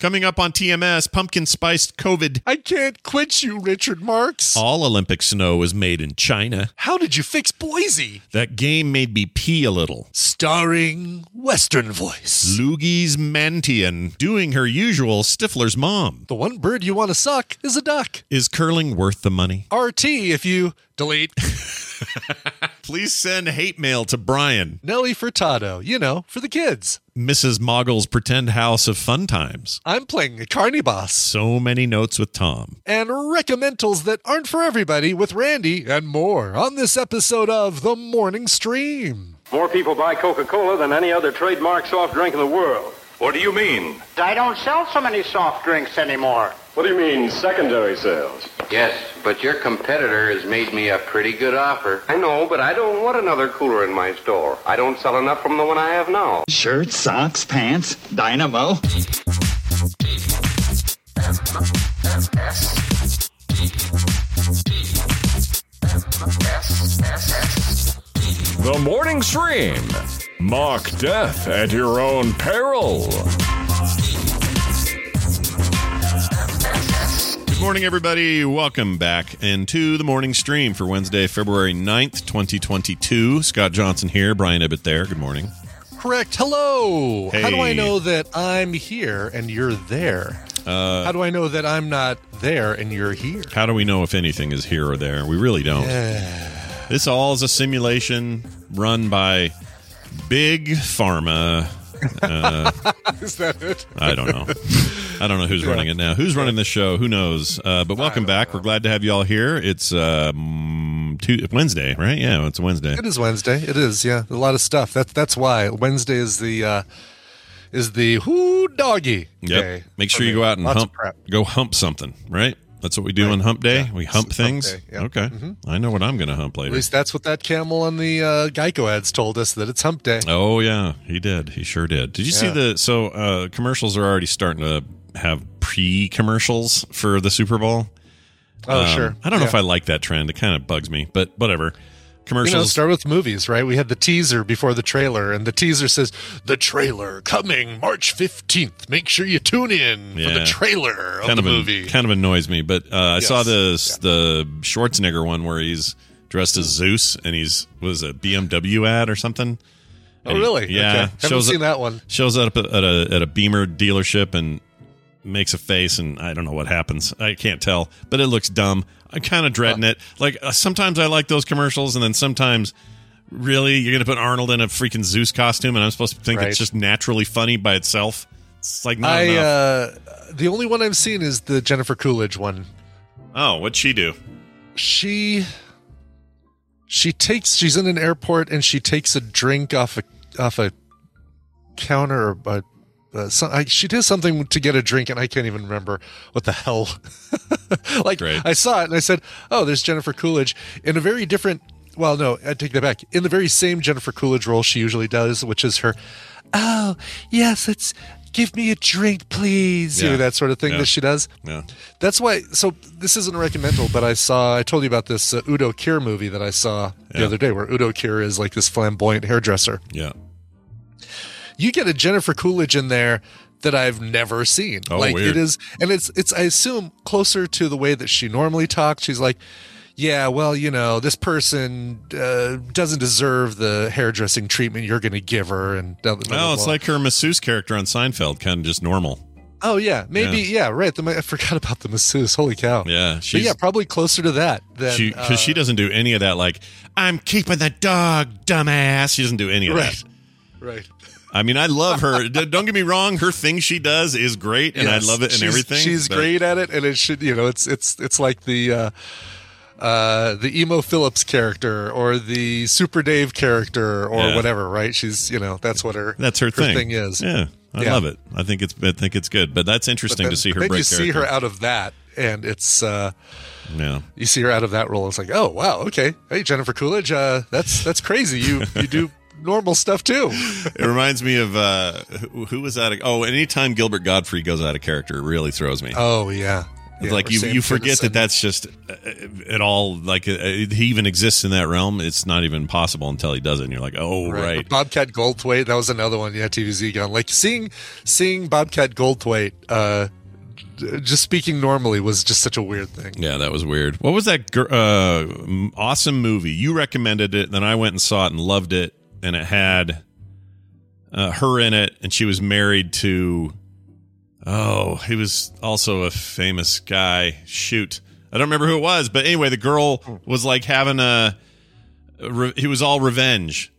Coming up on TMS, pumpkin spiced COVID. I can't quit you, Richard Marx. All Olympic snow was made in China. How did you fix Boise? That game made me pee a little. Starring Western voice. Loogie's Mantion doing her usual Stifler's mom. The one bird you want to suck is a duck. Is curling worth the money? RT if you delete. Please send hate mail to Brian. Nelly Furtado, you know, for the kids. Mrs. Moggle's Pretend House of Fun Times. I'm playing a carny boss. So many notes with Tom. And recommendals that aren't for everybody with Randy and more on this episode of The Morning Stream. More people buy Coca Cola than any other trademark soft drink in the world. What do you mean? I don't sell so many soft drinks anymore. What do you mean, secondary sales? Yes, but your competitor has made me a pretty good offer. I know, but I don't want another cooler in my store. I don't sell enough from the one I have now. Shirts, socks, pants, dynamo. The Morning Stream. Mock death at your own peril. Good morning, everybody. Welcome back into the morning stream for Wednesday, February 9th, 2022. Scott Johnson here, Brian Ibbott there. Good morning. Correct. Hello. How do I know that I'm here and you're there? Uh, How do I know that I'm not there and you're here? how do we know if anything is here or there? We really don't. This all is a simulation run by Big Pharma. Uh, Is that it? I don't know. I don't know who's running it now. Who's running the show? Who knows? Uh, but welcome back. We're glad to have you all here. It's uh, mm, two, Wednesday, right? Yeah, it's Wednesday. It is Wednesday. It is, yeah. A lot of stuff. That's that's why Wednesday is the uh is the whoo doggy Yep. day. Make sure you go out and hump. Go hump something, right? That's what we do on Hump Day. We hump Hump things. yeah. Okay, Mhm. I know what I'm going to hump later. At least that's what that camel on the uh, Geico ads told us that it's hump day. Oh yeah, he did. He sure did. Did you see the so uh, commercials are already starting to have pre commercials for the Super Bowl? Oh, Um, sure. I don't know if I like that trend. It kind of bugs me, but whatever. You know, start with movies, right? We had the teaser before the trailer, and the teaser says, The trailer coming March 15th. Make sure you tune in for the trailer of kind the of an- movie. kind of annoys me, but uh, I Yes. saw this the Schwarzenegger one where he's dressed as Zeus and he's was a BMW ad or something. Oh, And he- really? Yeah, Okay. Haven't shows seen up, that one. Shows up at a at a Beamer dealership and makes a face, and I don't know what happens. I can't tell, but it looks dumb. I'm kind of dreading it. Like uh, sometimes I like those commercials, and then sometimes. Really, you're gonna put Arnold in a freaking Zeus costume, and I'm supposed to think Right. it's just naturally funny by itself. It's like not I enough. uh, the only one I've seen is the Jennifer Coolidge one. oh, what'd she do? She she takes she's in an airport and she takes a drink off a off a counter or a, uh, so, I, she does something to get a drink and I can't even remember what the hell. like. I saw it and I said, "Oh, there's Jennifer Coolidge in a very different." Well, no, I take that back. In the very same Jennifer Coolidge role she usually does, which is her, "Oh, yes, it's give me a drink, please." You know that sort of thing Yeah. that she does. Yeah. That's why. So this isn't a recommendal, but I saw. I told you about this uh, Udo Kier movie that I saw the Yeah. other day, where Udo Kier is like this flamboyant hairdresser. Yeah. You get a Jennifer Coolidge in there that I've never seen. Oh, like weird. it is, and it's it's I assume closer to the way that she normally talks. She's like, yeah, well, you know, this person uh, doesn't deserve the hairdressing treatment you're going to give her, and blah, blah, blah, Oh, it's like her masseuse character on Seinfeld, kind of just normal. oh yeah, maybe yeah, right. The, I forgot about the masseuse. Holy cow! Yeah, but yeah, probably closer to that than she because uh, she doesn't do any of that. Like I'm keeping the dog, dumbass. She doesn't do any of right, that. right. I mean, I love her. Don't get me wrong; her thing she does is great, and Yes, I love it and she's- everything. She's but- great at it, and it should you know it's it's it's like the uh, uh, the Emo Philips character or the Super Dave character or Yeah. whatever, right? She's you know that's what her That's her, thing. is. Yeah, I Yeah. love it. I think it's I think it's good, but that's But interesting then, to see her then break you see her out of that, and it's uh, Yeah. you see her out of that role. It's like, oh wow, okay, hey Jennifer Coolidge, uh, that's that's crazy. You you do normal stuff too. It reminds me of uh, who, who was that? oh, anytime Gilbert Gottfried goes out of character, it really throws me. Oh yeah, It's Yeah, like you Sam you forget that that's just uh, at all like uh, he even exists in that realm. It's not even possible until he does it, and you're like, oh right, But Bobcat Goldthwait, that was another one. Yeah, TV's Egon. Like seeing seeing Bobcat Goldthwait, uh, just speaking normally was just such a weird thing. Yeah, that was weird. What was that uh, awesome movie? You recommended it, then I went and saw it and loved it, and it had uh, her in it, and she was married to. Oh, he was also a famous guy. Shoot, I don't remember who it was, but anyway, the girl was like having a. re- he was all revenge,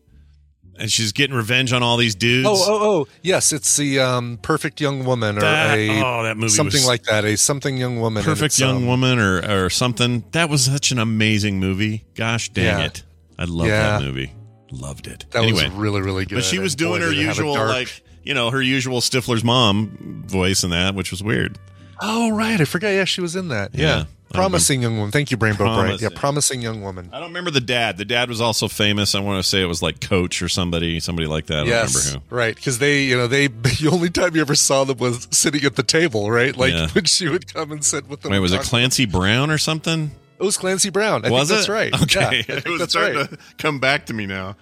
and she's getting revenge on all these dudes. Oh, oh, oh, yes, it's the um, Perfect Young Woman or That- a oh, that movie something like that, a something young woman, Perfect Young um, Woman or or something. That was such an amazing movie. Gosh dang Yeah. it. I love Yeah. that movie. Loved it. That anyway, was really, really good. but she was And boy, doing her did it have a usual dark- like you know her usual Stifler's mom voice in that, which was weird. Oh right, I forgot. Yeah, she was in that. Yeah. Yeah, promising young woman. Thank you, Brainbow Bright. Promising. Yeah, promising young woman. I don't remember the dad. The dad was also famous. I want to say it was like Coach or somebody, somebody like that. I don't yes, remember who. right. Because they, you know, they the only time you ever saw them was sitting at the table, right? Like Yeah. when she would come and sit with them. Wait, was it Clancy Brown or something? It was Clancy Brown. I was think it? that's right. Okay, Yeah, it was that's starting right. to come back to me now.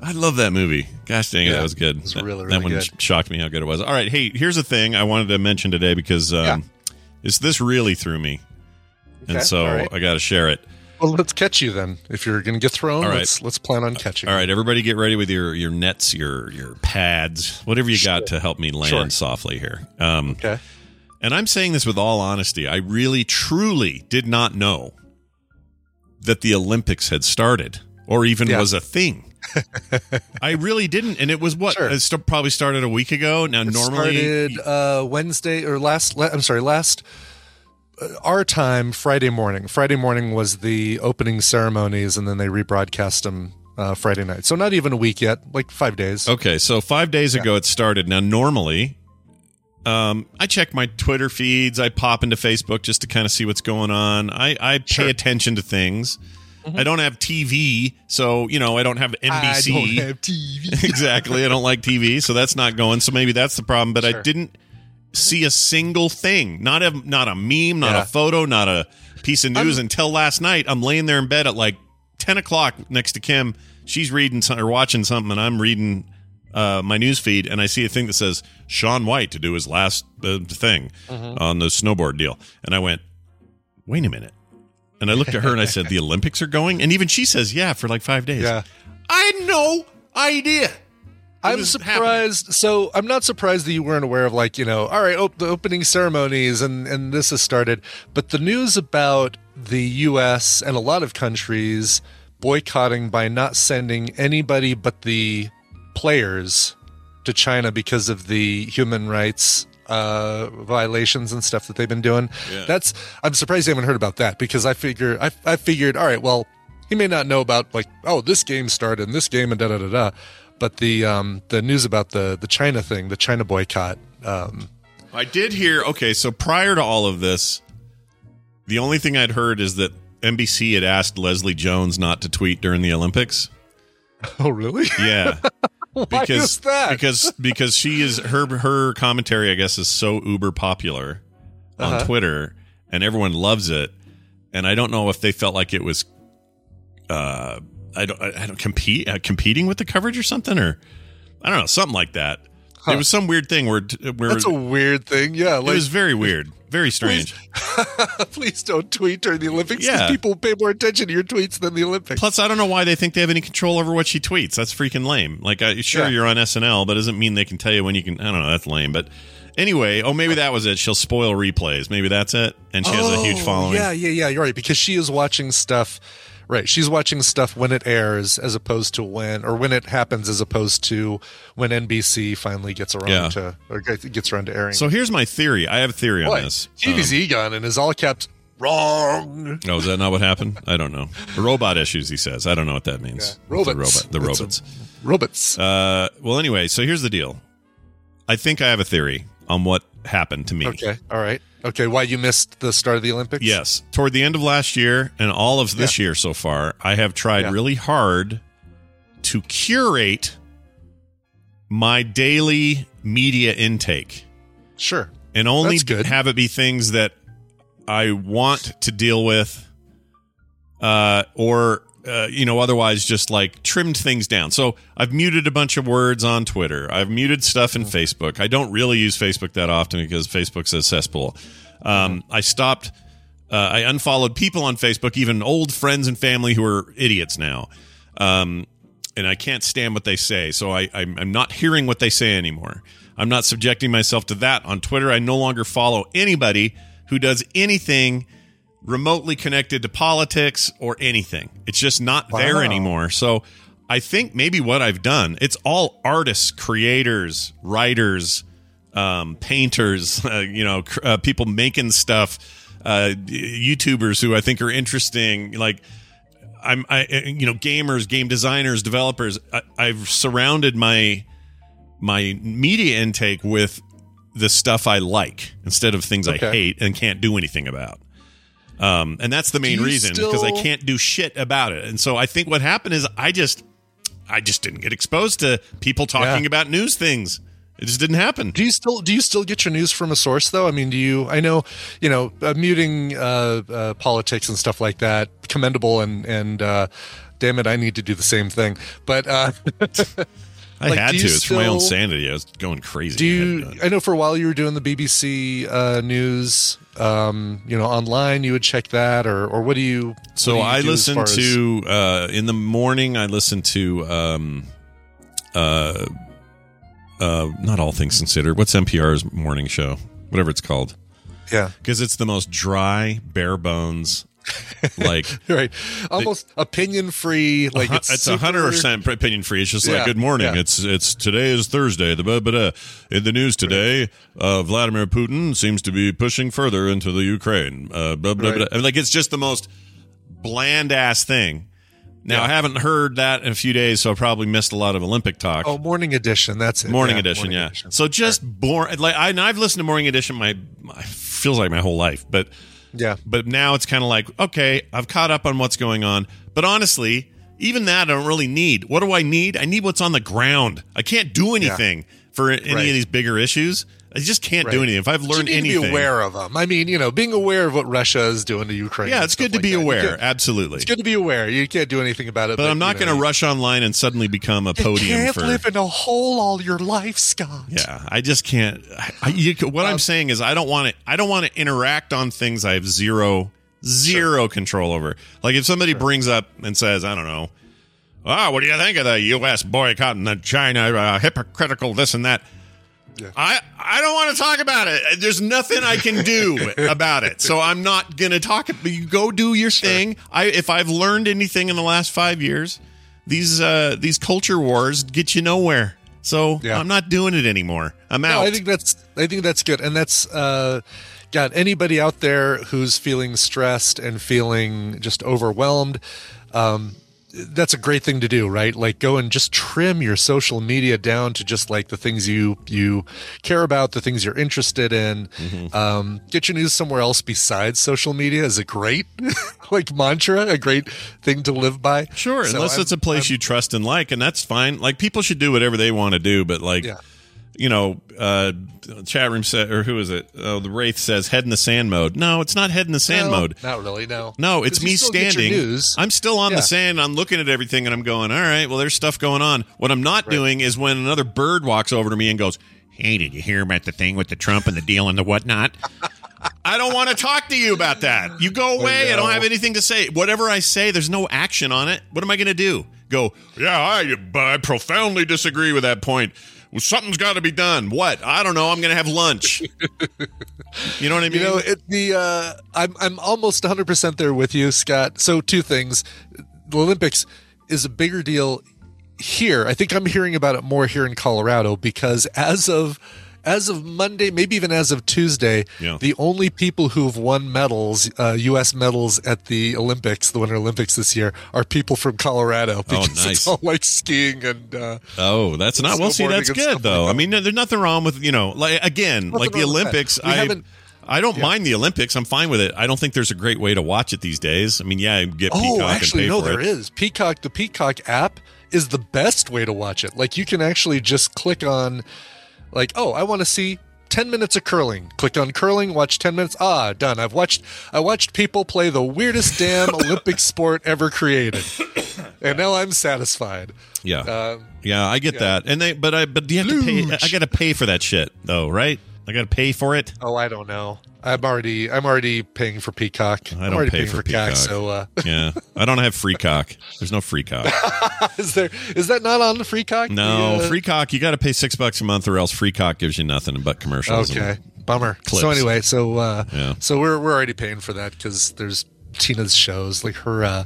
I love that movie. Gosh dang it, Yeah, that was good. it was That- really, that one good. shocked me how good it was. All right, hey, here's a thing I wanted to mention today because um, Yeah. this this really threw me, and Okay, so all right. I got to share it. Well, let's catch you then. If you're going to get thrown, All right. let's let's plan on catching. All right, everybody, get ready with your your nets, your your pads, whatever you got to help me land Sure. softly here. Um, Okay. and I'm saying this with all honesty. I really, truly did not know that the Olympics had started or even Yeah. was a thing. I really didn't, and it was what Sure. it st- probably started a week ago. Now, It normally, started uh, Wednesday or last. La- I'm sorry, last uh, our time Friday morning. Friday morning was the opening ceremonies, and then they rebroadcast them uh, Friday night. So not even a week yet, like five days. okay, so five days ago it started. Now, normally, um, I check my Twitter feeds. I pop into Facebook just to kind of see what's going on. I, I pay Sure. attention to things. I don't have TV, so you know I don't have NBC. I don't have TV. exactly. I don't like TV, so that's not going. So maybe that's the problem. But I didn't see a single thing. Not a not a meme, not Yeah. a photo, not a piece of news until last night. I'm laying there in bed at like ten o'clock next to Kim. She's reading some, or watching something, and I'm reading uh, my news feed, and I see a thing that says Shaun White to do his last uh, thing Mm-hmm. on the snowboard deal, and I went, wait a minute. And I looked at her and I said, "The Olympics are going," and even she says, "Yeah, for like five days." Yeah. I had no idea. I'm surprised. So I'm not surprised that you weren't aware of like you know, all right, op- the opening ceremonies and and this has started, but the news about the U.S. and a lot of countries boycotting by not sending anybody but the players to China because of the human rights uh violations and stuff that they've been doing Yeah. that's i'm surprised you haven't heard about that because i figure I, I figured all right well he may not know about like oh this game started and this game and da da da da but the um the news about the the china thing the china boycott um I did hear. Okay, so prior to all of this, the only thing I'd heard is that NBC had asked Leslie Jones not to tweet during the Olympics. oh really Yeah, because is that because because she is her her commentary. I guess is so uber popular on Uh-huh. Twitter, and everyone loves it. And I don't know if they felt like it was, uh, I don't, I don't compete uh, competing with the coverage or something, or I don't know, something like that. It was some weird thing where where That's a weird thing. Yeah, it was very weird, very strange. please don't tweet during the Olympics Yeah. people pay more attention to your tweets than the Olympics. Plus, I don't know why they think they have any control over what she tweets. That's freaking lame. Like, I, sure, Yeah. you're on SNL, but doesn't mean they can tell you when you can. I don't know. That's lame. But anyway, oh, maybe that was it. She'll spoil replays. Maybe that's it. And she has a huge Oh, following. Yeah, yeah, yeah. You're right because she is watching stuff. Right, she's watching stuff when it airs, as opposed to when, or when it happens, as opposed to when NBC finally gets around Yeah. to, or gets around to airing. So here's my theory. I have a theory on this. TV's Egon and is all kept wrong. Oh, is that not what happened? I don't know. Robot issues, he says. I don't know what that means. Yeah. Robots. The, robot, the a- robots. Robots. Uh, well, anyway, so here's the deal. I think I have a theory on what happened to me. okay, all right. Okay, why you missed the start of the Olympics? Yes. Toward the end of last year and all of this year so far, I have tried Yeah. really hard to curate my daily media intake sure. and only have it be things that I want to deal with uh, or uh, you know otherwise just like trimmed things down. So I've muted a bunch of words on Twitter. I've muted stuff in Facebook. I don't really use Facebook that often because Facebook's a cesspool. Um, I stopped. Uh, I unfollowed people on Facebook, even old friends and family who are idiots now. Um, and I can't stand what they say. So I, I'm, I'm not hearing what they say anymore. I'm not subjecting myself to that on Twitter. I no longer follow anybody who does anything remotely connected to politics or anything. It's just not there anymore. So I think maybe what I've done, it's all artists, creators, writers, um, painters, uh, you know, cr- uh, people making stuff, uh, YouTubers who I think are interesting. Like, I'm, I, uh, you know, gamers, game designers, developers. I, I've surrounded my my media intake with the stuff I like instead of things Okay. I hate and can't do anything about. Um, and that's the main reason because I can't do shit about it. And so I think what happened is I just, I just didn't get exposed to people talking Yeah. about news things. It just didn't happen. Do you still do you still get your news from a source though? I mean, do you? I know, you know, uh, muting uh, uh, politics and stuff like that commendable and and uh, damn it, I need to do the same thing. But uh, I like, had to. It's for my own sanity. I was going crazy. do I you? I know for a while you were doing the BBC uh, news, um, you know, online. You would check that, or or what do you? So do you I listen far as- to uh, in the morning. I listen to um, uh, uh, not all things considered. What's NPR's morning show? Whatever it's called, yeah, because it's the most dry, bare bones. Like right, almost opinion free. Like it's it's a 100% opinion free. It's just Yeah, like good morning. yeah. It's it's today is Thursday. The blah, blah, in the news today, uh, Vladimir Putin seems to be pushing further into the Ukraine. Uh, blah, blah, Right. blah. I mean, like it's just the most bland ass thing. Now I haven't heard that in a few days, so I probably missed a lot of Olympic talk. Oh, morning edition. That's it. morning Yeah, edition, morning yeah. edition. So just boring. Like I, and I've listened to morning edition. My, my feels like my whole life, but Yeah. but now it's kind of like, okay, I've caught up on what's going on. But honestly, even that I don't really need. What do I need? I need what's on the ground. I can't do anything for any Right. of these bigger issues. I just can't do anything. If I've learned anything, to be aware of them. I mean, you know, being aware of what Russia is doing to Ukraine. yeah, it's good to like be that. Aware. can't- Absolutely. It's good to be aware. You can't do anything about it. but I'm not going to rush online and suddenly become a You podium can't for. live in a hole all your life, Scott. Yeah, I just can't. I, you, what I'm saying is, I don't want to. I don't want to interact on things I have zero zero control over. Like if somebody brings up and says, I don't know, ah, what do you think of the U.S. boycotting the China uh, hypocritical this and that? I I don't want to talk about it. There's nothing I can do about it, so I'm not gonna talk. It you go do your thing. I if I've learned anything in the last five years, these uh these culture wars get you nowhere. So Yeah. I'm not doing it anymore. I'm out. No, I think that's I think that's good, and that's uh, God. Anybody out there who's feeling stressed and feeling just overwhelmed, um, that's a great thing to do, right? Like go and just trim your social media down to just like the things you you care about, the things you're interested in. Mm-hmm. Um, get your news somewhere else besides social media is a great like mantra, a great thing to live by. Sure, So unless I'm- it's a place I'm- you trust and like, and that's fine. Like people should do whatever they want to do, but like, Yeah. You know, uh, chat room said, or who is it? Oh, the Wraith says head in the sand mode. No, it's not head in the sand No, mode. Not really. No. No, it's me still standing. news. I'm still on Yeah. the sand. I'm looking at everything and I'm going, all right, well, there's stuff going on. What I'm not doing is when another bird walks over to me and goes, hey, did you hear about the thing with the Trump and the deal and the whatnot? I don't want to talk to you about that. You go away. I, don't have anything to say. Whatever I say, there's no action on it. What am I going to do? Go, yeah, I, I profoundly disagree with that point. Well, something's got to be done. What? I don't know. I'm going to have lunch. you know what I mean? You know, it, the uh, I'm I'm almost 100 percent there with you, Scott. So two things: the Olympics is a bigger deal here. I think I'm hearing about it more here in Colorado because as of as of Monday, maybe even as of Tuesday, Yeah. the only people who have won medals, uh, U.S. medals at the Olympics, the Winter Olympics this year, are people from Colorado because Oh, nice. it's all like skiing and uh, Oh, that's not. Well, see, that's good though. like I mean, there's nothing wrong with you know, like again, like the wrong with that. Olympics. I haven't- I don't mind the Olympics. I'm fine with it. I don't think there's a great way to watch it these days. I mean, yeah, you get Peacock Oh, actually, and pay no, there it. is Peacock. The Peacock app is the best way to watch it. Like you can actually just click on, like, oh, I want to see. 10 minutes of curling. Click on curling, watch 10 minutes. Ah, done. I've watched I watched people play the weirdest damn Olympic sport ever created. And now I'm satisfied. Yeah, Um, yeah, I get that. And they, but I, but do you have to pay? I got to pay for that shit though, right? I got to pay for it. oh, I don't know. I'm already I'm already paying for Peacock. I don't already pay paying for CAC, Peacock. so uh Yeah, I don't have free cock. There's no free cock. is there is that not on the free cock? No, The, uh, free cock. You got to pay six bucks a month, or else free cock gives you nothing but commercials. Okay, bummer. clips. So anyway, so uh, Yeah. so we're we're already paying for that because there's Tina's shows like her. Uh,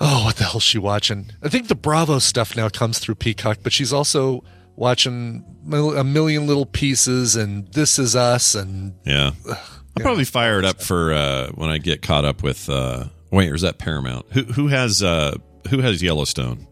oh, what the hell's she watching? I think the Bravo stuff now comes through Peacock, but she's also watching a million little pieces and This Is Us and Yeah. I'll probably fire it up for uh, when I get caught up with. Uh, wait, or is that Paramount? Who who has uh, who has Yellowstone?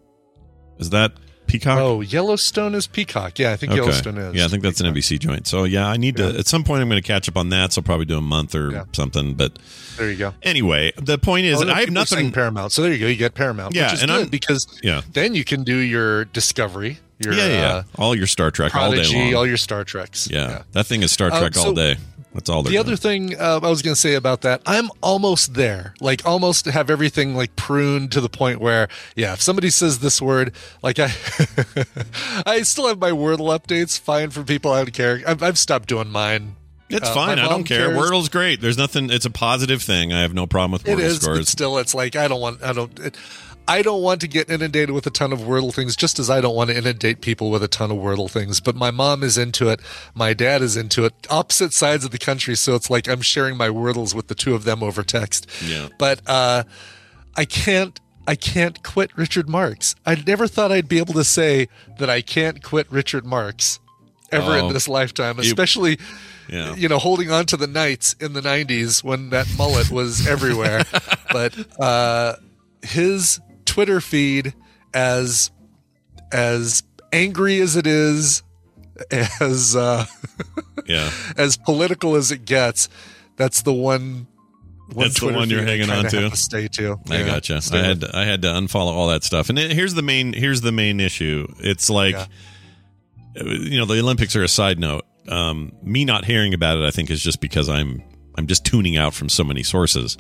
Is that Peacock? oh Yellowstone is Peacock. Yeah, I think Okay. Yellowstone is. Yeah, I think that's an NBC joint. So yeah, I need to at some point. I'm going to catch up on that. So I'll probably do a month or Yeah. something. But There you go. anyway, the point is, Oh, I have nothing. Paramount. So there you go. You get Paramount. Yeah, which is and good I'm- because Yeah. then you can do your Discovery, your Yeah, yeah, uh, all your Star Trek all day long. all your Star Treks. yeah. that thing is Star Uh, Trek all so day. That's all. The doing. other thing uh, I was going to say about that, I'm almost there. Like almost have everything like pruned to the point where, yeah, if somebody says this word, like I, I still have my Wordle updates. Fine for people. I don't care. I've, I've stopped doing mine. It's Uh, fine. I don't care. cares. Wordle's great. There's nothing. It's a positive thing. I have no problem with It Wordle is, but scores. still, it's like I don't want. I don't. It, I don't want to get inundated with a ton of Wordle things, just as I don't want to inundate people with a ton of Wordle things. But my mom is into it. My dad is into it. Opposite sides of the country, so it's like I'm sharing my Wordles with the two of them over text. Yeah. But uh, I can't. I can't quit Richard Marx. I never thought I'd be able to say that I can't quit Richard Marx ever Oh. in this lifetime, You- especially Yeah. you know, holding on to the Nights in the '90s when that mullet was everywhere. but uh, his Twitter feed, as as angry as it is, as uh, yeah. as political as it gets, that's the one. one That's the one you're hanging on to. to stay to. I Yeah, gotcha. I had to, I had to unfollow all that stuff. And here's the main here's the main issue. It's like Yeah. you know the Olympics are a side note. Um, me not hearing about it, I think, is just because I'm I'm just tuning out from so many sources.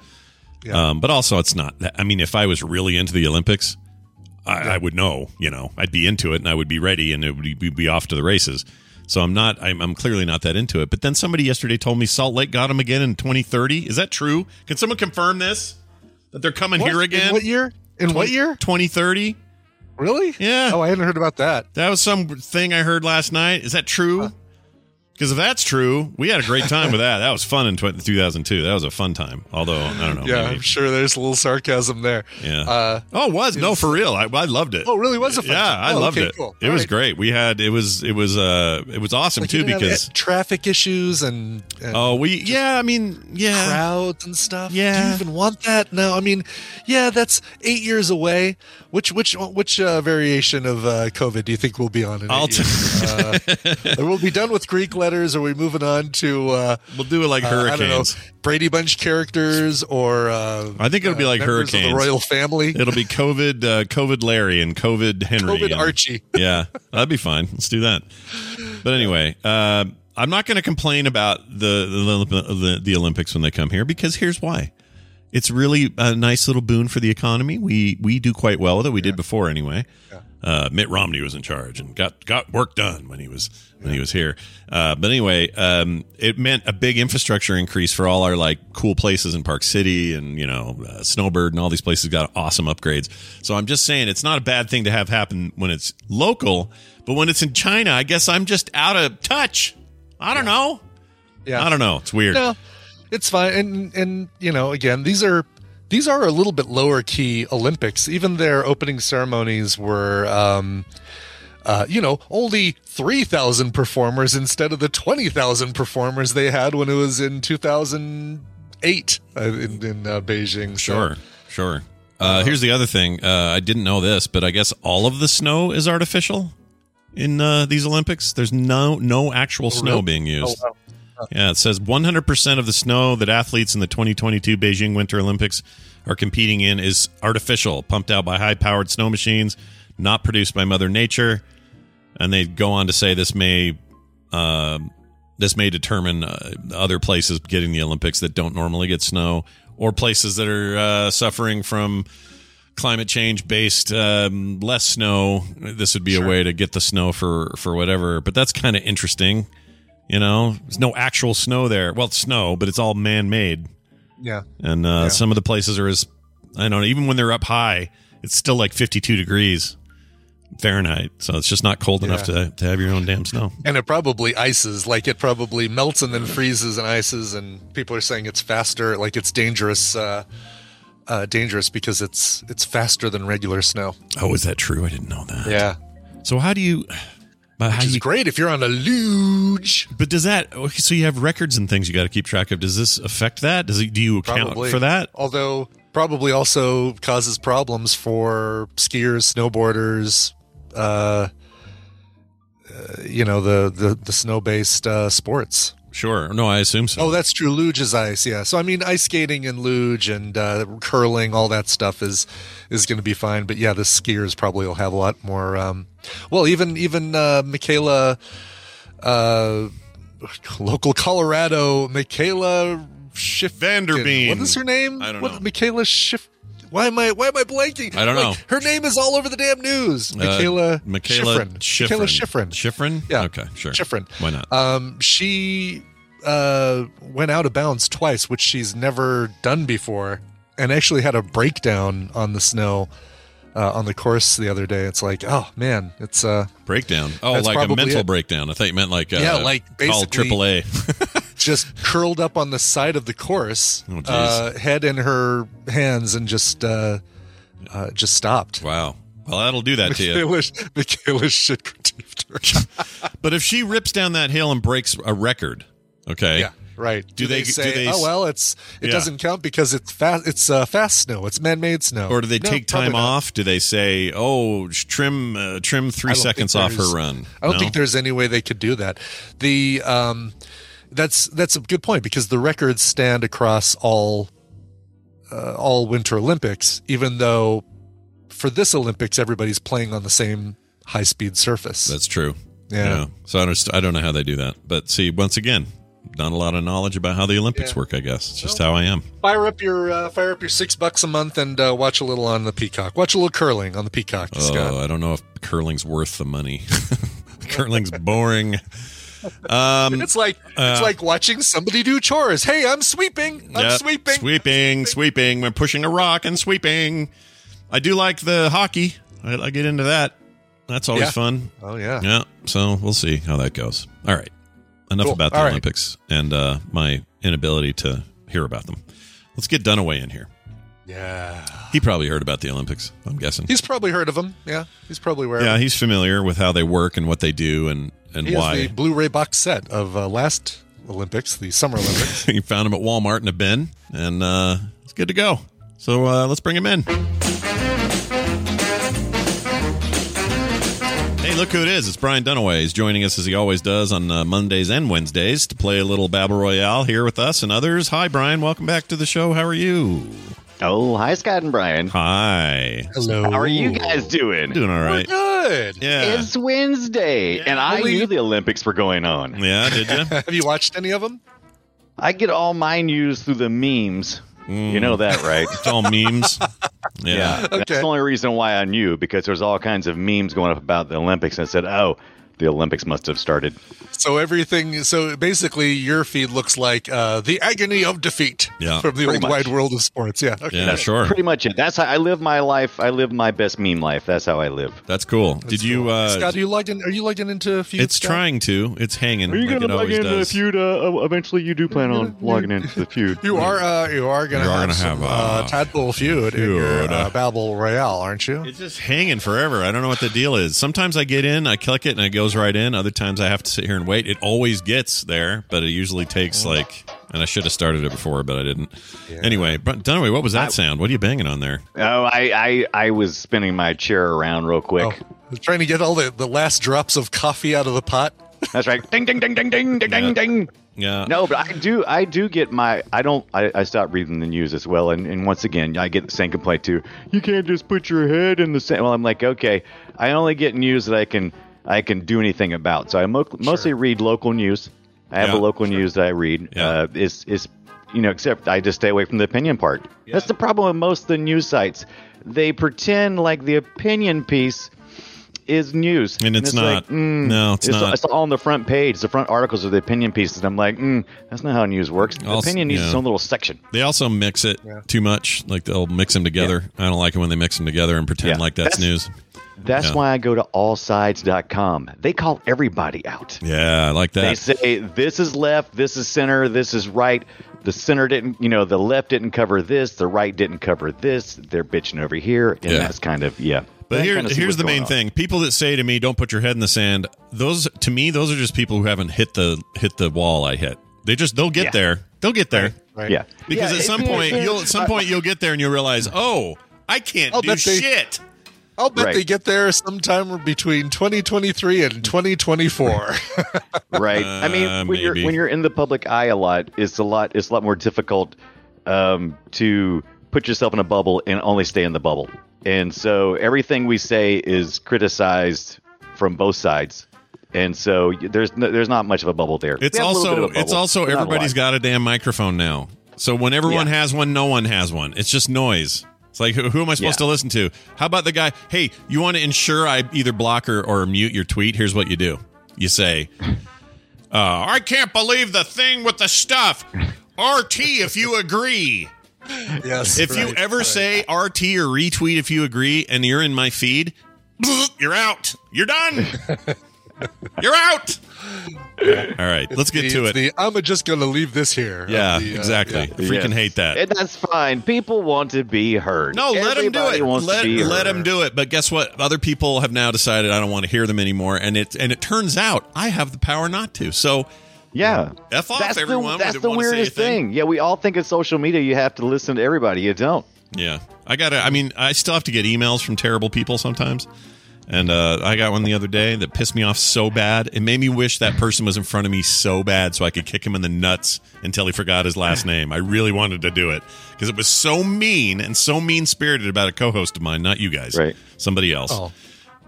Yeah. Um, but also, it's not. I mean, if I was really into the Olympics, I, I would know. You know, I'd be into it and I would be ready, and it would be, be off to the races. So I'm not. I'm, I'm clearly not that into it. But then somebody yesterday told me Salt Lake got them again in 2030. Is that true? Can someone confirm this? That they're coming What? here again? In what year? In what year? 2030. Really? Yeah. Oh, I hadn't heard about that. That was some thing I heard last night. Is that true? Because if that's true, we had a great time with that. That was fun in 2002. That was a fun time. Although I don't know. yeah, maybe- I'm sure there's a little sarcasm there. Yeah. Uh, oh, it was no for real. I, I loved it. Oh, really? Was it fun? Yeah, I Oh, loved okay, it. cool. It All was right. great. We had it was it was uh it was awesome Like, too because uh, traffic issues and, and oh we yeah I mean yeah crowds and stuff. Yeah. Do you even want that? No, I mean, yeah, that's eight years away. Which which which uh, variation of uh, COVID do you think we'll be on? In I'll years? uh, we'll be done with Greek letters? Are we moving on to? Uh, we'll do it like uh, I don't know, hurricanes. Brady Bunch characters, or uh, I think it'll be uh, like members hurricanes. the royal family. It'll be COVID, uh, COVID Larry and COVID Henry. COVID and- Archie. yeah, that'd be fine. Let's do that. But anyway, uh, I'm not going to complain about the the, the the Olympics when they come here because here's why. It's really a nice little boon for the economy. We we do quite well with it. We did before anyway. Uh, Mitt Romney was in charge and got got work done when he was when he was here. Uh, but anyway, um, it meant a big infrastructure increase for all our like cool places in Park City and you know uh, Snowbird and all these places got awesome upgrades. So I'm just saying it's not a bad thing to have happen when it's local, but when it's in China, I guess I'm just out of touch. I don't know. Yeah. I don't know. It's weird. No, it's fine. And and you know, again, these are these are a little bit lower key Olympics. Even their opening ceremonies were, um, uh, you know, only three thousand performers instead of the twenty thousand performers they had when it was in two thousand eight uh, in, in uh, Beijing. So- Sure, sure. Uh, here's the other thing. Uh, I didn't know this, but I guess all of the snow is artificial in uh, these Olympics. There's no no actual snow really? being used. Oh, wow. Yeah, it says 100% of the snow that athletes in the 2022 Beijing Winter Olympics are competing in is artificial, pumped out by high-powered snow machines, not produced by Mother Nature. And they go on to say this may uh, this may determine uh, other places getting the Olympics that don't normally get snow, or places that are uh, suffering from climate change based um, less snow. This would be a way to get the snow for for whatever. But that's kind of interesting. You know, there's no actual snow there. Well, it's snow, but it's all man made. Yeah. And uh, Yeah. some of the places are as I don't know. Even when they're up high, it's still like 52 degrees Fahrenheit. So it's just not cold enough to to have your own damn snow. And it probably ices, like it probably melts and then freezes and ices, and people are saying it's faster, like it's dangerous, uh, uh, dangerous because it's it's faster than regular snow. Oh, is that true? I didn't know that. Yeah, So how do you? But how which is you? great if you're on a luge. But does that? Okay, so you have records and things you got to keep track of. Does this affect that? Does it? Do you account Probably for that? Although probably also causes problems for skiers, snowboarders, uh, uh, you know the the, the snow based uh, sports. Sure. No, I assume so. Oh, that's true. Luge is ice. Yeah. So I mean, ice skating and luge and uh, curling, all that stuff is is going to be fine. But yeah, the skiers probably will have a lot more. Um, well, even even uh, Michaela, uh, local Colorado, Michaela Schiff Vanderbeek. What is her name? I don't what, know. Michaela Schiff. Why am I why am I blanking? I don't Like, know. Her name is all over the damn news. Michaela Uh, Michaela Shiffrin. Michaela Shiffrin. Shiffrin. Yeah. Okay. Sure. Shiffrin. Why not? Um, she uh, went out of bounds twice, which she's never done before, and actually had a breakdown on the snow uh, on the course the other day. It's like, oh man, it's uh, breakdown. Oh, like a mental it. breakdown. I thought you meant like uh, Yeah, like basically- AAA. just curled up on the side of the course, Oh, uh, head in her hands, and just uh, uh, just stopped. wow. Well, that'll do that to you. Michaela, Michaela shit critiqued her. But if she rips down that hill and breaks a record, okay. Yeah, right. Do they- do say? they- oh well, it's it Yeah. doesn't count because it's fast. It's uh, fast snow. It's man-made snow. Or do they No, take time off? Do they say, "Oh, trim uh, trim three seconds off her run"? I don't No? think there's any way they could do that. The um, that's that's a good point because the records stand across all uh, all Winter Olympics, even though for this Olympics everybody's playing on the same high-speed surface. That's true. Yeah. So I don't, I don't know how they do that. But see, once again, not a lot of knowledge about how the Olympics Yeah. work. I guess it's just how I am. fire up your uh, fire up your six bucks a month and uh, watch a little on the Peacock. Watch a little curling on the Peacock, Scott. Oh, I don't know if curling's worth the money. curling's boring. Um, It's like it's uh, like watching somebody do chores. Hey, I'm sweeping. I'm yeah, sweeping. sweeping, sweeping. We're pushing a rock and sweeping. I do like the hockey. I, I get into that. That's always Yeah. fun. Oh yeah. Yeah. So we'll see how that goes. All right. Enough Cool. about the All right. Olympics and uh, my inability to hear about them. Let's get Dunaway in here. Yeah. He probably heard about the Olympics. I'm guessing. He's probably heard of them. Yeah. He's probably aware. yeah, he's familiar with how they work and what they do and and He has why. the Blu-ray box set of uh, last Olympics, the Summer Olympics. you found him at Walmart in a bin, and uh, it's good to go. So uh, let's bring him in. Hey Hey, look who it is. It's Brian Dunaway. He's joining us as he always does on uh, Mondays and Wednesdays to play a little Babble Royale here with us and others. Hi, Brian. Welcome back to the show. How are you? Oh, hi, Scott and Brian. Hi. Hello. How are you guys doing? Doing all right. Good. Yeah. It's Wednesday, and I Only- knew the Olympics were going on. Yeah, did you? Have you watched any of them? I get all my news through the memes. You know mm. that, right? It's all memes. Yeah. That's the only reason why I knew because there's all kinds of memes going up about the Olympics. And I said, "Oh, the Olympics must have started." So everything. So basically, your feed looks like uh, the agony of defeat Yeah. from the Pretty old much. wide world of sports. Yeah. Okay. Yeah, sure. Pretty much it. That's how I live my life. I live my best meme life. That's how I live. That's cool. Did you? Uh, Scott, are you logged in? Are you logged in into feud? it's Scott? trying to. It's hanging. Are you like going to log always into the feud? Uh, eventually, you do plan on logging into the feud. You are. Uh, you are going You to are have, gonna some, have, uh, uh, tadpole feud, in your feud. uh, Babble Royale, aren't you? It's just hanging forever. I don't know what the deal is. Sometimes I get in, I click it, and it goes right in. Other times I have to sit here and wait. It always gets there, but it usually takes mm-hmm. like. And I should have started it before, but I didn't. Anyway, but Dunaway, what was that sound? What are you banging on there? Oh, I, I, I was spinning my chair around real quick. Oh, I was trying to get all the, the last drops of coffee out of the pot. That's right. Ding, ding, ding, ding, ding, ding, ding, ding. Yeah. No, but I do. I do get my. I don't. I, I stopped reading the news as well, and, and once again, I get the same complaint too. You can't just put your head in the sand. Well, I'm like, okay, I only get news that I can I can do anything about. So I mo- mostly read local news. I have Yeah. a local news that I read. Yeah. Uh, is is you know, except I just stay away from the opinion part. That's the problem with most of the news sites. They pretend like the opinion piece is news, And it's like, not. mm, No, it's not. It's all on the front page. The front articles are the opinion pieces. And I'm like, mm, that's not how news works. The Also- opinion needs yeah. its own little section. They also mix it too much. Like they'll mix them together. I don't like it when they mix them together and pretend Yeah. like that's, That's- news. That's Yeah. why I go to allsides.com. They call everybody out. Yeah, I like that. They say this is left, this is center, this is right. The center didn't, you know, the left didn't cover this, the right didn't cover this. They're bitching over here, and Yeah. that's kind of yeah. But here, kinda here's the main on. thing: people that say to me, "Don't put your head in the sand." Those, to me, those are just people who haven't hit the hit the wall I hit. They just they'll get Yeah. there. They'll get there Right. Yeah, because Yeah, at some point you'll at some point you'll get there and you'll realize, oh, I can't I'll do bet they- shit. I'll bet Right. they get there sometime between 2023 and 2024. right. I mean, Uh, when you're when you're in the public eye a lot, it's a lot. It's a lot more difficult um, to put yourself in a bubble and only stay in the bubble. And so everything we say is criticized from both sides. And so there's no, there's not much of a bubble there. It's We have a little bit also of a it's also but not a got a damn microphone now. So when everyone Yeah. has one, no one has one. It's just noise. It's like who, who am I supposed Yeah. to listen to? How about the guy? Hey, you want to ensure I either block or, or mute your tweet? Here's what you do. You say, uh, "I can't believe the thing with the stuff." RT, if you agree. yes. If you ever right. say RT or retweet if you agree, and you're in my feed, you're out. You're done. you're out. All right, let's get The- to it. the, I'm just going to leave this here. Yeah, The, uh, exactly. yeah. Freaking Yes. hate that. And that's fine. People want to be heard. no, let them do it. Wants Let to be let them do it. But guess what? Other people have now decided I don't want to hear them anymore, and it and it turns out I have the power not to. So Yeah. F off that's everyone. the, that's the wanna say a weirdest thing. thing. Yeah, we all think it's social media. You have to listen to everybody. You don't. Yeah, I got to I mean, I still have to get emails from terrible people sometimes. And uh, I got one the other day that pissed me off so bad. It made me wish that person was in front of me so bad so I could kick him in the nuts until he forgot his last name. I really wanted to do it because it was so mean and so mean spirited about a co host of mine, not you guys, Right. somebody else. Oh,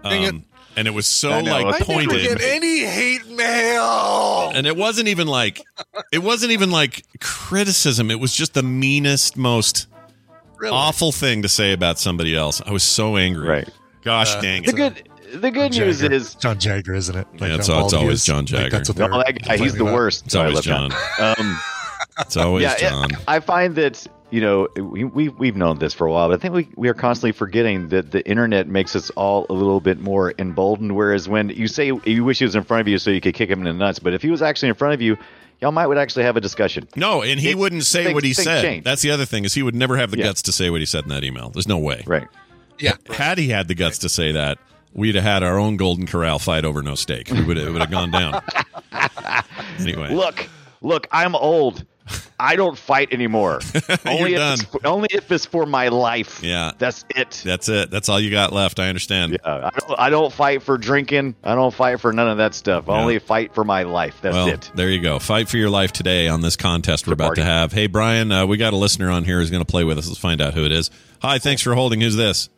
dang it. Um, and it was so I know. like I I never pointed. get any hate mail. and it wasn't even like it wasn't even like criticism. It was just the meanest, most Really? awful thing to say about somebody else. I was so angry. Right. Gosh Uh, dang The it. good the good news Jagger. is John Jagger, isn't it? Yeah, it's- how it's always is. John Like, Jagger. that's what no, they're that guy, he's the about. worst. It's always John. Um, It's always yeah, it- John. I find that you know we, we we've known this for a while, but I think we we are constantly forgetting that the internet makes us all a little bit more emboldened. Whereas when you say you wish he was in front of you so you could kick him in the nuts, but if he was actually in front of you, y'all might would actually have a discussion. No, and he It- wouldn't say things- what he said. change. That's the other thing is he would never have the Yeah. guts to say what he said in that email. There's no way. Right. Yeah. Had he had the guts to say that, we'd have had our own Golden Corral fight over no steak. We would have, it would have gone down. Anyway, Look, look, I'm old. I don't fight anymore. only if it's, only if it's for my life. Yeah. That's it. That's it. That's all you got left. I understand. Yeah, I don't, I don't fight for drinking. I don't fight for none of that stuff. I only fight for my life. That's well, it. there you go. Fight for your life today on this contest we're about party. to have. Hey, Brian, uh, we got a listener on here who's going to play with us. Let's find out who it is. Hi, thanks for holding. Who's this?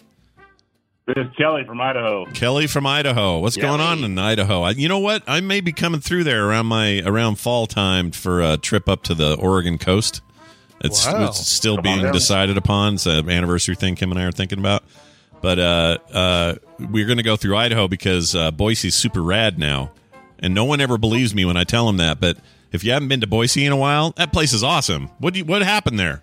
This is Kelly from Idaho. Kelly from Idaho. What's going on in Idaho? I, you know what? I may be coming through there around my around fall time for a trip up to the Oregon coast. It's, Wow. it's still Come being decided upon. It's an anniversary thing Kim and I are thinking about. But uh, uh, we're going to go through Idaho because uh, Boise's super rad now, and no one ever believes me when I tell them that. But if you haven't been to Boise in a while, that place is awesome. What do you, what happened there?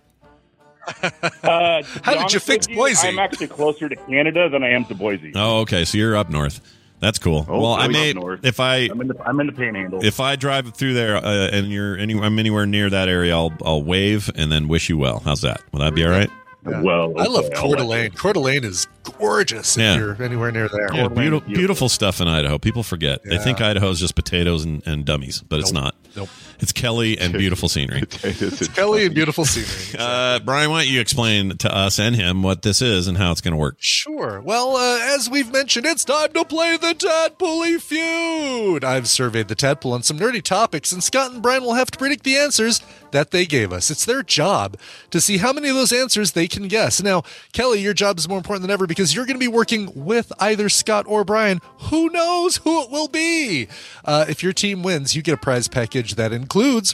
Uh, How did you fix with Boise? I'm actually closer to Canada than I am to Boise. Oh, okay. So you're up north. That's cool. Oh, well, I way may north. if I I'm in the I'm in the Panhandle. if I drive through there uh, and you're any, I'm anywhere near that area, I'll I'll wave and then wish you well. How's that? Will that be all right? well, I love okay, I'll Coeur d'Alene. Coeur d'Alene is gorgeous Yeah. if you're anywhere near there. Yeah, beautiful, beautiful. beautiful stuff in Idaho. People forget. They think Idaho is just potatoes and, and dummies, but it's not. Nope. It's Kelly and beautiful scenery. It's Kelly and beautiful scenery. Uh, Brian, why don't you explain to us and him what this is and how it's going to work? Sure. Well, uh, as we've mentioned, it's time to play the Tadpooly Feud. I've surveyed the Tadpool on some nerdy topics, and Scott and Brian will have to predict the answers that they gave us. It's their job to see how many of those answers they can guess. Now, Kelly, your job is more important than ever because you're going to be working with either Scott or Brian. Who knows who it will be? Uh, if your team wins, you get a prize package that includes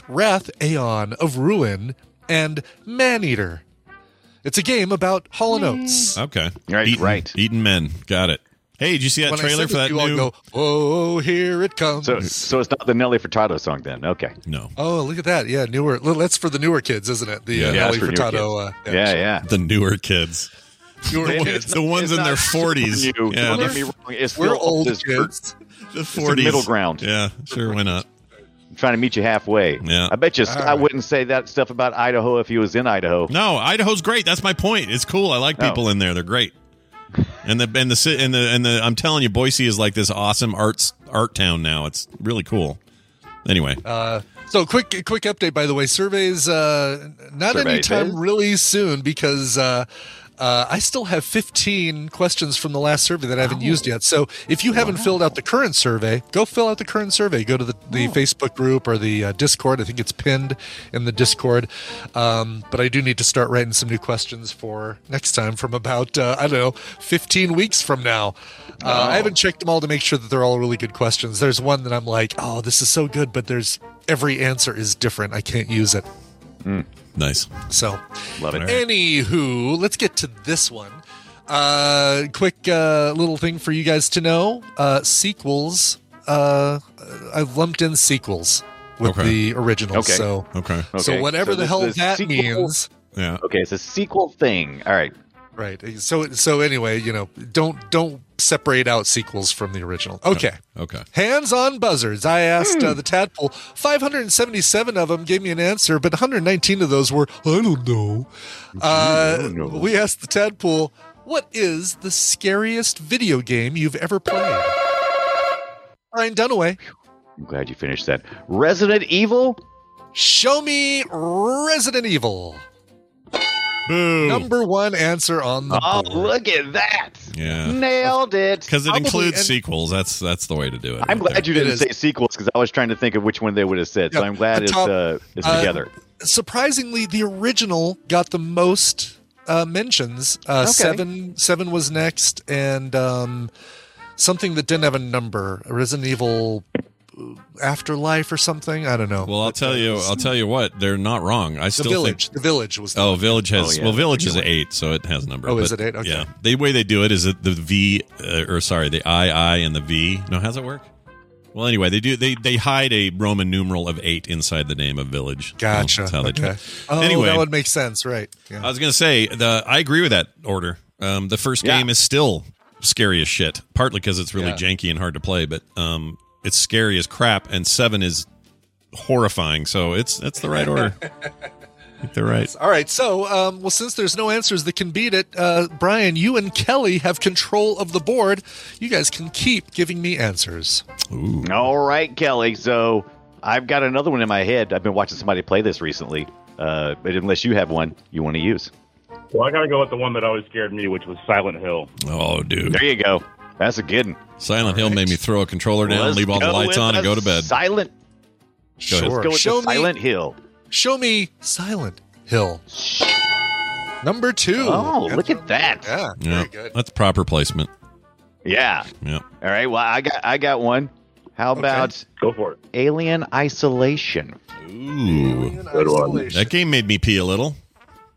Wrath Aeon of Ruin and Maneater. It's a game about Hall and Oates. Okay. Right, Eating, right. Eating men. Got it. Hey, did you see that When trailer send for that to you, I'll new? go, oh, here it comes. So, so it's not the Nelly Furtado song then? Okay. No, oh, look at that. Yeah, newer. That's for the newer kids, isn't it? The Yeah. uh, Yeah, Nelly that's for newer Furtado. Uh, Yeah, yeah. the newer kids, newer It's kids. the ones it's in their forties. new. Yeah, Don't get me wrong. It's We're old as dirt. kids. the a forties. middle ground. Yeah, sure. Why not? I'm trying to meet you halfway. Yeah. I bet you Scott right. wouldn't say that stuff about Idaho if he was in Idaho. No, Idaho's great. That's my point. It's cool. I like Oh. people in there. They're great. And the and the ci- and the and the I'm telling you, Boise is like this awesome arts art town now. It's really cool. Anyway, Uh, so quick, quick update. By the way, surveys uh, not Surveys, anytime eh? really soon because uh, uh, I still have 15 questions from the last survey that I haven't used yet. So if you haven't filled out the current survey, go fill out the current survey. Go to the, the Facebook group or the uh, Discord. I think it's pinned in the Discord. Um, but I do need to start writing some new questions for next time from about uh, I don't know 15 weeks from now. Uh, I haven't checked them all to make sure that they're all really good questions. There's one that I'm like, oh, this is so good, but there's every answer is different. I can't use it. Nice. So, Love it. anywho, let's get to this one. Uh, quick uh, little thing for you guys to know: uh, sequels. Uh, I've lumped in sequels with Okay. the originals. Okay. So, Okay. so whatever So the this hell is that sequel- means. Yeah. Okay, it's a sequel thing. All right. Right. So, so anyway, you know, don't don't separate out sequels from the original. Okay. Okay. Hands on buzzards. I asked Hmm. uh, the tadpole. 577 of them gave me an answer, but 119 of those were, I don't know. Uh, don't know. We asked the tadpole, what is the scariest video game you've ever played? Brian Dunaway, I'm glad you finished that. Resident Evil? show me Resident Evil. Boo. Number one answer on the Oh, board. look at that. Yeah. Nailed it. Because it Probably, includes and- sequels. That's that's the way to do it. I'm right glad you didn't is. say sequels because I was trying to think of which one they would have said. So Yeah, I'm glad the it's top- uh, it's uh, together. surprisingly, the original got the most uh, mentions. Uh, Okay. Seven, seven was next, and um, something that didn't have a number. Resident Evil Afterlife or something. I don't know. Well, I'll tell you. I'll tell you what. They're not wrong. I the still village. think. The village was. The Oh, Village has. Oh, yeah. Well, Village is eight, so it has a number. Oh, is it eight? Okay. Yeah. The way they do it is that the V, uh, or sorry, the I, I, and the V. No, how's it work? Well, anyway, they do. They they hide a Roman numeral of eight inside the name of Village. Gotcha. That's how they do okay. it. Oh, anyway, that would make sense, right? Yeah. I was gonna say the. I agree with that order. Um, the first Yeah. game is still scary as shit. Partly because it's really Yeah. janky and hard to play, but um, it's scary as crap. And seven is horrifying. So it's that's the right order. They're right. All right. So, um, well, since there's no answers that can beat it, uh, Brian, you and Kelly have control of the board. You guys can keep giving me answers. Ooh. All right, Kelly. So I've got another one in my head. I've been watching somebody play this recently. Uh, but unless you have one you want to use, Well, I got to go with the one that always scared me, which was Silent Hill. Oh, dude. there you go. That's a good one. Silent Hill made me throw a controller down, Let's leave all the lights on, and go to bed. Silent. Go. Sure. Let's go with Show the me- Silent Hill. Show me Silent Hill. Number two. Oh, look at that. Yeah, Yeah, very good. that's proper placement. Yeah. Yeah. All right. Well, I got I got one. How about Go for it. Alien Isolation? Ooh, Good one. Isolation. that game made me pee a little,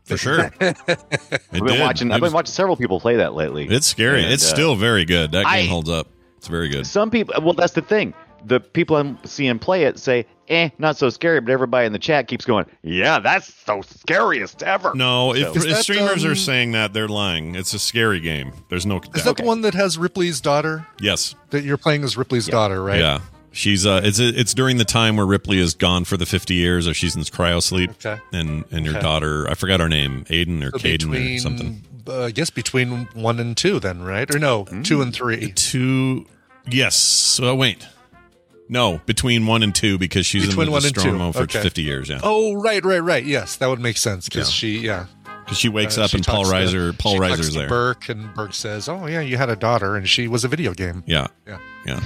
for sure. I've been did. watching. I've been watching several people play that lately. It's scary. And, it's uh, still very good. That game I- holds up. It's very good. Some people. Well, that's the thing. The people I'm seeing play it say, "Eh, not so scary," but everybody in the chat keeps going, "Yeah, that's so scariest ever." No, if, Is if that, streamers um, are saying that, they're lying. It's a scary game. There's no. Is that the one that has Ripley's daughter? Yes. That you're playing as Ripley's daughter, right? Yeah. She's uh it's it's during the time where Ripley is gone for the 50 years or she's in cryo sleep Okay. and and your Okay. daughter I forgot her name Aiden or So Caden between, or something Uh, I guess between one and two, then, right? Or no, Hmm. two and three. two yes so wait no between 1 and 2 because she's Between in one the two. Nostromo for Okay. 50 years yeah Oh, right, right, right. Yes, that would make sense because Yeah. she, yeah. cuz she wakes Uh, up she and Paul to- Reiser Paul Reiser's there Burke, and Burke says, "Oh yeah, you had a daughter, and she was a video game." yeah Yeah. Yeah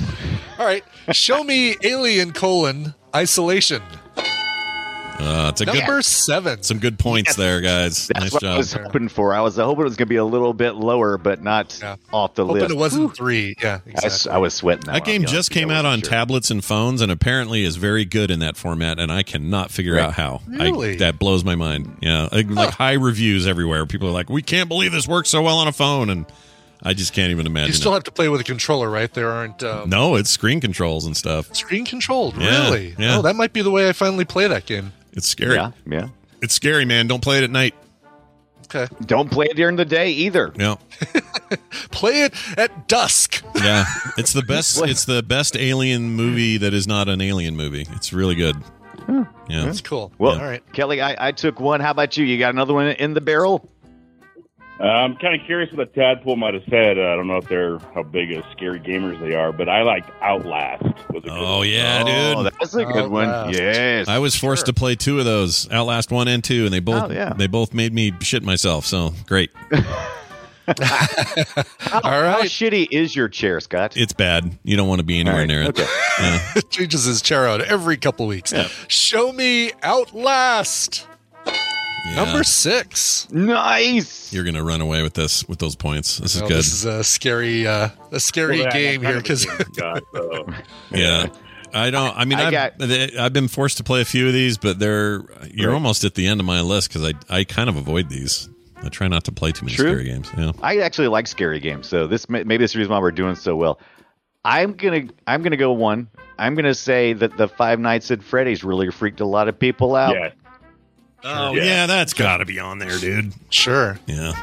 All right, show me Alien colon isolation. uh, it's a good Number seven. some good points there guys That's nice what I was hoping for. I was hoping it was going to be a little bit lower, but not Yeah. off the Hoping list. it wasn't three. Yeah, exactly. I was sweating. That, that game be honest just came out on sure. tablets and phones and apparently is very good in that format and I cannot figure Right. out how. I- Really? that blows my mind. Yeah, like, like high reviews everywhere. People are like, "We can't believe this works so well on a phone," and I just can't even imagine. you still it. have to play with a controller, right? There aren't um, no, it's screen controls and stuff. screen controlled. Yeah, really? yeah. Oh, that might be the way I finally play that game. It's scary. Yeah, yeah. It's scary, man. Don't play it at night. Okay, Don't play it during the day either. Yeah, play it at dusk. yeah. It's the best. it's the best alien movie that is not an alien movie. It's really good. Yeah. That's cool. Well, all right. Kelly, I, I took one. How about you? You got another one in the barrel? Uh, I'm kind of curious what the tadpole might have said. Uh, I don't know if they're how big of scary gamers they are, but I liked Outlast. Was a good Oh one. yeah, Oh, dude. that's a good one. Yes. I was forced to play two of those, Outlast one and two, and they both Oh, yeah. they both made me shit myself. So great. All How shitty is your chair, Scott? It's bad. You don't want to be anywhere All right, near it. okay. Yeah. Changes his chair out every couple weeks. Show me Outlast. Yeah. Number six. Nice. You're gonna run away with this with those points. This is Oh, good. This is a scary, uh, a scary Well, game here kind of a because so. yeah. I don't. I mean, I I've, got- I've been forced to play a few of these, but they're you're Right. almost at the end of my list because I I kind of avoid these. I try not to play too many True. scary games. Yeah. I actually like scary games, so this may, maybe this is the reason why we're doing so well. I'm gonna I'm gonna go one. I'm gonna say that the Five Nights at Freddy's really freaked a lot of people out. Yeah. Oh Yeah. yeah, that's got to be on there, dude. sure. Yeah.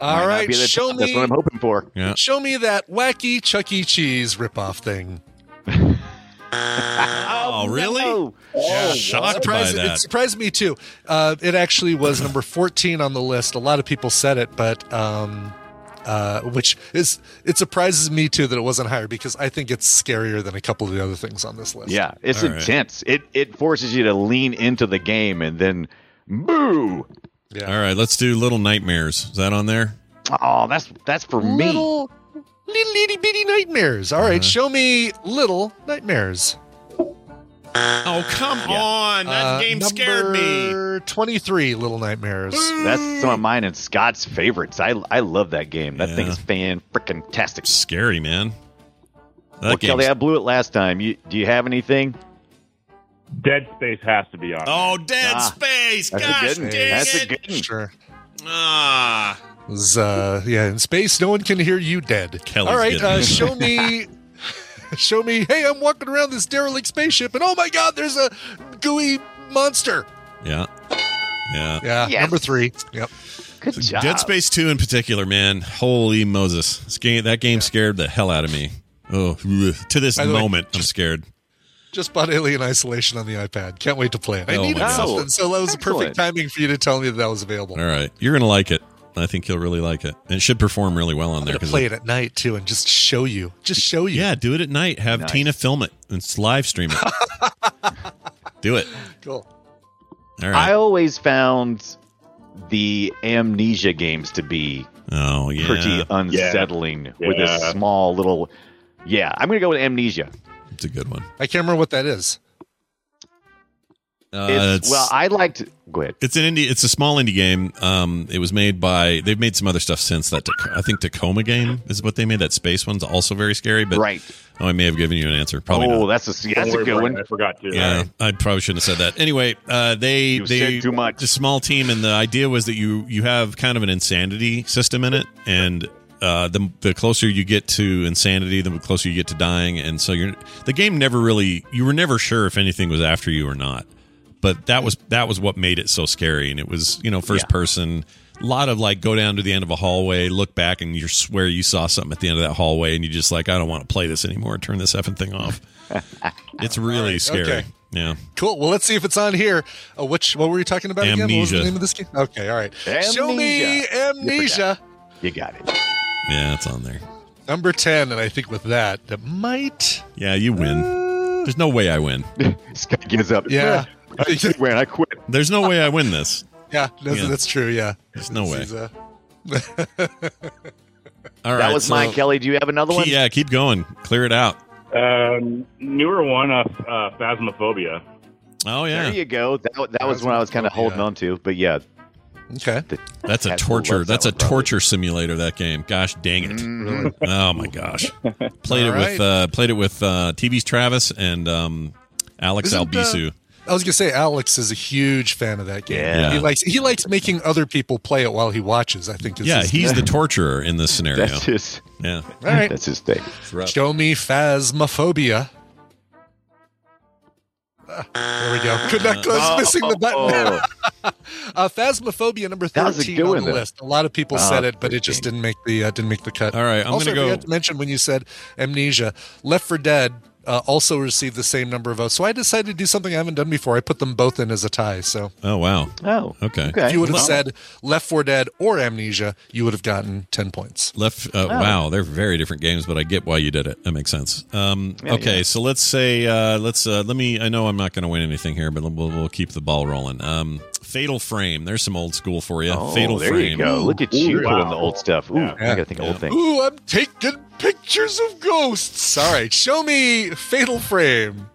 All Might right, the show top. That's what I'm hoping for. Yeah. show me that wacky Chuck E. Cheese ripoff thing. Oh really? No. Yeah, shocked by that. It surprised me too. Uh, it actually was number 14 on the list. A lot of people said it, but um, uh, which is it surprises me too that it wasn't higher because I think it's scarier than a couple of the other things on this list. Yeah, it's All right. intense. It it forces you to lean into the game and then boo. yeah. All right, let's do Little Nightmares. Is that on there? Oh, that's that's for me. Little, little itty bitty nightmares. All Uh-huh. right, show me little nightmares. Oh come on! That Uh, game scared me. 23 little nightmares. That's some of mine and Scott's favorites. I I love that game. That Yeah. thing is fan freaking tastic. Scary man. That Well, game's- Kelly, I blew it last time. You do you have anything? Dead Space has to be on. Oh, Dead Ah, Space! that's a Gosh good dang That's a good one. Sure. Ah, was, uh, yeah, in space, no one can hear you dead. Kelly's All right, uh, show me, show me. Hey, I'm walking around this derelict spaceship, and oh my god, there's a gooey monster. yeah, yeah. Yeah, Yes. number three. Yep. Good job. Dead Space Two in particular, man. Holy Moses! Game, that game scared the hell out of me. Oh, to this By the way, moment, I'm scared. Just bought Alien Isolation on the iPad. Can't wait to play it. I Oh needed something, so that was a perfect timing for you to tell me that that was available. All right, you're gonna like it. I think you'll really like it. And it should perform really well on I'm there. play it at night too, and just show you, just show you. Yeah, do it at night. Have Nice. Tina film it and live stream it. do it. cool. All I always found the amnesia games to be Oh yeah. pretty unsettling with a small little. Yeah, I'm gonna go with amnesia. It's a good one. I can't remember what that is. Uh, It's, well, I liked. Go ahead. It's an indie. It's a small indie game. Um, it was made by. They've made some other stuff since that. Tac- I think Tacoma game is what they made. That space one's also very scary. But Right. Oh, I may have given you an answer. Probably oh, not. that's a that's Don't a worry good about one. I forgot to. Yeah, I probably shouldn't have said that. Anyway, uh, they You they said too much. The small team, and the idea was that you you have kind of an insanity system in it, and uh, the the closer you get to insanity, the closer you get to dying, and so you're the game never really you were never sure if anything was after you or not. But that was that was what made it so scary, and it was you know first Yeah. person. A lot of like go down to the end of a hallway, look back, and you swear you saw something at the end of that hallway, and you just like I don't want to play this anymore. Turn this effing thing off. it's really right, scary. okay. Yeah. Cool. Well, let's see if it's on here. Uh, which what were you talking about again? What was the name of this game? Okay, all right. Show me Amnesia. amnesia. You got it. Yeah, it's on there. Number ten, and I think with that, that might. Yeah, you win. There's no way I win. Scott gives up. Yeah. I quit, man. I quit. There's no way I win this. Yeah, that's, Yeah. that's true. Yeah. There's no way. This is, uh, All right. that was so mine, Kelly. Do you have another one? yeah, keep going. Clear it out. Um, newer one, uh, uh, Phasmophobia. Oh yeah, There you go. That, that was one I was kind of holding on to. But yeah, okay. that's a torture. loves that That's a one, probably. torture simulator. That game. Gosh dang it. Oh my gosh. Played All it with uh, played it with uh, TV's Travis and um, Alex Isn't, uh, Albisu. I was gonna say Alex is a huge fan of that game. Yeah. He likes he likes making other people play it while he watches. I think. Is yeah, his- he's the torturer in this scenario. that's his. yeah. all right. That's his thing. Show me phasmophobia. Ah, there we go. Could not. I was missing the button. Oh, uh, phasmophobia number That was a thirteen on the though. list. A lot of people Oh, said it, but it just didn't make the uh, didn't make the cut. All right, I'm also, gonna I go- forgot to mention when you said amnesia, Left 4 Dead uh, also received the same number of votes. So I decided to do something I haven't done before. I put them both in as a tie. So Oh wow. oh. Okay. if you would have Well- said Left 4 Dead or Amnesia, you would have gotten 10 points. Left. Uh, Oh. Wow, they're very different games, but I get why you did it. That makes sense. Um, Yeah, okay, yeah. so let's say uh, let's uh, let me. I know I'm not going to win anything here, but we'll, we'll keep the ball rolling. Um, Fatal Frame. There's some old school for you. Oh, Fatal there Frame. you go. Look at you Ooh, pulling wow. the old stuff. Ooh, I gotta think of old things. Ooh, I'm taking pictures of ghosts. All right, show me Fatal Frame.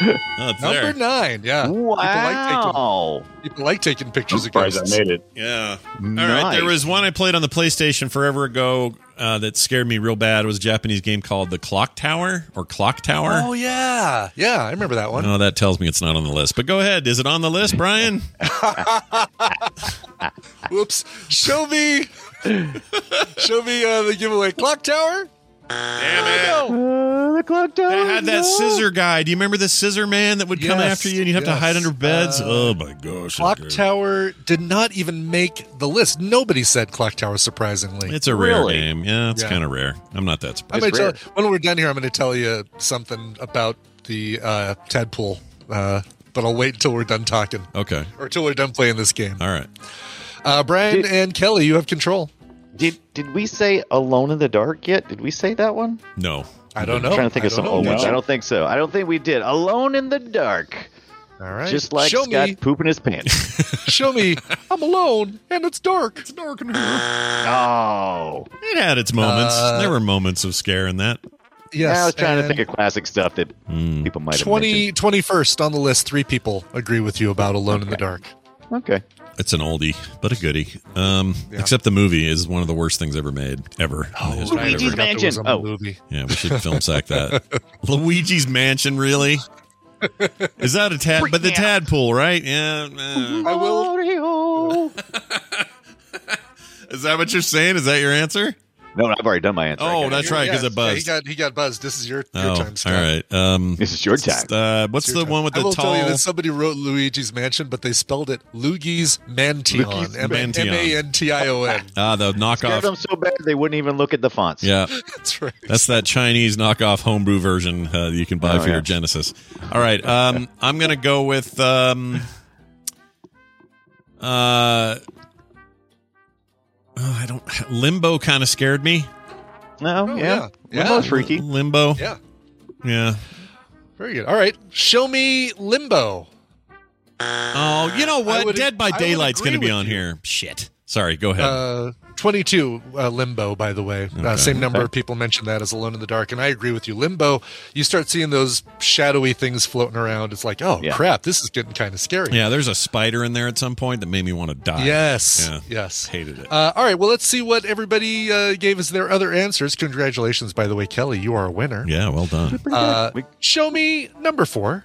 Oh, it's Number there. nine. Yeah. People like taking, Wow. people like taking I'm pictures of surprised ghosts. I made it. Yeah. All Nice. right. There was one I played on the PlayStation forever ago uh, that scared me real bad. It was a Japanese game called The Clock Tower or Clock Tower. Oh, yeah. Yeah, I remember that one. Oh, that tells me it's not on the list. But go ahead. Is it on the list, Brian? Whoops. Show me. show me uh, the giveaway. Clock Tower? Damn it. No. Uh, the clock tower. They had that scissor guy. Do you remember the scissor man that would come Yes, after you and you'd have to hide under beds? Uh, oh my gosh. Clock that's great. Tower did not even make the list. Nobody said Clock Tower, surprisingly. It's a rare Really? game. Yeah, it's Yeah. kind of rare. I'm not that I'm surprised. gonna tell, rare. when we're done here, I'm going to tell you something about the uh, tadpole, uh, but I'll wait until we're done talking Okay. or until we're done playing this game. All right. Uh, Brian Did- and Kelly, you have control. Did did we say Alone in the Dark yet? Did we say that one? No. I don't know. I'm trying to think I of some know. old ones. No. I don't think so. I don't think we did. Alone in the Dark. All right. Just like show Scott me, pooping his pants. show me. I'm alone and it's dark. It's dark in here. oh. It had its moments. Uh, there were moments of scare in that. Yes. I was trying to think of classic stuff that people might have 20, 21st on the list. Three people agree with you about Alone in the Dark. Okay. It's an oldie, but a goodie. Um, Yeah. Except the movie is one of the worst things ever made, ever. in the history of Luigi's. Mansion. That was on the Oh. movie. Yeah, we should film sack that. Luigi's Mansion, really? Is that a tad? But the tadpole, right? Yeah. uh, I will. Mario. is that what you're saying? Is that your answer? No, I've already done my answer. Oh, that's right, because Yeah, it yeah, he buzzed. got he got buzzed. This is your, your oh, time, Scott. all right. Um, This is your time. uh, what's It's the your one time. with I the will tall? tell you that somebody wrote Luigi's Mansion, but they spelled it Luigi's Mantion. Luigi's M Mantion. A N T I O N. Ah, the Scared knockoff. them so bad they wouldn't even look at the fonts. Yeah, That's right. that's that Chinese knockoff homebrew version uh, you can buy Oh, for your. Genesis. All right, um, I'm gonna go with um, uh, oh, I don't. Limbo kind of scared me. No, Oh, yeah. yeah. Yeah. Limbo's freaky. Limbo. Yeah. Yeah. Very good. All right. Show me Limbo. Oh, you know what? Dead by I Daylight's going to be on you. here. Shit. Sorry, go ahead. Uh, 22 uh, limbo by the way. Uh, same number of people mentioned that as alone in the dark and i agree with you. Limbo you start seeing those shadowy things floating around. It's like oh Yeah. crap this is getting kind of scary. Yeah, there's a spider in there at some point that made me want to die. yes. Yeah. yes. Hated it. uh, all right well let's see what everybody uh, gave us their other answers. Congratulations by the way kelly you are a winner. Yeah, well done. uh, show me number four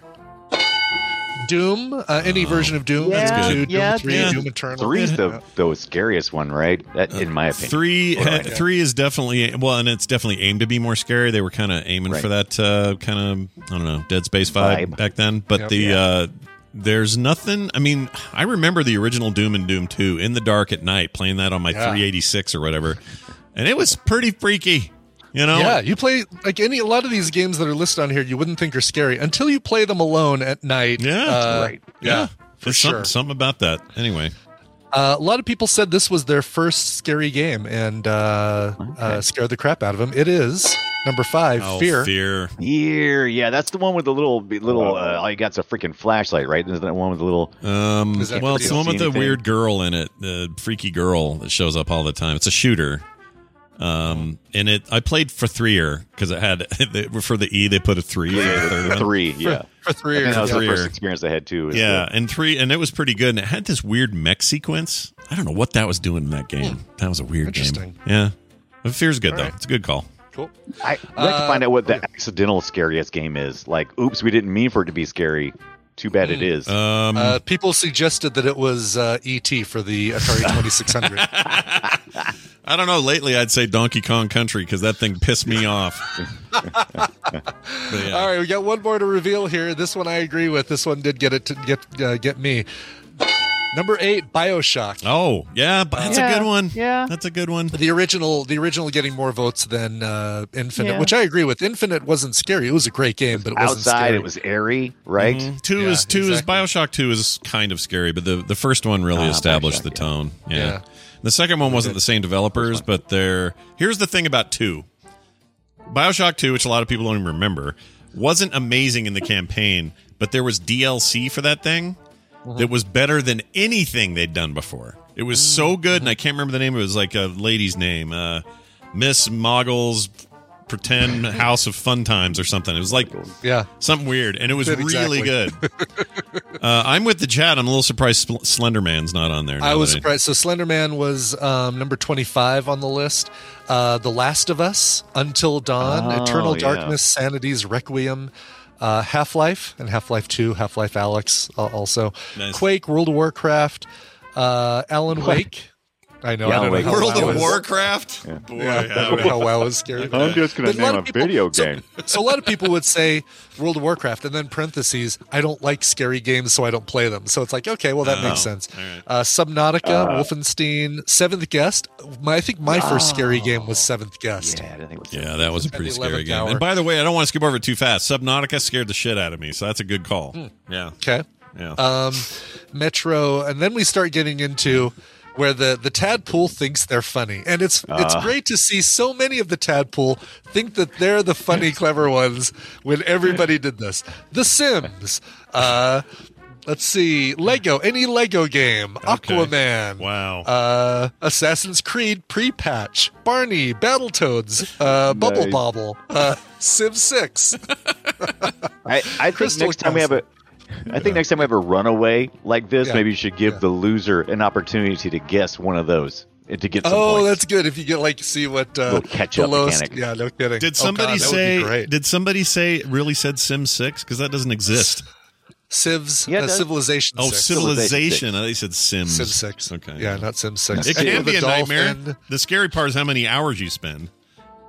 doom uh, any version of doom Yeah, That's two, yeah, doom 3 yeah. doom eternal Three's Yeah. the the scariest one, right? That, in my opinion. Three, Or- had- three is definitely well, and it's definitely aimed to be more scary. They were kind of aiming Right. for that uh, kind of I don't know Dead Space vibe, Vibe. back then. But Yep. the Yeah. uh, there's nothing. I mean, I remember the original Doom and Doom Two in the dark at night, playing that on my Yeah. 386 or whatever, and it was pretty freaky. You know, Yeah, you play like any a lot of these games that are listed on here. You wouldn't think are scary until you play them alone at night. Yeah, uh, right. Yeah, for sure. something, something about that. Anyway, Uh, a lot of people said this was their first scary game and uh, uh, scared the crap out of them. It is number five, oh, Fear. fear. Here, yeah, that's the one with the little little. Uh, all you got's a freaking flashlight, right? Isn't that one with the little? Um, well, it's the one with DLC the weird girl in it, the freaky girl that shows up all the time. It's a shooter. Um, and it I played for three threeer because it had for the E they put a three. for the third one. Three, yeah. For three years. that was yeah. the first experience I had too. Yeah, the- and three, and it was pretty good. And it had this weird mech sequence. I don't know what that was doing in that game. That was a weird game. Yeah, but Fear's good All though. right. It's a good call. Cool. I, I'd like to Uh, find out what the okay. accidental scariest game is. Like, oops, we didn't mean for it to be scary. Too bad it is. Um, Uh, people suggested that it was uh, ET for the Atari 2600. I don't know. Lately, I'd say Donkey Kong Country because that thing pissed me off. Yeah. All right, we got one more to reveal here. This one I agree with. This one did get it to get uh, get me. Number eight, Bioshock. Oh, yeah, but that's a good one. yeah. that's a good one. The original, the original, getting more votes than uh, Infinite, Yeah. which I agree with. Infinite wasn't scary; it was a great game, but it wasn't Outside, scary. it was airy, right? Mhm. Two Yeah, is two exactly. is Bioshock Two is kind of scary, but the the first one really Ah, established Bioshock, the yeah. tone. Yeah. The second one wasn't the same developers, but they're here's the thing about two. Bioshock Two, which a lot of people don't even remember, wasn't amazing in the campaign, but there was DLC for that thing that was better than anything they'd done before. It was so good, and I can't remember the name. It was like a lady's name, uh, Miss Moggle's Pretend House of Fun Times or something. It was like yeah. something weird, and it was Did really exactly. good. uh, I'm with the chat. I'm a little surprised Spl- Slender Man's not on there. I was that surprised. So Slenderman was um, number twenty-five on the list. Uh, the Last of Us, Until Dawn, Oh, Eternal yeah. Darkness, Sanity's Requiem, uh, Half Life, and Half Life Two, Half Life Alyx, uh, also Nice. Quake, World of Warcraft, uh, Alan Wake. I know. Yeah, I don't Alan know World of is- Warcraft. Boy, Yeah, I yeah, how WoW is scary. I'm just going to a name a people- video game. So a lot of people would say World of Warcraft, and then parentheses, I don't like scary games, so I don't play them. So it's like, okay, well that Oh, makes sense. all right. Uh, Subnautica, Wolfenstein, Seventh Guest. My, I think my first scary game was Seventh Guest. Yeah, I didn't think it was Yeah, that was a pretty scary game. hour. And by the way, I don't want to skip over it too fast. Subnautica scared the shit out of me, so that's a good call. Yeah, Okay. yeah. Um, Metro, and then we start getting into where the the tadpole thinks they're funny, and it's it's Ah. great to see so many of the tadpole think that they're the funny, clever ones when everybody did this. The Sims. Uh, let's see, Lego, any Lego game, Okay. Aquaman. wow. Uh, Assassin's Creed pre-patch, Barney, Battletoads, uh, Bubble Nice. Bobble, uh, Sim Six. I, I think next time we have a, I think next time we have a runaway like this, Yeah. maybe you should give Yeah. the loser an opportunity to guess one of those and to get some Oh, points. that's good. If you get like see what uh, Little catch-up the lowest- mechanic. Yeah, no kidding. did Oh, somebody God, that would be say? great. Did somebody say really said Sim Six? Because that doesn't exist. Civs? Yeah, uh, Civilization. Oh, six. civilization. I thought you said Sims. Sim Six. Okay. Yeah, not Sim Six. It can be a dolphin. nightmare. The scary part is how many hours you spend.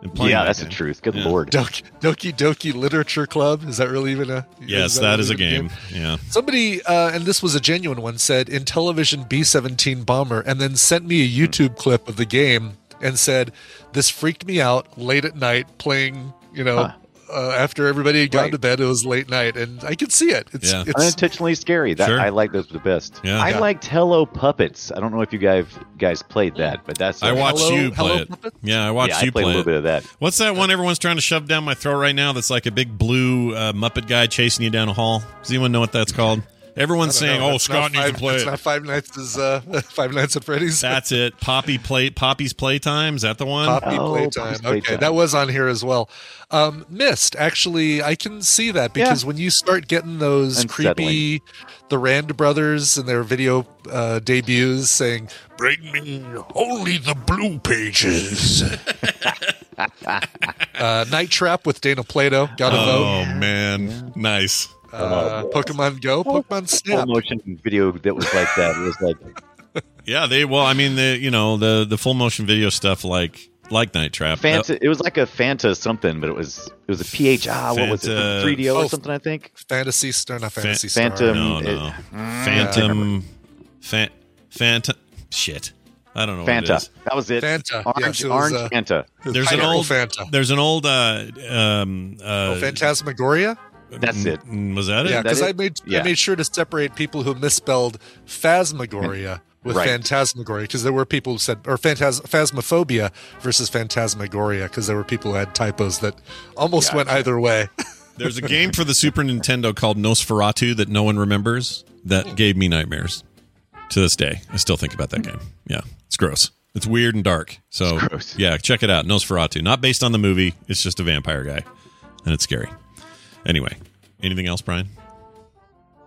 In playing yeah, that that's the truth. Good Yeah. lord. Doki, Doki Doki Literature Club. Is that really even a? Yes, that that really is a even game. Yeah. Somebody, uh, and this was a genuine one, said Intellivision B 17 Bomber, and then sent me a YouTube clip of the game and said, This freaked me out late at night playing, you know, Huh. Uh, after everybody had gone Right. to bed. It was late night, and I could see it. It's, Yeah. it's Unintentionally scary. That Sure. I like those the best. Yeah. I Yeah. liked Hello Puppets. I don't know if you guys guys played that, but that's I watched Hello- you play Hello it. Puppet? Yeah, I watched yeah, I you played a little it. bit of that. What's that one everyone's trying to shove down my throat right now? That's like a big blue uh, Muppet guy chasing you down a hall. Does anyone know what that's called? Everyone's saying, know. "Oh, That's Scott needs five, to play It's it." not Five Nights is uh, Five Nights at Freddy's. That's it. Poppy play Poppy's playtime. Is that the one? Poppy Oh, Playtime. Poppy's Okay, Playtime. that was on here as well. Um, Myst, actually, I can see that because when you start getting those creepy, the Rand brothers and their video uh, debuts saying, "Bring me only the blue pages." uh, Night Trap with Dana Plato. Got to vote. Oh vote. man, nice. Uh, Pokemon Go, Pokemon Snap, Full Snap. motion video that was like that. It was like Yeah, they. Well, I mean, the you know the the full motion video stuff like like Night Trap. Fanta. It was like a Fanta something, but it was it was a PHA. What was it? 3DO Oh, or something? I think. Fantasy Star, not Fa- Fantasy Star. Phantom. no, no, it- Phantom, Fan, Phantom. Shit, I don't know. What it Fanta. That was it. Fanta. Orange, Yes, it was, orange uh, Fanta. There's an old Fanta. There's an old. Uh, um, uh, Oh, Phantasmagoria. That's it. Was that it? Yeah, because? I made Yeah. I made sure to separate people who misspelled phasmagoria with Right. phantasmagoria because there were people who said or phantas- phasmophobia versus phantasmagoria because there were people who had typos that almost went either way. There's a game for the Super Nintendo called Nosferatu that no one remembers that gave me nightmares to this day. I still think about that game. Yeah, it's gross. It's weird and dark. So yeah, check it out. Nosferatu, not based on the movie. It's just a vampire guy, and it's scary. Anyway, anything else, Brian?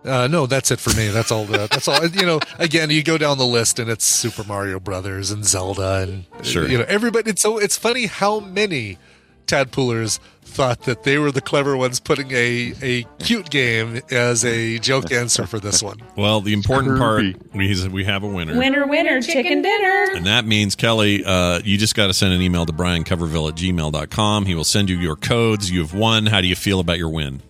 Uh, no, that's it for me. That's all. The, that's all. You know, again, you go down the list and it's Super Mario Brothers and Zelda and Sure. You know, everybody. It's so it's funny how many tadpoolers thought that they were the clever ones putting a a cute game as a joke answer for this one. Well, the important Kirby. part we we have a winner. Winner, winner, chicken dinner. And that means, Kelly, uh, you just got to send an email to briancoverville at gmail.com. He will send you your codes. You have won. How do you feel about your win?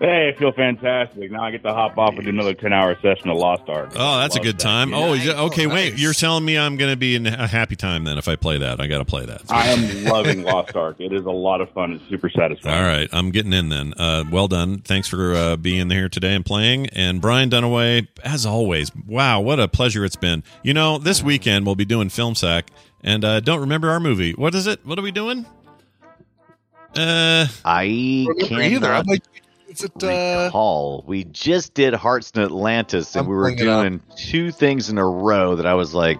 Hey, I feel fantastic. Now I get to hop off and do another 10 hour session of Lost Ark. Oh, that's a good time. game. Oh, yeah, okay. Oh, Wait, you're telling me I'm going to be in a happy time then if I play that. I got to play that. I am loving Lost Ark. It is a lot of fun. It's super satisfying. All right, I'm getting in then. Uh, well done. Thanks for uh, being here today and playing. And Brian Dunaway, as always, wow, what a pleasure it's been. You know, this weekend we'll be doing Film Sack, and uh, don't remember our movie. What is it? What are we doing? Uh, I Remember either. I'm like, is it? Uh, recall. We just did Hearts in Atlantis, and I'm we were pulling it up. doing two things in a row that I was like,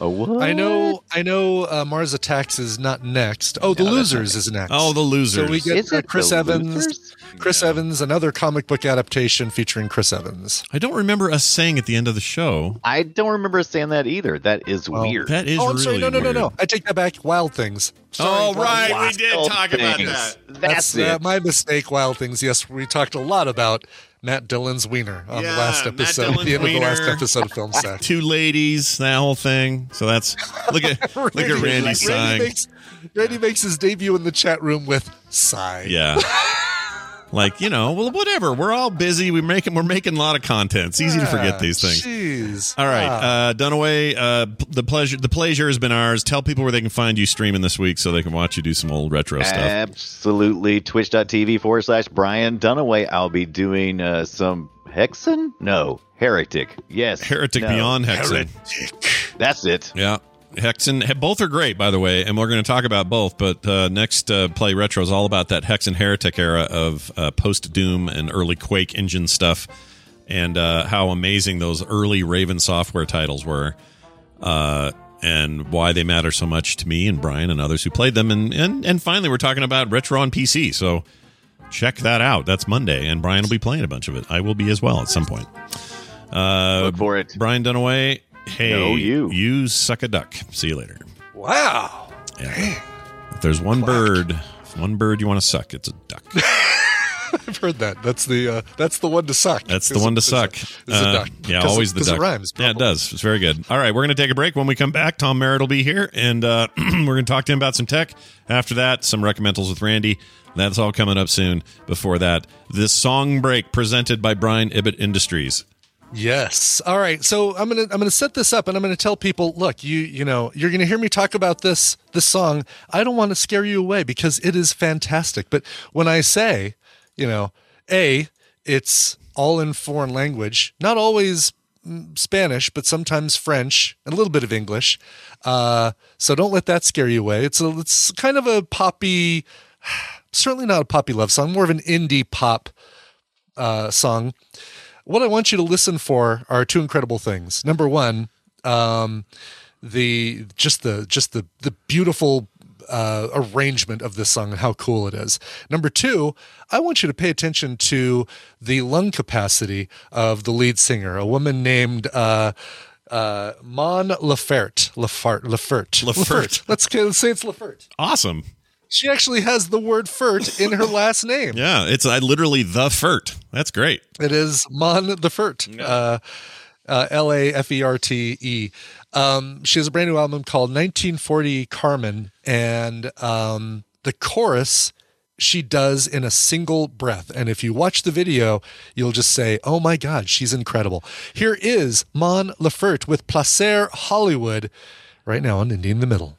"Oh, what?" I know. I know. Uh, Mars Attacks is not next. Oh, the Yeah, that's Losers is next. oh, the losers. So we get uh, Chris Evans. Losers? Chris Evans, another comic book adaptation featuring Chris Evans. I don't remember us saying at the end of the show. I don't remember saying that either. That is Well, weird. That is oh, I'm really sorry. No, no, no, weird. no. I take that back. Wild Things. Sorry, Oh, right. Things. We did Wild talk about that. That's, uh, it. my mistake. Wild Things. Yes, we talked a lot about Matt Dillon's wiener on Yeah, the last episode. The end of the last wiener. episode of Film Sack. Two ladies, that whole thing. So that's look at look at Randy Randy sighing. makes, Randy makes his debut in the chat room with sigh. Yeah. Like you know, well, whatever. We're all busy. We making we're making a lot of content. It's easy to forget these things. Jeez. All right, uh, Dunaway. Uh, the pleasure the pleasure has been ours. Tell people where they can find you streaming this week so they can watch you do some old retro stuff. Absolutely. Twitch.tv forward slash Brian Dunaway. I'll be doing uh, some Hexen? No. Heretic. Yes. Heretic No. Beyond Hexen. Heretic. That's it. Yeah. Hexen, both are great, by the way, and we're going to talk about both. But uh, next uh, play retro is all about that Hexen Heretic era of uh, post Doom and early Quake engine stuff, and uh, how amazing those early Raven software titles were, uh, and why they matter so much to me and Brian and others who played them. And and and finally, we're talking about retro on PC. So check that out. That's Monday, and Brian will be playing a bunch of it. I will be as well at some point. Uh, Look for it. Brian Dunaway. Hey, No, you. You suck a duck. See you later. Wow. Yeah. If there's one bird, one bird you want to suck, it's a duck. I've heard that. That's the uh, that's the one to suck. That's the Is- one to is suck. Is a Uh, duck. Yeah, always it, the duck. It rhymes. Yeah, it does. It's very good. All right, we're going to take a break. When we come back, Tom Merritt will be here, and uh, we're going to talk to him about some tech. After that, some recommentals with Randy. That's all coming up soon. Before that, this song break presented by Brian Ibbott Industries. Yes. All right. So I'm gonna I'm gonna set this up, and I'm gonna tell people, look, you you know, you're gonna hear me talk about this this song. I don't want to scare you away because it is fantastic. But when I say, you know, a, it's all in foreign language, not always mm, Spanish, but sometimes French and a little bit of English. Uh, so don't let that scare you away. It's a it's kind of a poppy, certainly not a poppy love song, more of an indie pop uh, song what I want you to listen for are two incredible things. Number one, um, the just the just the the beautiful uh, arrangement of this song and how cool it is. Number two, I want you to pay attention to the lung capacity of the lead singer, a woman named. Uh, uh, Mon Laferte. Laferte. Laferte. Laferte. Let's, let's say it's Laferte. Awesome. She actually has the word Fert in her last name. Yeah, it's I literally the Fert. That's great. It is Mon the Fert. Uh, uh, L A F E R T E. Um, she has a brand new album called 1940 Carmen, and um, the chorus she does in a single breath. And if you watch the video, you'll just say, oh my God, she's incredible. Here is Mon Laferte with Placer Hollywood right now on Indie in the Middle.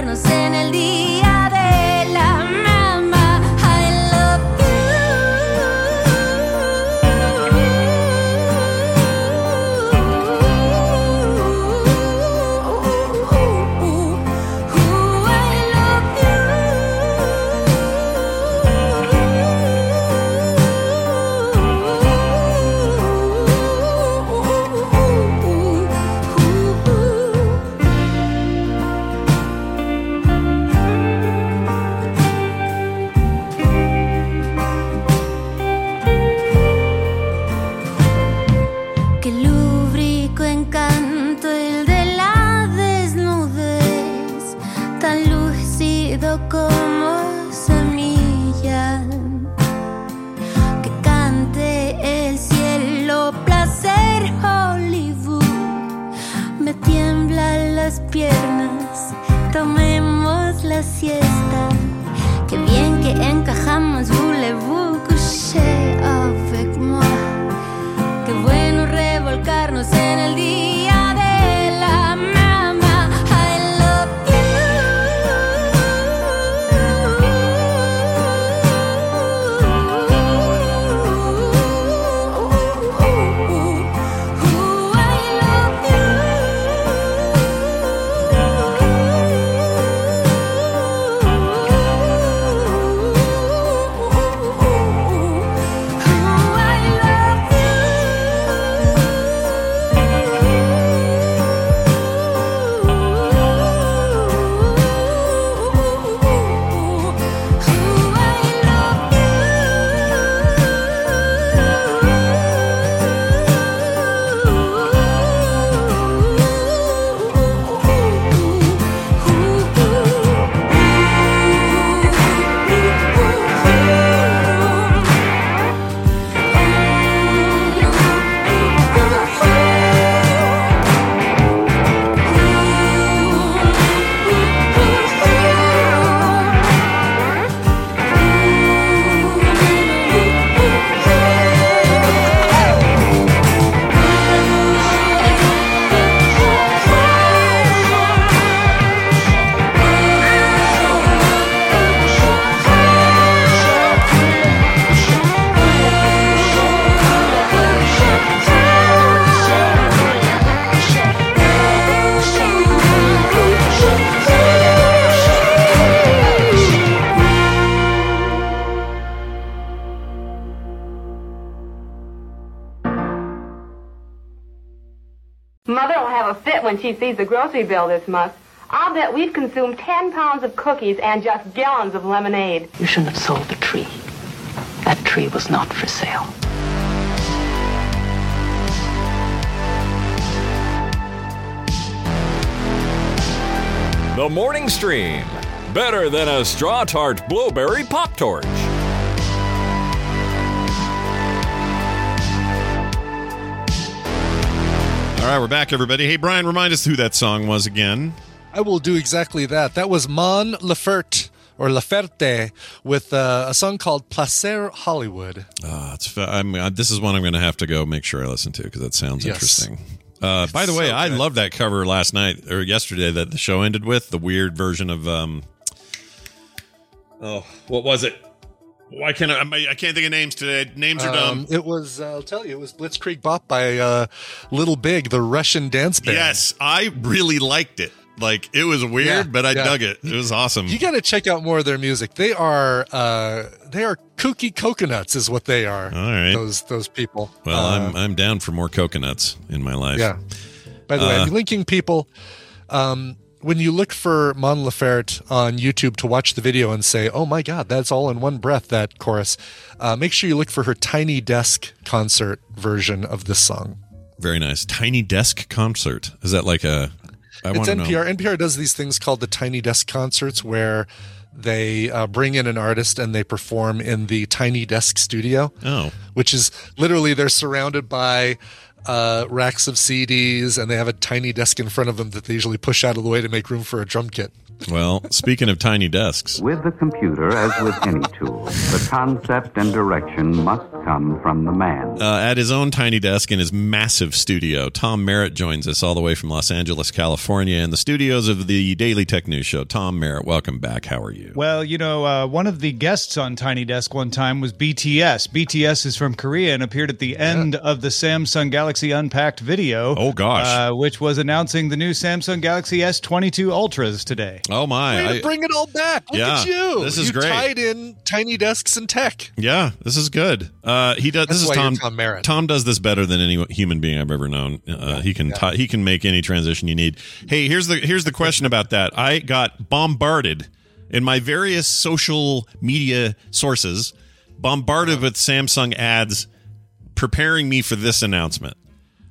En el día las piernas, tomemos la siesta. She sees the grocery bill this month. I'll bet we've consumed 10 pounds of cookies and just gallons of lemonade. You shouldn't have sold the tree. That tree was not for sale. The Morning Stream. Better than a straw tart blueberry pop torch. Right, we're back, everybody. Hey, Brian, remind us who that song was again. I will do exactly that. That was Mon Laferte or Laferte with uh, a song called Placer Hollywood. Uh, it's, I'm, uh, this is one I'm going to have to go make sure I listen to because that sounds Yes. interesting. Uh, by the way, so I good. loved that cover last night or yesterday that the show ended with the weird version of um. Oh, what was it? Why can't I? I can't think of names today. Names are dumb. Um, it was, uh, I'll tell you, it was Blitzkrieg Bop by uh, Little Big, the Russian dance band. Yes, I really liked it. Like it was weird, Yeah, but I yeah. dug it. It was awesome. You got to check out more of their music. They are uh, they are kooky coconuts, is what they are. All right. those those people. well, Uh, I'm I'm down for more coconuts in my life. Yeah. By the way, Uh, I'm linking people. Um, when you look for Mon Laferte on YouTube to watch the video and say, "Oh my God, that's all in one breath," that chorus, uh, make sure you look for her Tiny Desk concert version of this song. Very nice. Tiny desk concert. Is that like a? I it's to know. NPR. NPR does these things called the Tiny Desk concerts where they uh, bring in an artist and they perform in the Tiny Desk studio. Oh. which is literally they're surrounded by uh, racks of CDs and they have a tiny desk in front of them that they usually push out of the way to make room for a drum kit. Well, speaking of tiny desks, With the computer, as with any tool, the concept and direction must come from the man. uh, at his own tiny desk in his massive studio, Tom Merritt joins us all the way from Los Angeles, California, in the studios of the Daily Tech News Show. Tom Merritt, welcome back. How are you? Well, you know, uh, one of the guests on Tiny Desk one time was BTS. BTS is from Korea and appeared at the end of the Samsung Galaxy Unpacked video. Oh, gosh. Uh, which was announcing the new Samsung Galaxy S22 Ultras today. Oh my! I- bring it all back. Look Yeah, at you. this is you great. tied in tiny desks and tech. Yeah, this is good. Uh, he does. That's this is Tom. Tom Merritt. Tom does this better than any human being I've ever known. Uh, he can ti- he can make any transition you need. Hey, here's the here's the question about that. I got bombarded in my various social media sources, bombarded with Samsung ads preparing me for this announcement.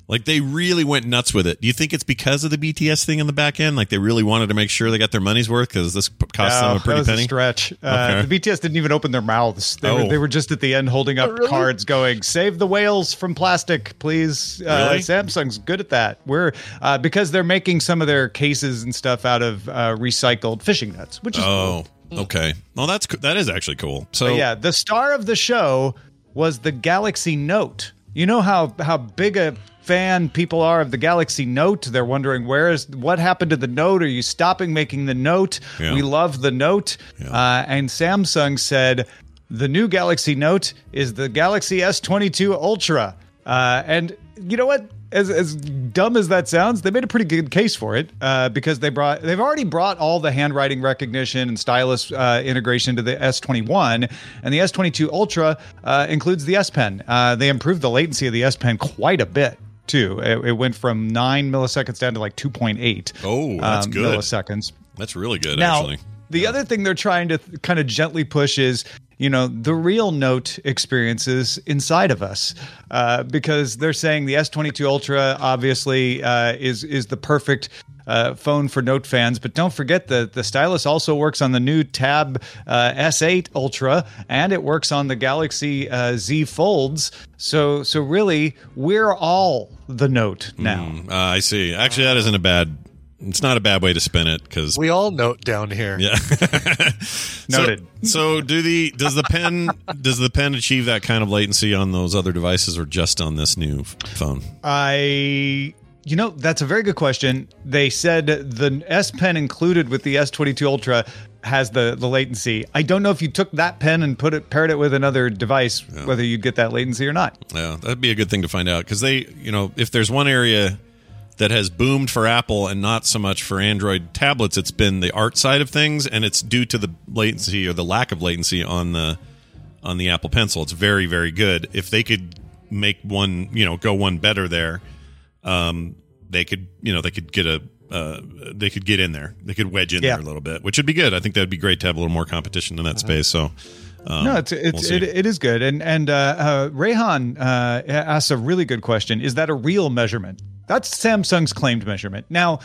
Like they really went nuts with it. Do you think it's because of the BTS thing in the back end? Like they really wanted to make sure they got their money's worth because this p- cost them a pretty that was penny. a stretch. Uh, Okay. The BTS didn't even open their mouths. They, Oh. were, they were just at the end holding up really? cards going, save the whales from plastic, please. Uh, Really? Samsung's good at that. We're uh, Because they're making some of their cases and stuff out of uh, recycled fishing nets, which is Oh, okay. Well, that's that is actually cool. So But yeah, the star of the show was the Galaxy Note. You know how how big a fan people are of the Galaxy Note. They're wondering where is what happened to the Note? Are you stopping making the Note? Yeah. We love the Note. Uh, and Samsung said the new Galaxy Note is the Galaxy S22 Ultra. Uh, and you know what? As, as dumb as that sounds, they made a pretty good case for it uh, because they brought they've already brought all the handwriting recognition and stylus uh, integration to the S21, and the S22 Ultra uh, includes the S Pen. Uh, they improved the latency of the S Pen quite a bit too. It, it went from nine milliseconds down to like 2.8. Oh, that's um, good. milliseconds. That's really good, Now, actually. the other thing they're trying to th- kind of gently push is, you know, the real Note experiences inside of us, uh, because they're saying the S22 Ultra obviously uh, is is the perfect. Uh, phone for Note fans, but don't forget that the stylus also works on the new Tab uh, S8 Ultra, and it works on the Galaxy uh, Z Folds. So, so really, we're all the Note now. Mm, uh, I see. Actually, that isn't a bad. It's not a bad way to spin it because We all note down here. yeah. Noted. So, so do the does the pen does the pen achieve that kind of latency on those other devices or just on this new phone? I, you know, that's a very good question. They said the S Pen included with the S22 Ultra has the the latency. I don't know if you took that pen and put it paired it with another device, whether you'd get that latency or not. Yeah, that'd be a good thing to find out because they, you know, if there's one area that has boomed for Apple and not so much for Android tablets, it's been the art side of things, and it's due to the latency or the lack of latency on the on the Apple Pencil. It's very, very good. If they could make one, you know, go one better there, um, they could, you know, they could get a. Uh, they could get in there. They could wedge in Yeah. there a little bit, which would be good. I think that'd be great to have a little more competition in that space. So, um, no, it's we'll it's it, it is good. And and uh, uh, Rayhan uh, asks a really good question. Is that a real measurement? That's Samsung's claimed measurement. Now,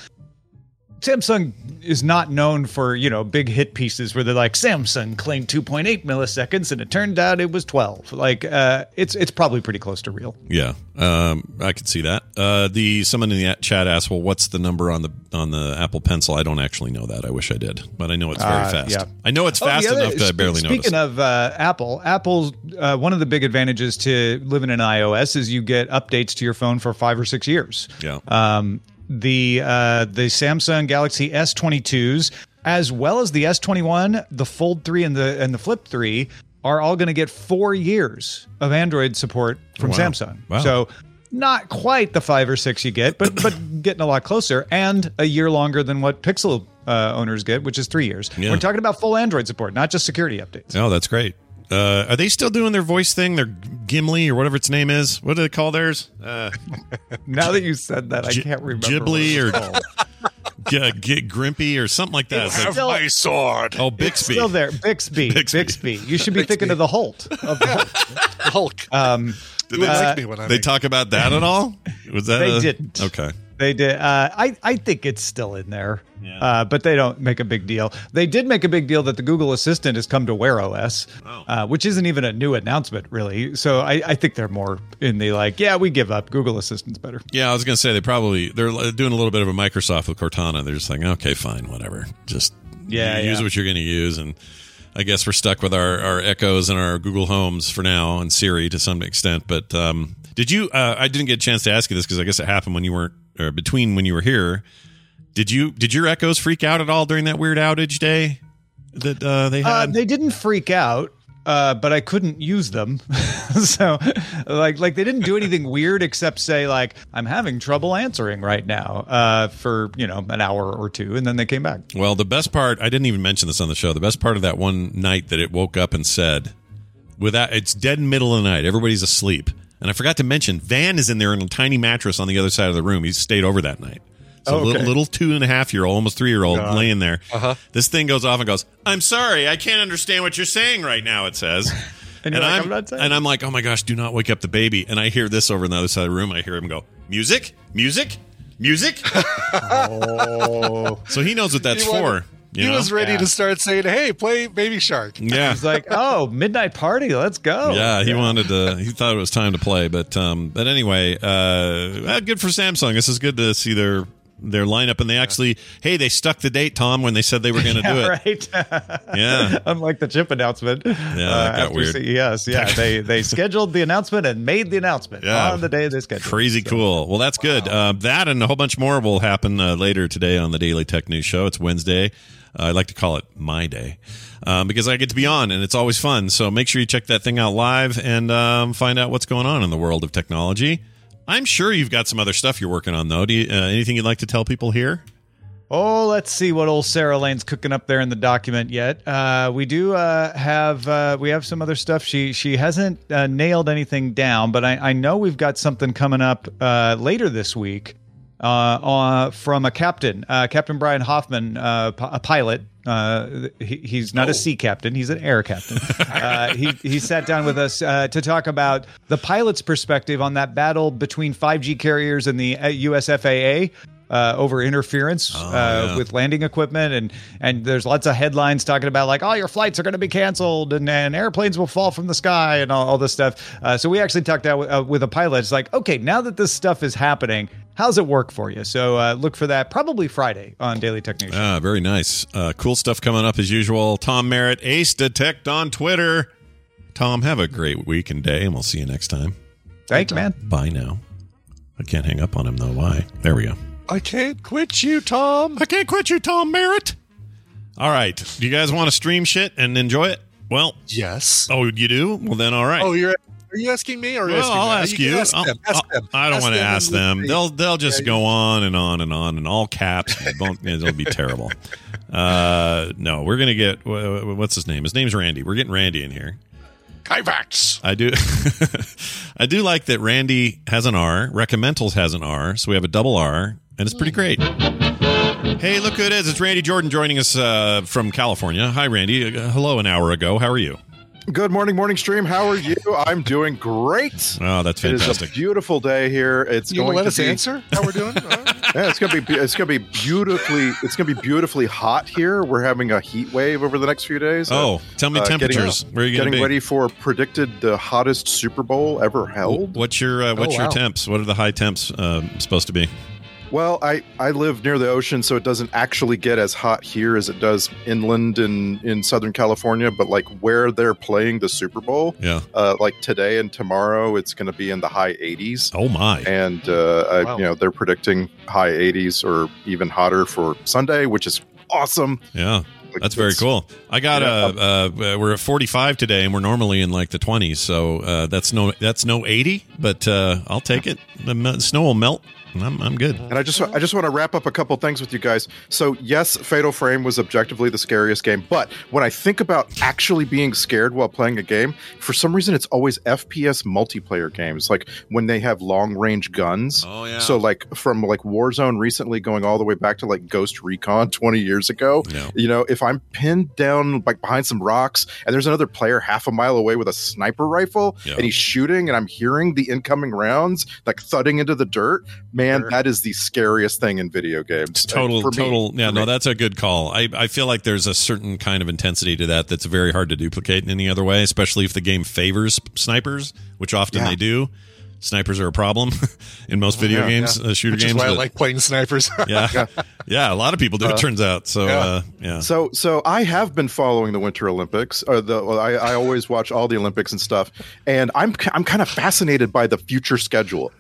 Samsung is not known for you know big hit pieces where they're like Samsung claimed 2.8 milliseconds and it turned out it was 12. Like uh, it's it's probably pretty close to real. Yeah, um, I could see that. Uh, the someone in the chat asked, "Well, what's the number on the on the Apple Pencil?" I don't actually know that. I wish I did, but I know it's very Uh, fast. yeah. I know it's Oh, fast other- enough that I barely Speaking notice. of uh, Apple, Apple's uh, one of the big advantages to living in iOS is you get updates to your phone for five or six years. Yeah. Um, the uh, the Samsung Galaxy S22s, as well as the S21, the Fold 3, and the and the Flip 3, are all going to get four years of Android support from Wow. Samsung. Wow. So. Not quite the five or six you get, but but getting a lot closer, and a year longer than what Pixel uh, owners get, which is three years. Yeah. We're talking about full Android support, not just security updates. Oh, that's great. Uh, are they still doing their voice thing? Their Gimli or whatever its name is. What do they call theirs? Uh, Now that you said that, I can't remember. Ghibli or it's. G- G- Grimpy or something like that. It's It's like- still- My sword. oh, It's Bixby. still there. Bixby. Bixby. You should be thinking of the Holt. Of the Holt. Hulk. Um, Did they, uh, me when I'm they talk about that at all? Was that They a- didn't. Okay. They did. Uh, I I think it's still in there, uh, but they don't make a big deal. They did make a big deal that the Google Assistant has come to Wear OS, Oh. uh, which isn't even a new announcement, really. So I, I think they're more in the like, yeah, we give up. Google Assistant's better. Yeah, I was going to say they probably they're doing a little bit of a Microsoft with Cortana. They're just like, okay, fine, whatever. Just Yeah, use yeah. what you're going to use, and I guess we're stuck with our our Echoes and our Google Homes for now, and Siri to some extent. But um, did you? Uh, I didn't get a chance to ask you this because I guess it happened when you weren't or between when you were here. Did you? Did your Echoes freak out at all during that weird outage day that uh, they Uh, had? they didn't freak out, uh, but I couldn't use them. so, like, like they didn't do anything weird except say like, "I'm having trouble answering right now" uh, for you know an hour or two, and then they came back. Well, the best part, I didn't even mention this on the show. The best part of that one night that it woke up and said, without it's dead middle of the night, everybody's asleep. And I forgot to mention, Van is in there in a tiny mattress on the other side of the room. He stayed over that night. So Oh, a little, little two and a half year old, almost three year old, laying there. Uh-huh. This thing goes off and goes, I'm sorry, I can't understand what you're saying right now, it says. And you're like, I'm, "I'm not saying and I'm like, oh my gosh, do not wake up the baby. And I hear this over on the other side of the room. I hear him go, music, music, music. Oh, so he knows what that's for. You he know? was ready Yeah. to start saying, "Hey, play Baby Shark." yeah. he's like, "Oh, midnight party, let's go." Yeah, he wanted to. He thought it was time to play, but um, but anyway, uh, well, good for Samsung. This is good to see their their lineup, and they actually, hey, they stuck the date, Tom, when they said they were going to do it. right. Yeah. Unlike the chip announcement. Yeah, that got after weird. CES. Yeah, they they scheduled the announcement and made the announcement Yeah. on the day they scheduled. Crazy cool. Well, that's good. Uh, that and a whole bunch more will happen uh, later today on the Daily Tech News Show. It's Wednesday. Uh, I like to call it my day um, because I get to be on and it's always fun. So make sure you check that thing out live and um, find out what's going on in the world of technology. I'm sure you've got some other stuff you're working on, though. Do you, uh, anything you'd like to tell people here? Oh, let's see what old Sarah Lane's cooking up there in the document yet. Uh, we do uh, have uh, we have some other stuff. She she hasn't uh, nailed anything down, but I, I know we've got something coming up uh, later this week uh, uh, from a captain, uh, Captain Brian Hoffman, uh, a pilot. Uh, he, he's not a sea captain; he's an air captain. uh, he he sat down with us uh, to talk about the pilot's perspective on that battle between 5G carriers and the U.S. FAA uh, over interference uh, yeah. with landing equipment, and and there's lots of headlines talking about like, oh, your flights are going to be canceled, and, and airplanes will fall from the sky, and all, all this stuff. Uh, so we actually talked out with, uh, with a pilot. It's like, okay, now that this stuff is happening, how's it work for you? So uh, look for that probably Friday on Daily Technician. Ah, very nice. Uh, cool stuff coming up as usual. Tom Merritt, Ace Detect on Twitter. Tom, have a great week and day, and we'll see you next time. Thanks, you, man. Bye now. I can't hang up on him, though. Why? There we go. I can't quit you, Tom. I can't quit you, Tom Merritt. All right. Do you guys want to stream shit and enjoy it? Well, Yes. oh, you do? Well, then, all right. Oh, you're. Are you asking me or are well, asking I'll them? ask can you. Ask I'll- them. Ask I'll- them. I don't Ask want to ask them. leave They'll they'll just Yeah, go on and on and on in all caps. It'll be terrible. Uh, no, we're gonna get wha- wha- what's his name? His name's Randy. We're getting Randy in here. Kyvax. I do, I do like that Randy has an R. Recommentals has an R, so we have a double R, and it's pretty great. Hey, look who it is! It's Randy Jordan joining us uh, from California. Hi, Randy. Uh, hello, an hour ago. How are you? Good morning, morning stream. How are you? I'm doing great. Oh, that's fantastic! It is fantastic. a beautiful day here. It's You gonna let to us be, answer how we're doing? Yeah, it's gonna be it's gonna be beautifully it's gonna be beautifully hot here. We're having a heat wave over the next few days. Uh, Oh, tell me getting- temperatures. Where are you getting be? ready for predicted the hottest Super Bowl ever held? What's your uh, what's Oh, your temps? What are the high temps uh, supposed to be? Well, I, I live near the ocean, so it doesn't actually get as hot here as it does inland in, in Southern California. But like where they're playing the Super Bowl, Yeah. uh, like today and tomorrow, it's going to be in the high 80s. Oh my! And uh, I- Wow. you know they're predicting high 80s or even hotter for Sunday, which is awesome. Yeah. Like, That's very cool. I got Yeah. uh, uh, we're at 45 today, and we're normally in like the 20s, so uh, that's no that's no 80, but uh, I'll take it. The snow will melt, and I'm I'm good. And I just I just want to wrap up a couple things with you guys. So yes, Fatal Frame was objectively the scariest game, but when I think about actually being scared while playing a game, for some reason it's always FPS multiplayer games, like when they have long range guns. Oh yeah. So like from like Warzone recently going all the way back to like Ghost Recon 20 years ago. Yeah. You know, if I'm pinned down like behind some rocks and there's another player half a mile away with a sniper rifle Yeah. and he's shooting and I'm hearing the incoming rounds like thudding into the dirt, man, that is the scariest thing in video games. Like, total me. total yeah no me. that's a good call I, I feel like there's a certain kind of intensity to that that's very hard to duplicate in any other way especially if the game favors snipers which often Yeah. they do snipers are a problem in most video Yeah, games yeah. uh, shooter Which games is why I like playing snipers. yeah yeah a lot of people do it Uh, turns out so yeah. uh yeah So, so I have been following the Winter Olympics. Or the well, I, I always watch all the Olympics and stuff, and I'm I'm kind of fascinated by the future schedule.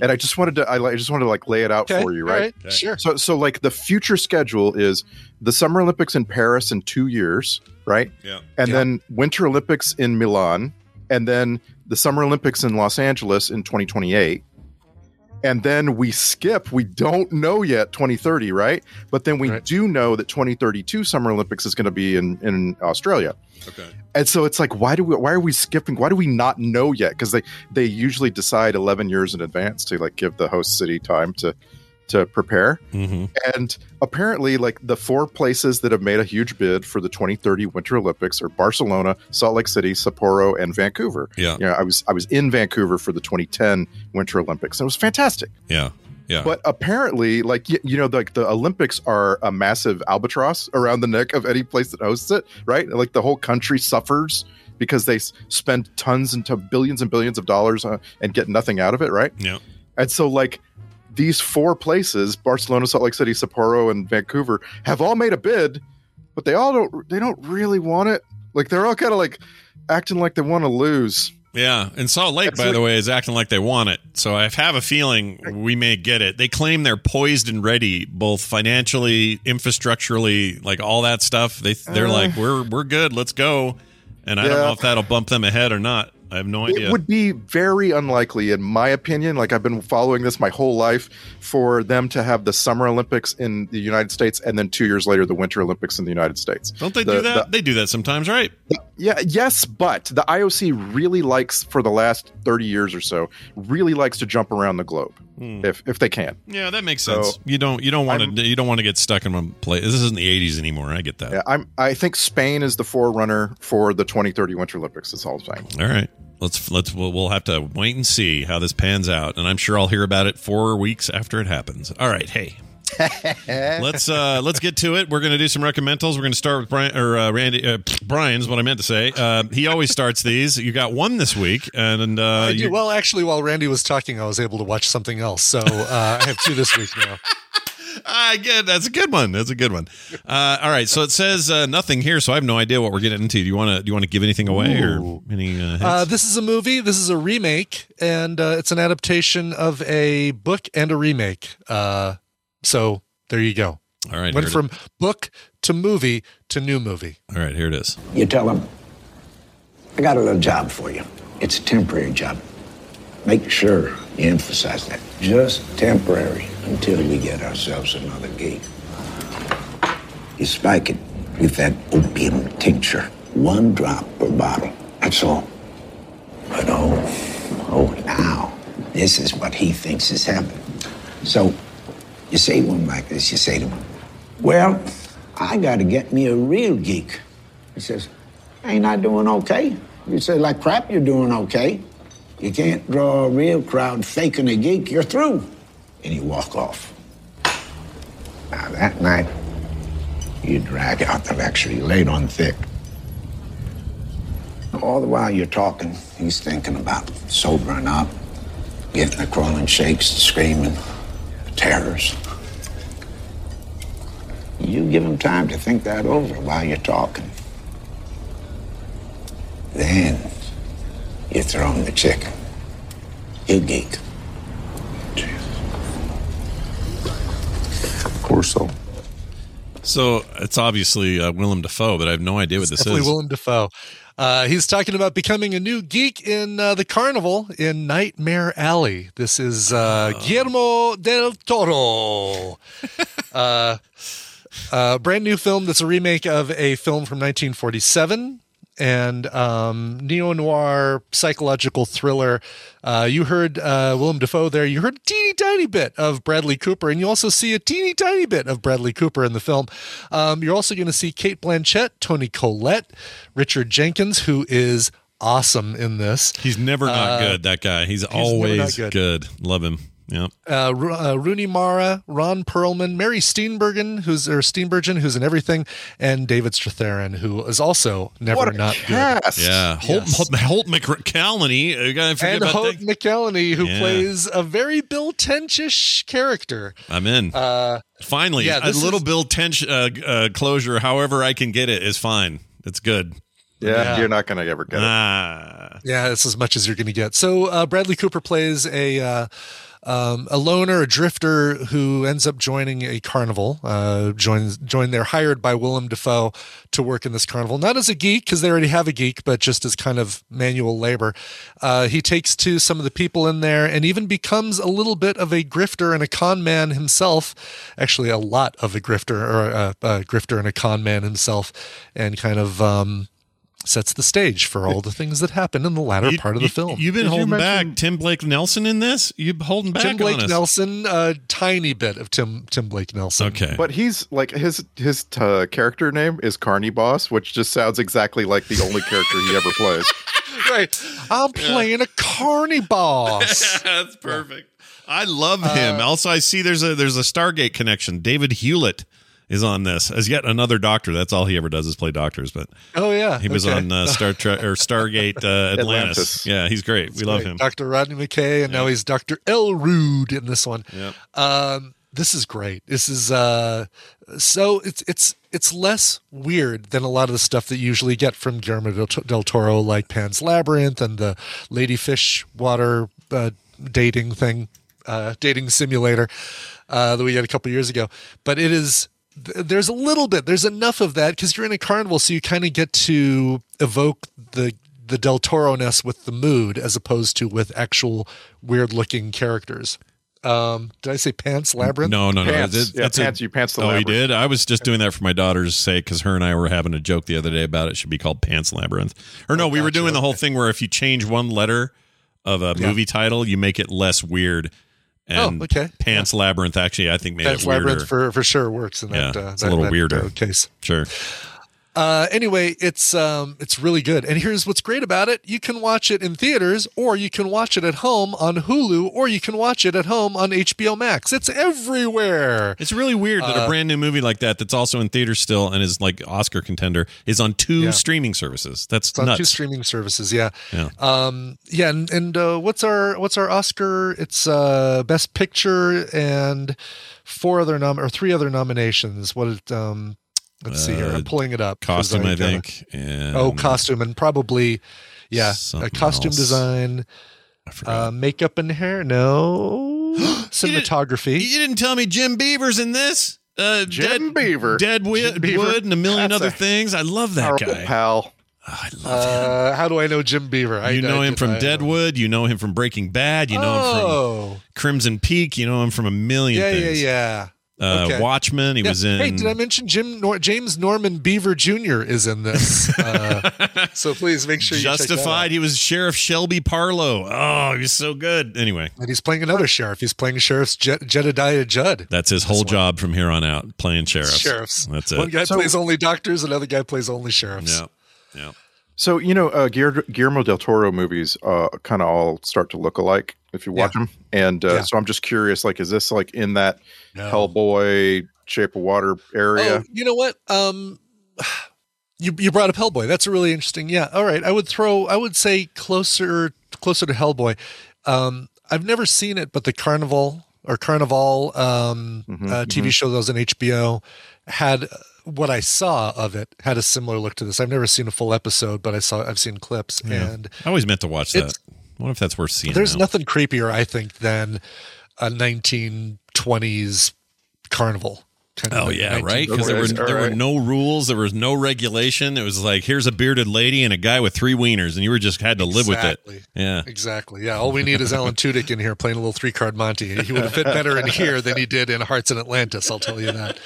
And I just wanted to I, I just wanted to like lay it out Okay, for you, all right? right, sure. So, so like the future schedule is the Summer Olympics in Paris in two years, right? Yeah. And Yeah. then Winter Olympics in Milan, and then the Summer Olympics in Los Angeles in 2028. And then we skip, we don't know yet 2030, right? But then we Right. do know that 2032 Summer Olympics is going to be in, in Australia. okay And so it's like, why do we, why are we skipping? Why do we not know yet? Because they, they usually decide 11 years in advance to like give the host city time to, to prepare. hmm And apparently, like the four places that have made a huge bid for the 2030 Winter Olympics are Barcelona, Salt Lake City, Sapporo, and Vancouver. Yeah. You know, I was I was in Vancouver for the 2010 Winter Olympics, and it was fantastic. yeah yeah But apparently, like you, you know, like the Olympics are a massive albatross around the neck of any place that hosts it, right? Like the whole country suffers because they spend tons and to billions and billions of dollars uh, and get nothing out of it, right? yeah And so, like, these four places Barcelona, Salt Lake City, Sapporo, and Vancouver have all made a bid, but they all don't, they don't really want it. Like, they're all kind of like acting like they want to lose. Yeah, and Salt Lake, It's by like- the way, is acting like they want it. So I have a feeling we may get it. They claim they're poised and ready, both financially, infrastructurally, like all that stuff. They they're Uh. like we're we're good. Let's go. And I don't know if that'll bump them ahead or not. I have no idea. It would be very unlikely, in my opinion. Like I've been following this my whole life, for them to have the Summer Olympics in the United States and then two years later the Winter Olympics in the United States. don't they The- do that? the- they do that sometimes, right? Yeah, yes, but the IOC really likes for the last 30 years or so, really likes to jump around the globe Hmm. if if they can. Yeah, that makes So, sense. you don't you don't want to you don't want to get stuck in one place. This isn't the '80s anymore. I get that. Yeah, I'm I think Spain is the forerunner for the 2030 Winter Olympics. That's all I'm saying. All right. Let's let's we'll, we'll have to wait and see how this pans out, and I'm sure I'll hear about it four weeks after it happens. All right, hey, let's uh let's get to it. We're going to do some recommentals. We're going to start with Brian or uh, Randy. Uh, Brian's what I meant to say. Uh, he always starts these. You got one this week, and uh, you- Well, actually, while Randy was talking, I was able to watch something else. So uh, I have two this week now. I get that's a good one. That's a good one. Uh, all right, so it says uh, nothing here, so I have no idea what we're getting into. Do you want to do you want to give anything away or any? Uh, hints? Uh, this is a movie. This is a remake, and uh, it's an adaptation of a book and a remake. Uh, so there you go. all right, Went here it- from book to movie to new movie. all right, here it is. You tell them, I got a little job for you. It's a temporary job. Make sure you emphasize that. Just temporary until we get ourselves another gig. You spike it with that opium tincture. One drop per bottle. That's all. But oh, oh, now, this is what he thinks is happening. So, you say to him like this, you say to him, Well, I gotta get me a real geek. He says, Ain't I doing okay? You say like crap, you're doing okay. You can't draw a real crowd faking a geek, you're through. And you walk off. Now that night, you drag out the lecture, you laid on thick. All the while you're talking, he's thinking about sobering up, getting the crawling shakes, screaming, terrors. You give them time to think that over while you're talking. Then you throw him the chicken. You geek. Of course so. So it's obviously uh, Willem Dafoe, but I have no idea what this Definitely is. Willem Dafoe. Uh, he's talking about becoming a new geek in uh, the carnival in Nightmare Alley. This is uh, Guillermo del Toro. uh, uh, brand new film that's a remake of a film from 1947 and um, neo noir psychological thriller. Uh, you heard uh, Willem Dafoe there. You heard a teeny tiny bit of Bradley Cooper, and you also see a teeny tiny bit of Bradley Cooper in the film. Um, you're also going to see Cate Blanchett, Toni Collette, Richard Jenkins, who is awesome in this. He's never not Uh, good. That guy. He's, never always good. good. Love him. Yeah. uh, uh, Rooney Mara, Ron Perlman, Mary Steenburgen, who's or Steenburgen, who's in everything, and David Strathairn, who is also never What a not cast. Yeah. Holt, Yes. Holt, Holt McCallany. You gotta good. forget And about Hope that. McCallany, who Yeah. plays a very Bill Tenchish character. I'm in. Uh, Finally, yeah, a little is- Bill Tench uh, uh, closure, however I can get it, is fine. It's good. Yeah, Yeah. you're not going to ever get it. Ah. Yeah, it's as much as you're going to get. So uh, Bradley Cooper plays a uh, um, a loner, a drifter who ends up joining a carnival. Uh, joins join. They're hired by Willem Dafoe to work in this carnival, not as a geek because they already have a geek, but just as kind of manual labor. Uh, he takes to some of the people in there and even becomes a little bit of a grifter and a con man himself. Actually, a lot of a grifter or a, a grifter and a con man himself, and kind of. Um, sets the stage for all the things that happen in the latter You- part of you- the film. You've been Did holding mention- back Tim Blake Nelson in this. You holding back Tim Blake on us. Nelson, a tiny bit of Tim Tim Blake Nelson. Okay. But he's like his his uh, character name is Carney Boss, which just sounds exactly like the only character he ever plays. right. I'm playing a Carney boss. That's perfect. I love him. also, I see there's a there's a Stargate connection. David Hewlett is on this as yet another doctor. That's all he ever does is play doctors. But oh yeah, he was okay. on uh, Star Trek or Stargate uh, Atlantis. Atlantis. Yeah, he's great. We love him. Dr. Rodney McKay, and now he's Dr. Elrude in this one. Yep. Um, this is great. This is uh, so it's it's it's less weird than a lot of the stuff that you usually get from Guillermo del, Toro, like Pan's Labyrinth and the Ladyfish water uh, dating thing, uh, dating simulator uh, that we had a couple years ago. But it is there's a little bit, there's enough of that because you're in a carnival, so you kind of get to evoke the the Del Toro ness with the mood as opposed to with actual weird looking characters. Um, did I say Pants Labyrinth? No, no, no. Pants. It's- Yeah, it's a- You pants the Oh, he labyrinth. did. I was just doing that for my daughter's sake because her and I were having a joke the other day about it should be called Pants Labyrinth. Or no, we were gotcha, doing the whole okay. thing where if you change one letter of a Yeah. movie title, you make it less weird. And Oh, okay. Pants Labyrinth actually, I think made Pants it weirder. Labyrinth for, for sure works in that. Yeah, uh, it's a little that, weirder. uh, case. sure. Uh, anyway, it's um, it's really good. And here's what's great about it: you can watch it in theaters, or you can watch it at home on Hulu, or you can watch it at home on HBO Max. It's everywhere. It's really weird that a Uh, brand new movie like that, that's also in theaters still and is like Oscar contender, is on two Yeah. streaming services. That's It's on nuts. two streaming services. Yeah, Yeah. um, yeah. And, and uh, what's our what's our Oscar? It's uh, Best Picture and four other nom or three other nominations. What it um, let's see here. Uh, I'm pulling it up. Costume, I gotta- think. And Oh, costume and probably yeah, a costume else. design, I forgot. uh, makeup and hair. No, cinematography. You didn't tell me Jim Beaver's in this. Uh, Jim Dead, Beaver. Dead Wood, Jim Beaver. Wood and a million That's other a things. I love that guy. pal. Oh, I love him. Uh, how do I know Jim Beaver? I, You know I him did- from I- Deadwood. You know him from Breaking Bad. You know him Oh, from Crimson Peak. You know him from a million yeah, yeah, yeah. Uh, Okay. Watchmen. He Yeah. was in. Hey, did I mention Jim Nor- James Norman Beaver Jr. is in this? Uh, so please make sure you check that Justified. out. He was Sheriff Shelby Parlow. Oh, he was so good. Anyway, And he's playing another sheriff. He's playing Sheriff Je- Jedediah Judd. that's his whole job from here on out, playing sheriffs. Sheriffs. That's it. One guy So- plays only doctors, another guy plays only sheriffs. Yeah. Yeah. So you know, uh, Guillermo Guillermo del Toro movies uh, kind of all start to look alike if you watch Yeah. them, and uh, Yeah. so I'm just curious, like, is this like in that No. Hellboy, Shape of Water area? Oh, you know what? Um, you you brought up Hellboy. That's a really interesting. Yeah. All right. I would throw. I would say closer closer to Hellboy. Um, I've never seen it, but the Carnival or Carnival um, Mhm, uh, TV mhm. show that was on HBO had what I saw of it had a similar look to this. I've never seen a full episode, but I saw I've seen clips Yeah. and I always meant to watch that. I wonder if that's worth seeing. there's now. nothing creepier, I think, than a 1920s carnival. Kind Oh of yeah, right. Because there were 1940s. there were no rules, there was no regulation. It was like here's a bearded lady and a guy with three wieners, and you were just had to live with it. Yeah, Exactly. Yeah. All we need is Alan Tudyk in here playing a little three card Monty. He would have fit better in here than he did in Hearts in Atlantis. I'll tell you that.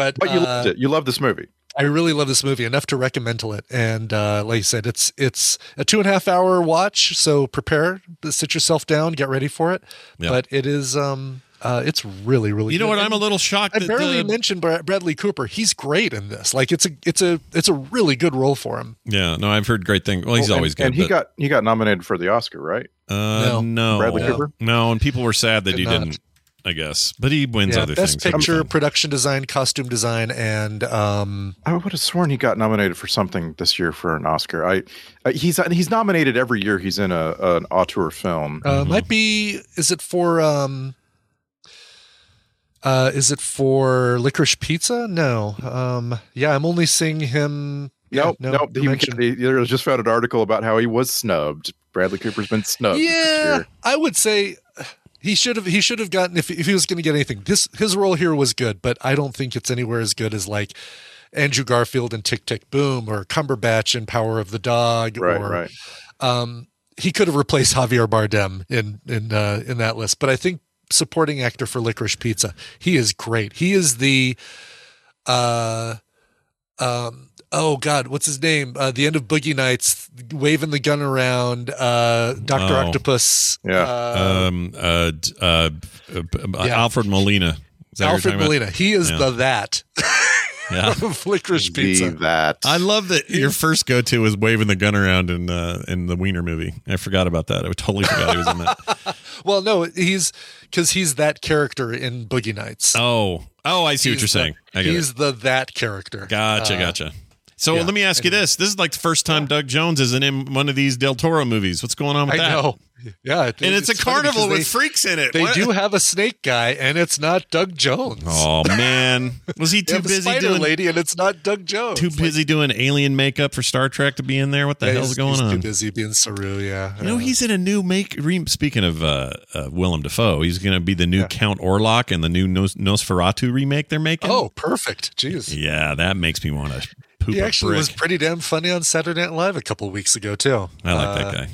But, but you uh, loved it. You love this movie. I really love this movie enough to recommend it. And uh, like you said, it's it's a two and a half hour watch. So prepare, sit yourself down, get ready for it. Yeah. But it is um uh, it's really really. You know good. what? I'm a little shocked I that barely the- mentioned Bra- Bradley Cooper. He's great in this. Like it's a it's a it's a really good role for him. yeah. No, I've heard great things. Well, he's Well, always and, good. and he but- got he got nominated for the Oscar, right? uh, No. no, Bradley no. Cooper? No, and people were sad that Did he not. didn't. I guess, but he wins Yeah, other best things. picture, production design, costume design, and um, I would have sworn he got nominated for something this year for an Oscar. I uh, he's he's nominated every year he's in a an auteur film. Uh, Might be. Is it for? um uh Is it for Licorice Pizza? No. Um Yeah, I'm only seeing him. yeah, Nope, no, nope. no He, mention. he, was just found an article about how he was snubbed. Bradley Cooper's been snubbed. this Yeah, year. I would say he should have. He should have gotten if if he was going to get anything. This his role here was good, but I don't think it's anywhere as good as like. Andrew Garfield in Tick Tick Boom, or Cumberbatch in Power of the Dog, Right, or right. um, he could have replaced Javier Bardem in in uh, in that list. But I think supporting actor for Licorice Pizza, he is great. He is the, uh, um, oh God, what's his name? Uh, the end of Boogie Nights, waving the gun around. Uh, Doctor Oh. Octopus. Yeah. Uh, um, uh, uh, uh, Yeah. Alfred Molina. Is that what you're Alfred talking about? Molina. He is Yeah. the that Yeah. of Licorice The Pizza. that I love that your first go to was waving the gun around in uh, in the Wiener movie. I forgot about that. I totally forgot he was in that. Well, no, he's because he's that character in Boogie Nights. Oh, oh, I see what you're the- saying. I he's it. the that character. Gotcha, Uh, gotcha. So yeah, let me ask you this: This is like the first time Doug Jones isn't in one of these Del Toro movies. What's going on with I that? know. Yeah, it- And it's, a carnival with they- freaks in it. They What? do have a snake guy, and it's not Doug Jones. Oh man, was he too busy doing lady, and it's not Doug Jones. too busy doing alien makeup for Star Trek to be in there? What the Yeah, hell's he's- going he's on? Too busy being Saru. Yeah, You know, he's in a new make. Re, speaking of uh, uh, Willem Dafoe, he's going to be the new Count Orlok in the new Nos- Nosferatu remake they're making. oh, perfect. Jeez. yeah, that makes me want to poop He actually brick. was pretty damn funny on Saturday Night Live a couple of weeks ago too. I like Uh, that guy.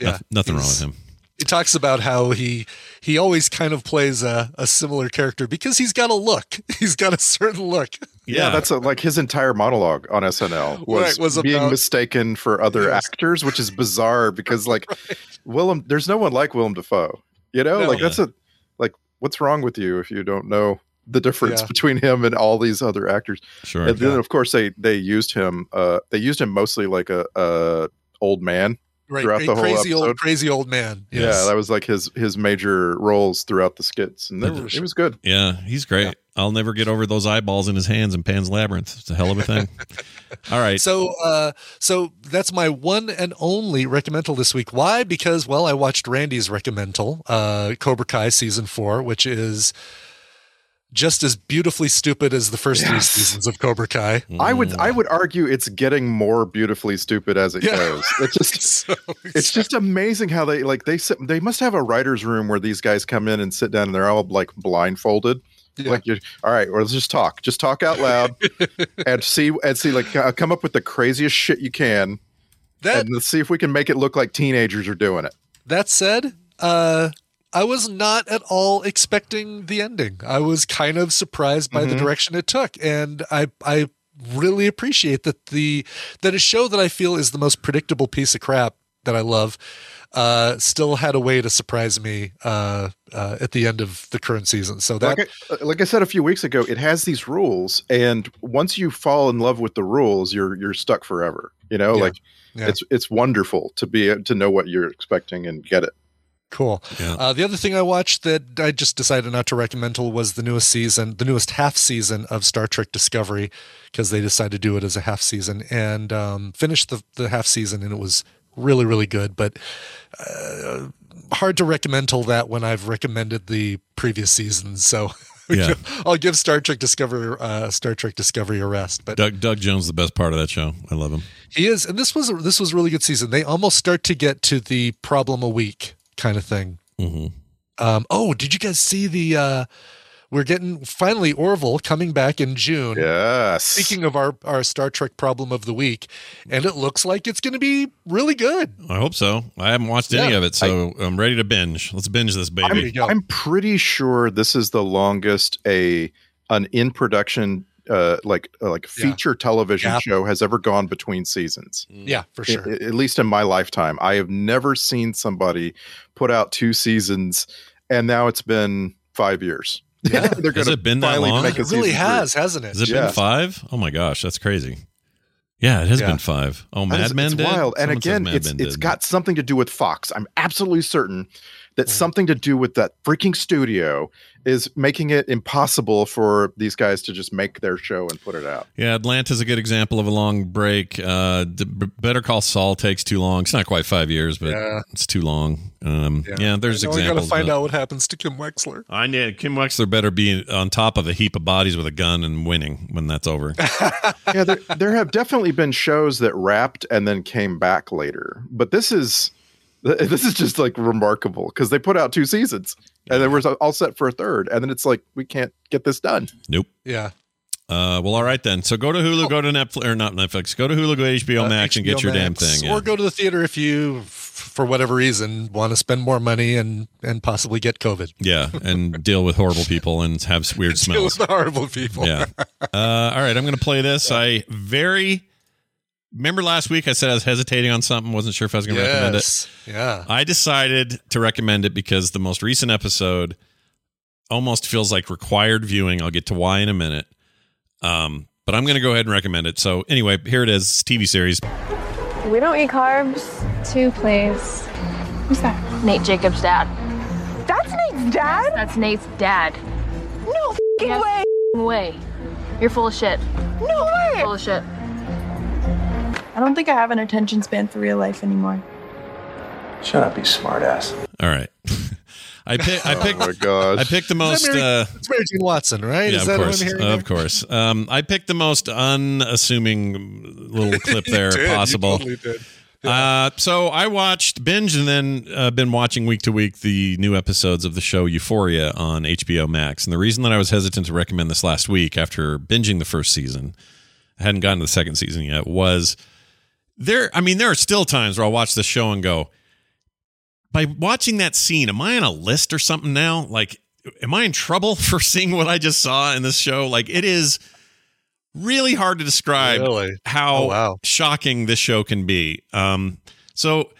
yeah, Noth- nothing wrong with him. He talks about how he he always kind of plays a, a similar character because he's got a look. He's got a certain look. Yeah, that's a, like his entire monologue on SNL was, Right, was being about- mistaken for other Yes. actors, which is bizarre because like Willem, there's no one like Willem Dafoe. You know, No. like that's a like what's wrong with you if you don't know the difference Yeah. between him and all these other actors? Sure. And then Yeah. of course they they used him. Uh, they used him mostly like a, a old man Right, throughout a the whole crazy episode. old crazy old man. Yeah, that was like his his major roles throughout the skits, and were, it was good. Yeah, he's great. I'll never get over those eyeballs in his hands in Pan's Labyrinth. It's a hell of a thing. All right. So, uh, so that's my one and only recommental this week. Why? Because well, I watched Randy's recommental, uh, Cobra Kai season four, which is just as beautifully stupid as the first three seasons of Cobra Kai. I would I would argue it's getting more beautifully stupid as it Yeah. goes. It's just So it's just amazing how they like they sit, they must have a writers room where these guys come in and sit down and they're all like blindfolded. Yeah. Like you all right, well let's just talk. Just talk out loud and see and see like uh, come up with the craziest shit you can that and let's see if we can make it look like teenagers are doing it. that said, uh, I was not at all expecting the ending. I was kind of surprised by the Mhm. direction it took, and I I really appreciate that the that a show that I feel is the most predictable piece of crap that I love uh, still had a way to surprise me uh, uh, at the end of the current season. So that like I, like I said a few weeks ago, it has these rules, and once you fall in love with the rules, you're you're stuck forever. You know, Yeah. like Yeah. it's it's wonderful to be to know what you're expecting and get it. Cool. Uh, the other thing I watched that I just decided not to recommend was the newest season, the newest half season of Star Trek Discovery, because they decided to do it as a half season and um, finished the, the half season, and it was really, really good. But uh, hard to recommend till that when I've recommended the previous seasons. So Yeah. I'll give Star Trek Discovery uh, Star Trek Discovery a rest. But Doug Doug Jones is the best part of that show. I love him. he is, and this was this was a really good season. They almost start to get to the problem a week kind of thing. Mm-hmm. Um, oh, did you guys see the? Uh, we're getting finally Orville coming back in June. Yes. Speaking of our our Star Trek problem of the week, and it looks like it's going to be really good. I hope so. I haven't watched any of it, so I, am ready to binge. Let's binge this baby. I'm, I'm pretty sure this is the longest a an in production uh like uh, like Yeah. feature television Gap. show has ever gone between seasons. Yeah, for sure. I- at least in my lifetime, I have never seen somebody put out two seasons, and now it's been five years. Yeah. They're Has gonna it been that finally long? make a It really season three. has, hasn't it? Has it Yeah. been five? Oh my gosh, that's crazy. Yeah, it has Yeah. been five. Oh, Mad is- Men it's did. wild. And Someone says again, Mad it's Men it's did. got something to do with Fox. I'm absolutely certain that something to do with that freaking studio is making it impossible for these guys to just make their show and put it out. Yeah, Atlanta's a good example of a long break. Uh, D- B- Better Call Saul takes too long. It's not quite five years, but Yeah. it's too long. Um, yeah. there's I know, we gotta find out what happens to Kim Wexler. I need Kim Wexler better be on top of a heap of bodies with a gun and winning when that's over. yeah, there, there have definitely been shows that wrapped and then came back later, but this is this is just like remarkable because they put out two seasons and then we're all set for a third, and then it's like we can't get this done. Nope. Yeah. Uh, well, all right then. So go to Hulu, go to Netflix, or not Netflix. Go to Hulu, go to HBO Uh, Max, and get HBO your damn thing. Or Yeah. go to the theater if you, f- for whatever reason, want to spend more money and and possibly get COVID. yeah, and deal with horrible people and have weird Deal smells. with the horrible people. yeah. Uh, all right, I'm going to play this. I very remember last week I said I was hesitating on something, wasn't sure if I was going to recommend it. Yeah. I decided to recommend it because the most recent episode almost feels like required viewing. I'll get to why in a minute. Um, but I'm going to go ahead and recommend it. So anyway, here it is. It's a TV series. We don't eat carbs. Two, please. Who's that? Nate Jacobs' dad. That's Nate's dad? That's Nate's dad. No f***ing way. way. You're full of shit. No way. Full of shit. I don't think I have an attention span for real life anymore. Shut up, you smartass. All right. I pick. I Oh picked. my gosh. I picked the most. Mary, uh, it's Mary Jane Watson, right? yeah, Is of that course, what of course. Um, I picked the most unassuming little clip there did, you possible. totally did. Uh, so I watched binge and then uh, been watching week to week the new episodes of the show Euphoria on HBO Max. And the reason that I was hesitant to recommend this last week after binging the first season, I hadn't gotten to the second season yet, was there. I mean, there are still times where I'll watch the show and go, by watching that scene, am I on a list or something now? Like, am I in trouble for seeing what I just saw in this show? Like, it is really hard to describe Really? how Oh, wow. shocking this show can be. Um, so,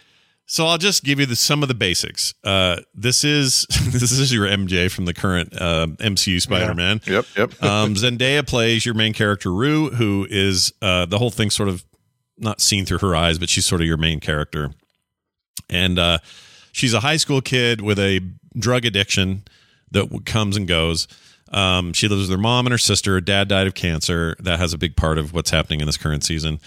so I'll just give you the, some of the basics. Uh, this is this is your MJ from the current uh, MCU Spider-Man. Yep, yep. um, Zendaya plays your main character Rue, who is uh, the whole thing sort of not seen through her eyes, but she's sort of your main character, and uh, she's a high school kid with a drug addiction that comes and goes. Um, she lives with her mom and her sister. Her dad died of cancer. That has a big part of what's happening in this current season.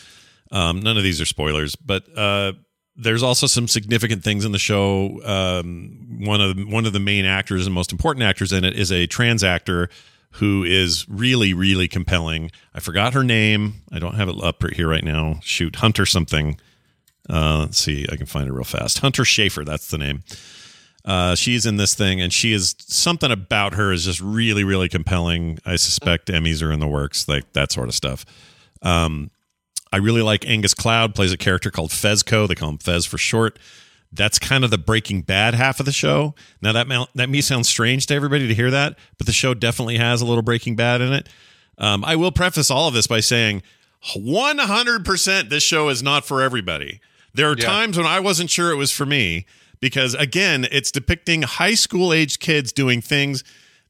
Um, none of these are spoilers, but uh, there's also some significant things in the show. Um, one of the, one of the main actors and most important actors in it is a trans actor who is really really compelling. I forgot her name. I don't have it up here right now. Shoot, Hunter something. Uh, let's see, I can find it real fast. Hunter Schafer, that's the name. Uh, she's in this thing, and she is something about her is just really, really compelling. I suspect Emmys are in the works, like that sort of stuff. Um, I really like Angus Cloud plays a character called Fezco. They call him Fez for short. That's kind of the Breaking Bad half of the show. Now that may, that may sound strange to everybody to hear that, but the show definitely has a little Breaking Bad in it. Um, I will preface all of this by saying 100% this show is not for everybody. There are Yeah. times when I wasn't sure it was for me because again, it's depicting high school age kids doing things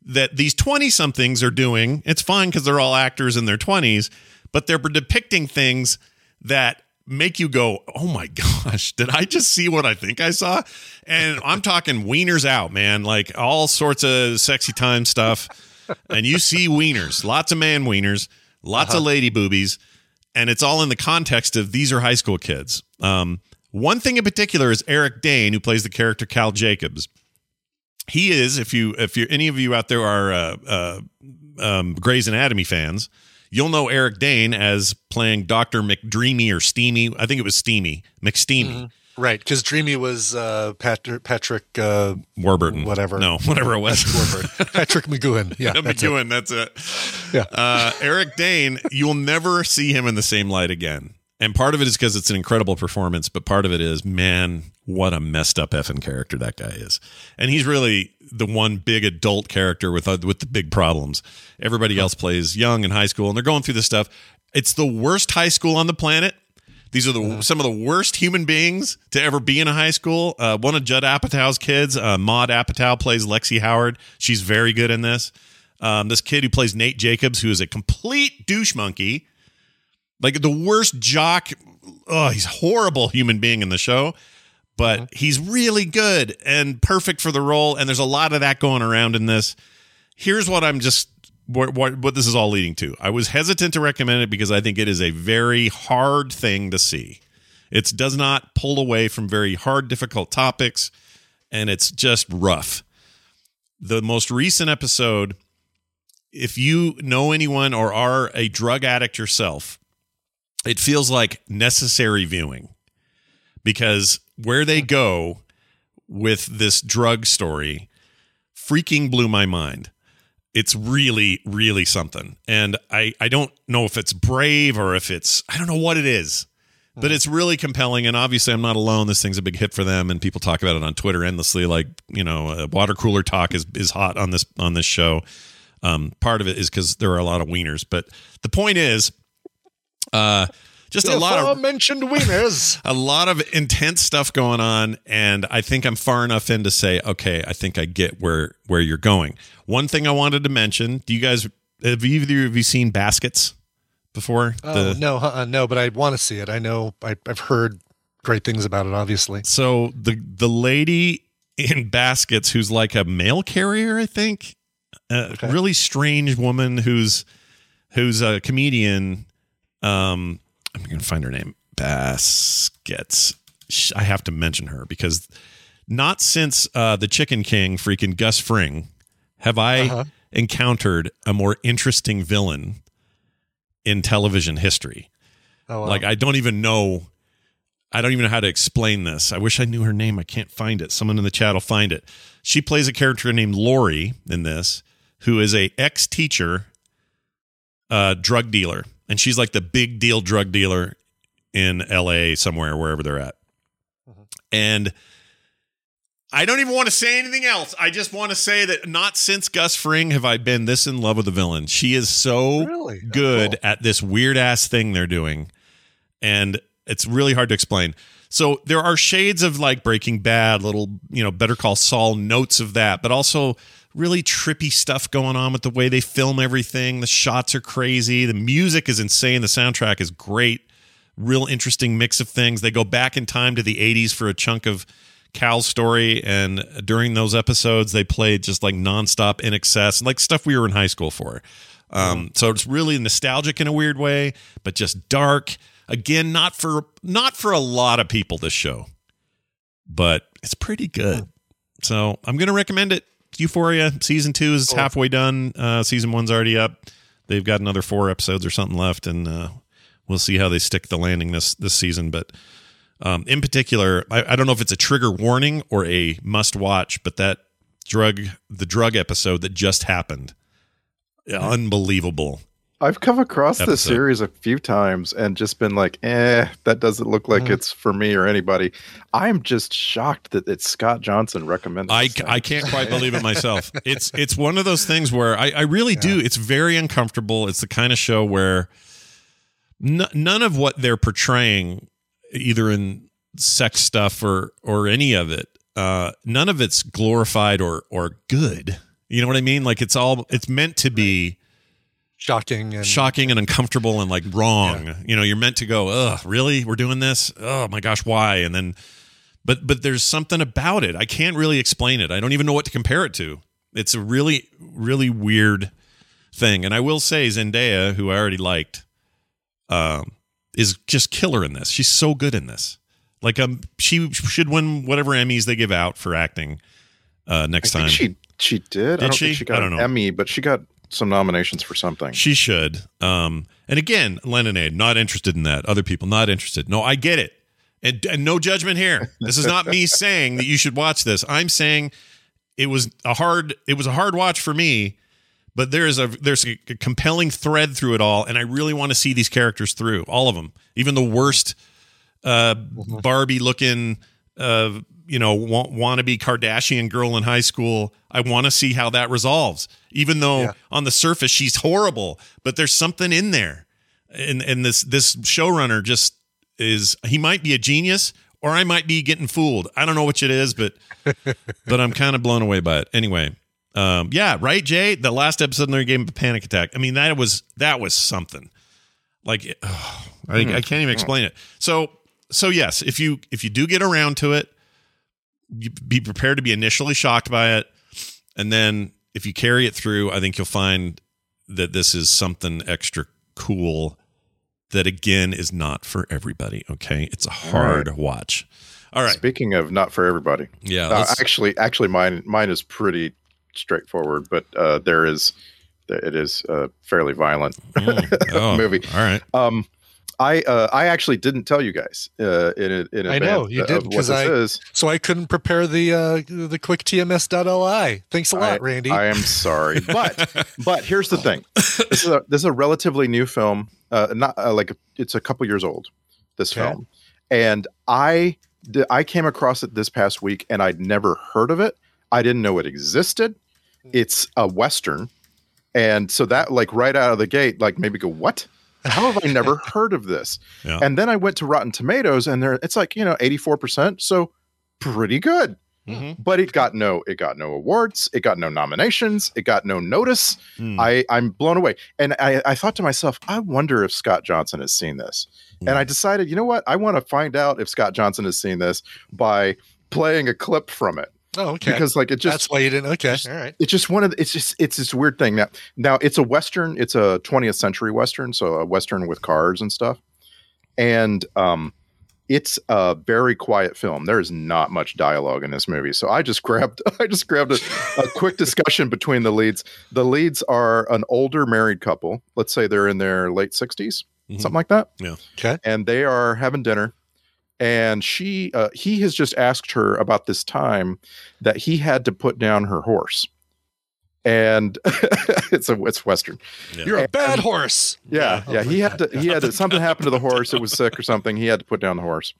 that these 20 somethings are doing. It's fine because they're all actors in their 20s, but they're depicting things that make you go, oh my gosh, did I just see what I think I saw? And I'm talking wieners out, man, like all sorts of sexy time stuff. And you see wieners, lots of man wieners, lots of lady boobies, and it's all in the context of these are high school kids. Um, one thing in particular is Eric Dane, who plays the character Cal Jacobs he is if you if you any of you out there are uh, uh, um, Grey's Anatomy fans, you'll know Eric Dane as playing Doctor McDreamy or Steamy. I think it was Steamy McSteamy. Right, because Dreamy was uh, Patrick, Patrick uh, Warburton, whatever. No, whatever it was. Warburton. Patrick McGowan. Yeah, that's it. That's it. Yeah. Uh, Eric Dane, you'll never see him in the same light again. And part of it is because it's an incredible performance, but part of it is, man, what a messed up effing character that guy is. And he's really the one big adult character with uh, with the big problems. Everybody else plays young in high school, and they're going through this stuff. It's the worst high school on the planet. These are the some of the worst human beings to ever be in a high school. Uh, one of Judd Apatow's kids, uh, Maud Apatow, plays Lexi Howard. She's very good in this. Um, this kid who plays Nate Jacobs, who is a complete douche monkey, like the worst jock. Oh, he's horrible human being in the show, but uh-huh. he's really good and perfect for the role. And there's a lot of that going around in this. Here's what I'm just what, what what this is all leading to. I was hesitant to recommend it because I think it is a very hard thing to see. It does not pull away from very hard, difficult topics, and it's just rough. The most recent episode, if you know anyone or are a drug addict yourself, it feels like necessary viewing because where they go with this drug story freaking blew my mind. It's really, really something. And I, I don't know if it's brave or if it's, I don't know what it is, but it's really compelling. And obviously, I'm not alone. This thing's a big hit for them. And people talk about it on Twitter endlessly. Like, you know, uh, water cooler talk is, is hot on this, on this show. Um, part of it is because there are a lot of wieners. But the point is, uh, just a lot of mentioned wieners. a lot of intense stuff going on and i think i'm far enough in to say okay i think i get where where you're going one thing i wanted to mention do you guys have either of you seen baskets before Oh no, uh, no, but I want to see it. I know I, I've heard great things about it. Obviously, so the the lady in baskets who's like a mail carrier i think a really strange woman who's who's a comedian um i'm gonna find her name baskets i have to mention her because not since uh the chicken king freaking gus fring have i Uh-huh. encountered a more interesting villain in television history Oh, wow. like i don't even know I don't even know how to explain this. I wish I knew her name. I can't find it. Someone in the chat will find it. She plays a character named Lori in this, who is a ex teacher, uh, drug dealer, and she's like the big deal drug dealer in L.A. somewhere, wherever they're at. Mm-hmm. And I don't even want to say anything else. I just want to say that not since Gus Fring have I been this in love with the villain. She is so Really? Good at this weird ass thing they're doing and it's really hard to explain. So there are shades of like Breaking Bad, little you know Better Call Saul notes of that, but also really trippy stuff going on with the way they film everything. The shots are crazy, the music is insane, the soundtrack is great. Real interesting mix of things. They go back in time to the 80s for a chunk of Cal's story, and during those episodes, they played just like nonstop INXS, like stuff we were in high school for. Um, so it's really nostalgic in a weird way, but just dark. Again, not for not for a lot of people. This show, but it's pretty good. So I'm going to recommend it. Euphoria season two is Cool. halfway done. Uh, season one's already up. They've got another four episodes or something left, and uh, we'll see how they stick the landing this this season. But um, in particular, I, I don't know if it's a trigger warning or a must watch, but that drug the drug episode that just happened, unbelievable. I've come across this series a few times and just been like, eh, that doesn't look like Mhm. it's for me or anybody. I'm just shocked that it's Scott Johnson recommended. I. I can't quite believe it myself. It's it's one of those things where I, I really do. It's very uncomfortable. It's the kind of show where n- none of what they're portraying, either in sex stuff or or any of it. Uh, none of it's glorified or or good. You know what I mean? Like it's all it's meant to be shocking and shocking and uncomfortable and like wrong. You know, you're meant to go, "Ugh, really? We're doing this? Oh my gosh, why?" And then but but there's something about it. I can't really explain it. I don't even know what to compare it to. It's a really really weird thing. And I will say Zendaya, who I already liked, um, is just killer in this. She's so good in this. Like um, she should win whatever Emmys they give out for acting uh, next I time. think she she did. I Did don't she? think she got I don't an know. Emmy, but she got some nominations for something. She should. Um, and again, Leninade, not interested in that. Other people, not interested. No, I get it. And, and no judgment here. This is not me saying that you should watch this. I'm saying it was a hard it was a hard watch for me, but there is a there's a compelling thread through it all, and I really want to see these characters through all of them, even the worst uh, Barbie looking uh, you know wa- wannabe Kardashian girl in high school. I want to see how that resolves, even though on the surface she's horrible, but there's something in there, and and this this showrunner just is he might be a genius or I might be getting fooled. I don't know which it is, but but I'm kind of blown away by it. Anyway, um, yeah, right, Jay. The last episode, they gave him a panic attack. I mean, that was that was something. Like, oh, I, I can't even explain it. So so yes, if you if you do get around to it, you be prepared to be initially shocked by it, and then if you carry it through, I think you'll find that this is something extra cool that again is not for everybody. Okay, it's a hard watch. All right. Speaking of not for everybody, Yeah, Uh, actually, actually, mine mine is pretty straightforward, but uh, there is it is a fairly violent Oh, movie. All right. Um, I uh, I actually didn't tell you guys uh, in in I know you did because I is. so I couldn't prepare the uh the quick TMS.li. Thanks a lot, I, Randy. I am sorry, but but here's the thing. This is a this is a relatively new film. Uh, not uh, like it's a couple years old. This Okay. film, and I I came across it this past week, and I'd never heard of it. I didn't know it existed. It's a western, and so that like right out of the gate, like maybe go what? How have I never heard of this? Yeah. And then I went to Rotten Tomatoes, and there it's like you know eighty four percent, so pretty good. But it got no, it got no awards, it got no nominations, it got no notice. Hmm. I I'm blown away, and I I thought to myself, I wonder if Scott Johnson has seen this, and I decided, you know what, I want to find out if Scott Johnson has seen this by playing a clip from it. Oh, okay. Because like it just that's why you didn't. Okay, all right. it's just one of the, it's just it's this weird thing now now it's a western it's a 20th century western so a western with cars and stuff and um it's a very quiet film there's not much dialogue in this movie so i just grabbed i just grabbed a, a quick discussion between the leads the leads are an older married couple let's say they're in their late 60s something like that Yeah. Okay. and they are having dinner and she uh, he has just asked her about this time that he had to put down her horse. And it's a it's western. You're a bad horse. yeah yeah. he had to he had to something happened to the horse it was sick or something he had to put down the horse.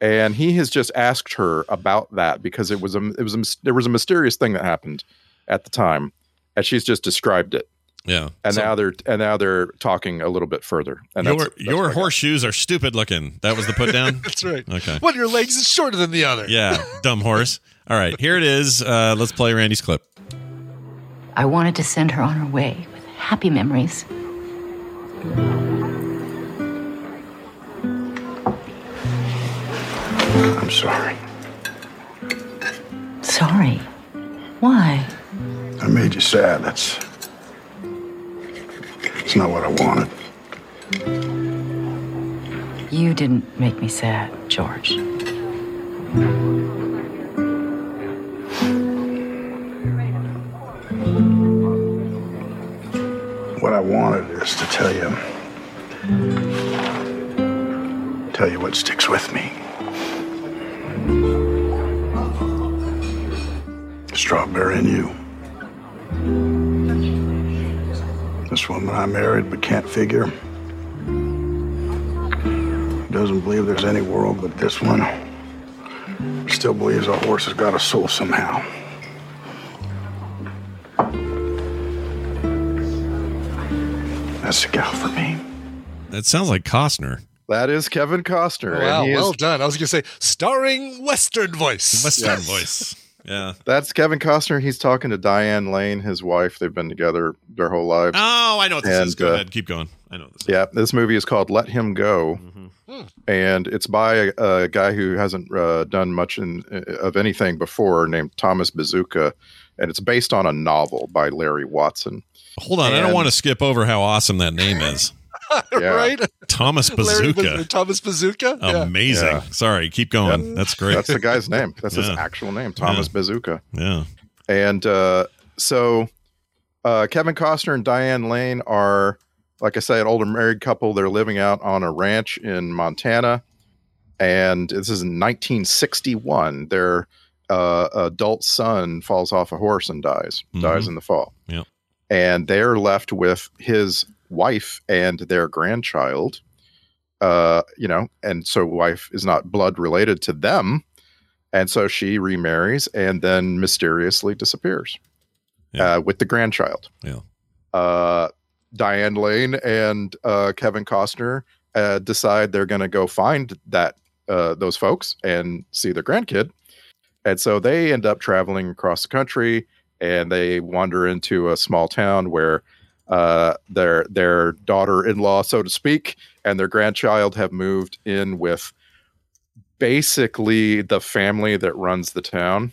And he has just asked her about that because it was a it was a, there was a mysterious thing that happened at the time and she's just described it Yeah. and So- now they're and now they're talking a little bit further and your that's, that's your what I got. horseshoes are stupid looking. That was the put down. That's right. Okay. One of your legs is shorter than the other. Yeah, dumb horse. All right, here it is. Uh, let's play Randy's clip. I wanted to send her on her way with happy memories. I'm sorry. Sorry. Why? I made you sad. That's. It's not what I wanted. You didn't make me sad, George. What I wanted is to tell you. Tell you what sticks with me. Strawberry and you. This woman I married but can't figure. Doesn't believe there's any world but this one. Still believes a horse has got a soul somehow. That's the gal for me. That sounds like Costner. That is Kevin Costner. and Wow, he is- well done. I was going to say starring Western voice. Western Yes. voice. Yeah. That's Kevin Costner. He's talking to Diane Lane, his wife. They've been together their whole lives. Oh, I know what this is. And, Go uh, ahead. Keep going. I know this. Yeah, this movie is called Let Him Go, and it's by a, a guy who hasn't uh, done much in, of anything before, named Thomas Bezucha, and it's based on a novel by Larry Watson. Hold on. I don't want to skip over how awesome that name is. Yeah. right? Thomas Bezucha. Baz- Thomas Bezucha. Amazing. Yeah. Sorry. Keep going. That's great. That's the guy's name. That's his actual name, Thomas Yeah. Bezucha. Yeah. And uh, so uh, Kevin Costner and Diane Lane are, like I say, an older married couple. They're living out on a ranch in Montana. And this is in 1961. Their uh, adult son falls off a horse and dies, dies Mhm. in the fall. Yeah. And they're left with his wife and their grandchild. Uh, you know, and so wife is not blood related to them. And so she remarries and then mysteriously disappears uh, with the grandchild. Yeah. Uh, Diane Lane and uh, Kevin Costner uh, decide they're going to go find that uh, those folks and see their grandkid. And so they end up traveling across the country and they wander into a small town where uh, their their daughter-in-law, so to speak, and their grandchild have moved in with basically the family that runs the town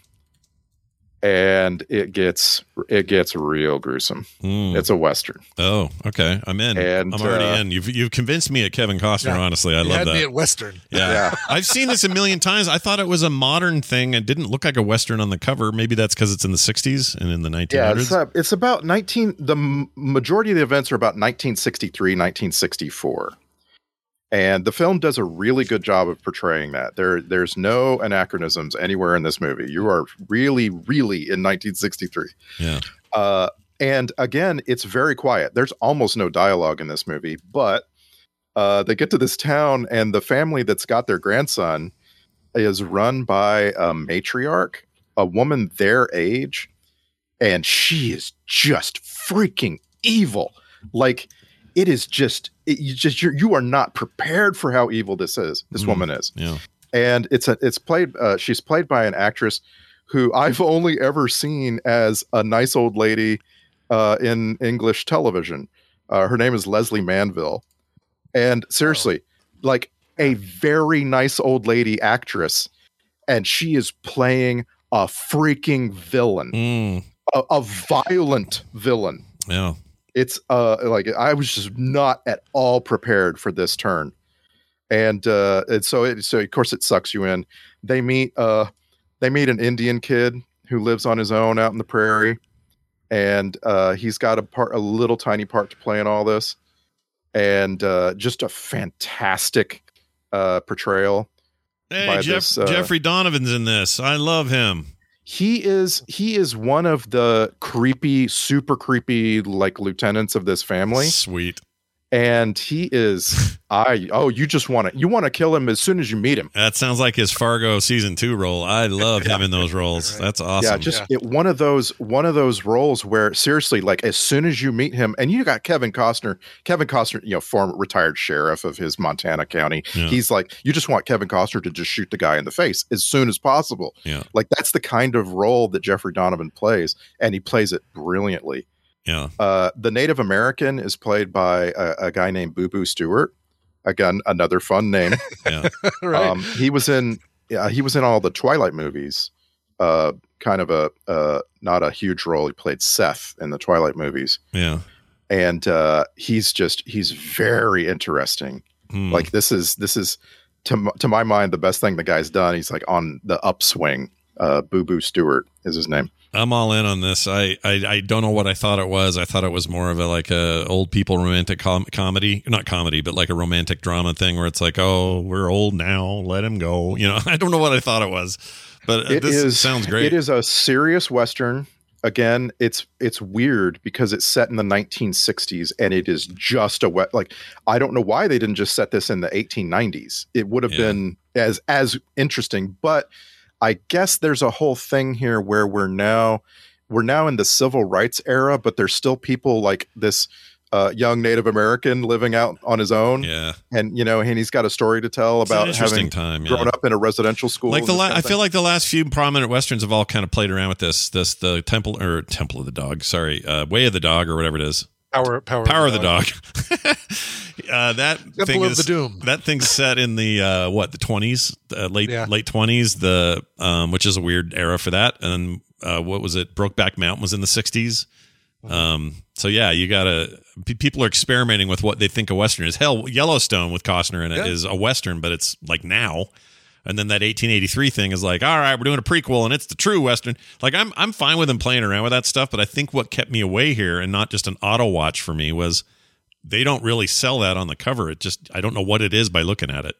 and it gets it gets real gruesome Hmm. it's a western Oh, okay. I'm in. And, I'm already uh, in. You've you've convinced me at Kevin Costner. Yeah. Honestly, I You love had that. me at Western. Yeah. Yeah. I've seen this a million times. I thought it was a modern thing. It didn't look like a Western on the cover. Maybe that's because it's in the 60s and in the 1900s. yeah it's, uh, it's about 19 the m- majority of the events are about 1963 1964 and the film does a really good job of portraying that there there's no anachronisms anywhere in this movie you are really really in 1963 yeah. Uh, and again, it's very quiet. There's almost no dialogue in this movie, but uh, they get to this town, and the family that's got their grandson is run by a matriarch, a woman their age, and she is just freaking evil. Like it is just, it, you just you're, you are not prepared for how evil this is. This Mm. woman is Yeah. and it's a it's played uh, she's played by an actress who I've only ever seen as a nice old lady uh, in English television. Uh, her name is Lesley Manville, and seriously, like a very nice old lady actress, and she is playing a freaking villain, Mm, a, a violent villain. yeah. It's uh like I was just not at all prepared for this turn. And uh and so it so of course it sucks you in. They meet uh they meet an Indian kid who lives on his own out in the prairie and uh he's got a part a little tiny part to play in all this and uh just a fantastic uh portrayal Hey, Jeff, this, uh, Jeffrey Donovan's in this. I love him. He is he is one of the creepy super creepy like lieutenants of this family Sweet. And he is i oh you just want to you want to kill him as soon as you meet him That sounds like his Fargo season two role. I love him in those roles. That's awesome. yeah just It, one of those one of those roles where seriously like as soon as you meet him and you got kevin costner kevin costner you know former retired sheriff of his montana county Yeah. he's like you just want kevin costner to just shoot the guy in the face as soon as possible Yeah. like that's the kind of role that jeffrey donovan plays and he plays it brilliantly Yeah. Uh, the Native American is played by a, a guy named Booboo Stewart. Again, another fun name. Yeah. Right. um, he was in yeah, he was in all the Twilight movies. Uh, kind of a uh, not a huge role. He played Seth in the Twilight movies, Yeah. and uh, he's just he's very interesting. Hmm. Like this is this is to to my mind the best thing the guy's done. He's like on the upswing. Uh, Booboo Stewart is his name. I'm all in on this. I, I I don't know what I thought it was. I thought it was more of a like a old people romantic com- comedy, not comedy, but like a romantic drama thing where it's like, oh, we're old now, let him go. You know, I don't know what I thought it was, but It this is- sounds great. It is a serious western. Again, it's it's weird because it's set in the 1960s and it is just a wet like I don't know why they didn't just set this in the 1890s. It would have Yeah. been as as interesting, but I guess there's a whole thing here where we're now we're now in the civil rights era, but there's still people like this uh, young Native American living out on his own. Yeah. And you know, and he's got a story to tell It's about having time, yeah. grown up in a residential school. like the la- kind I feel like the last few prominent westerns have all kind of played around with this. This the Temple or Temple of the Dog. Sorry, uh, Way of the Dog or whatever it is. Power, power, Power of the Dog. uh, that Temple thing of is the Doom. that thing's set in the uh, what the twenties, uh, late Yeah. late twenties. The um, which is a weird era for that. And uh, what was it? Brokeback Mountain was in the 60s Uh-huh. Um, so yeah, you gotta. pe- People are experimenting with what they think a western is. Hell, Yellowstone with Costner in it is Yeah. a western, but it's like now. And then that 1883 thing is like, all right, we're doing a prequel, and it's the true western. Like, I'm I'm fine with them playing around with that stuff, but I think what kept me away here, and not just an auto watch for me, was they don't really sell that on the cover. It just I don't know what it is by looking at it.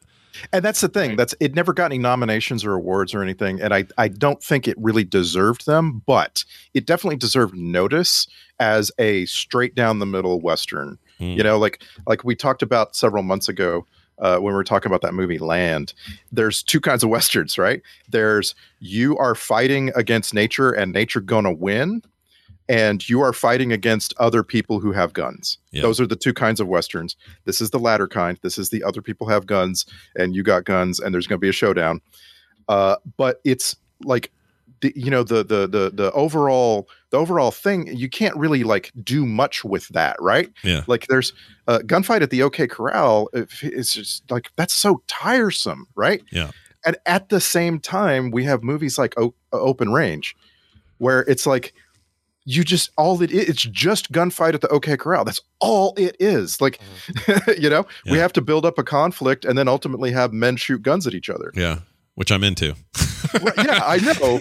And that's the thing. That's it never got any nominations or awards or anything. And I, I don't think it really deserved them, but it definitely deserved notice as a straight down the middle Western. Hmm. You know, like like we talked about several months ago uh, when we are talking about that movie Land. There's two kinds of westerns, right? There's you are fighting against nature and nature gonna win, and you are fighting against other people who have guns. Those are the two kinds of westerns. This is the latter kind. This is the other people have guns and you got guns and there's going to be a showdown. Uh, but it's like the you know the the the the overall the overall thing you can't really like do much with that, right? Yeah. Like there's a gunfight at the OK Corral. It's just like that's so tiresome, right? Yeah. And at the same time, we have movies like o- uh, Open Range, where it's like you just all it is, it's just gunfight at the OK Corral. That's all it is. Like, mm-hmm. you know, we have to build up a conflict and then ultimately have men shoot guns at each other. Yeah, which I'm into. Well, yeah, I know,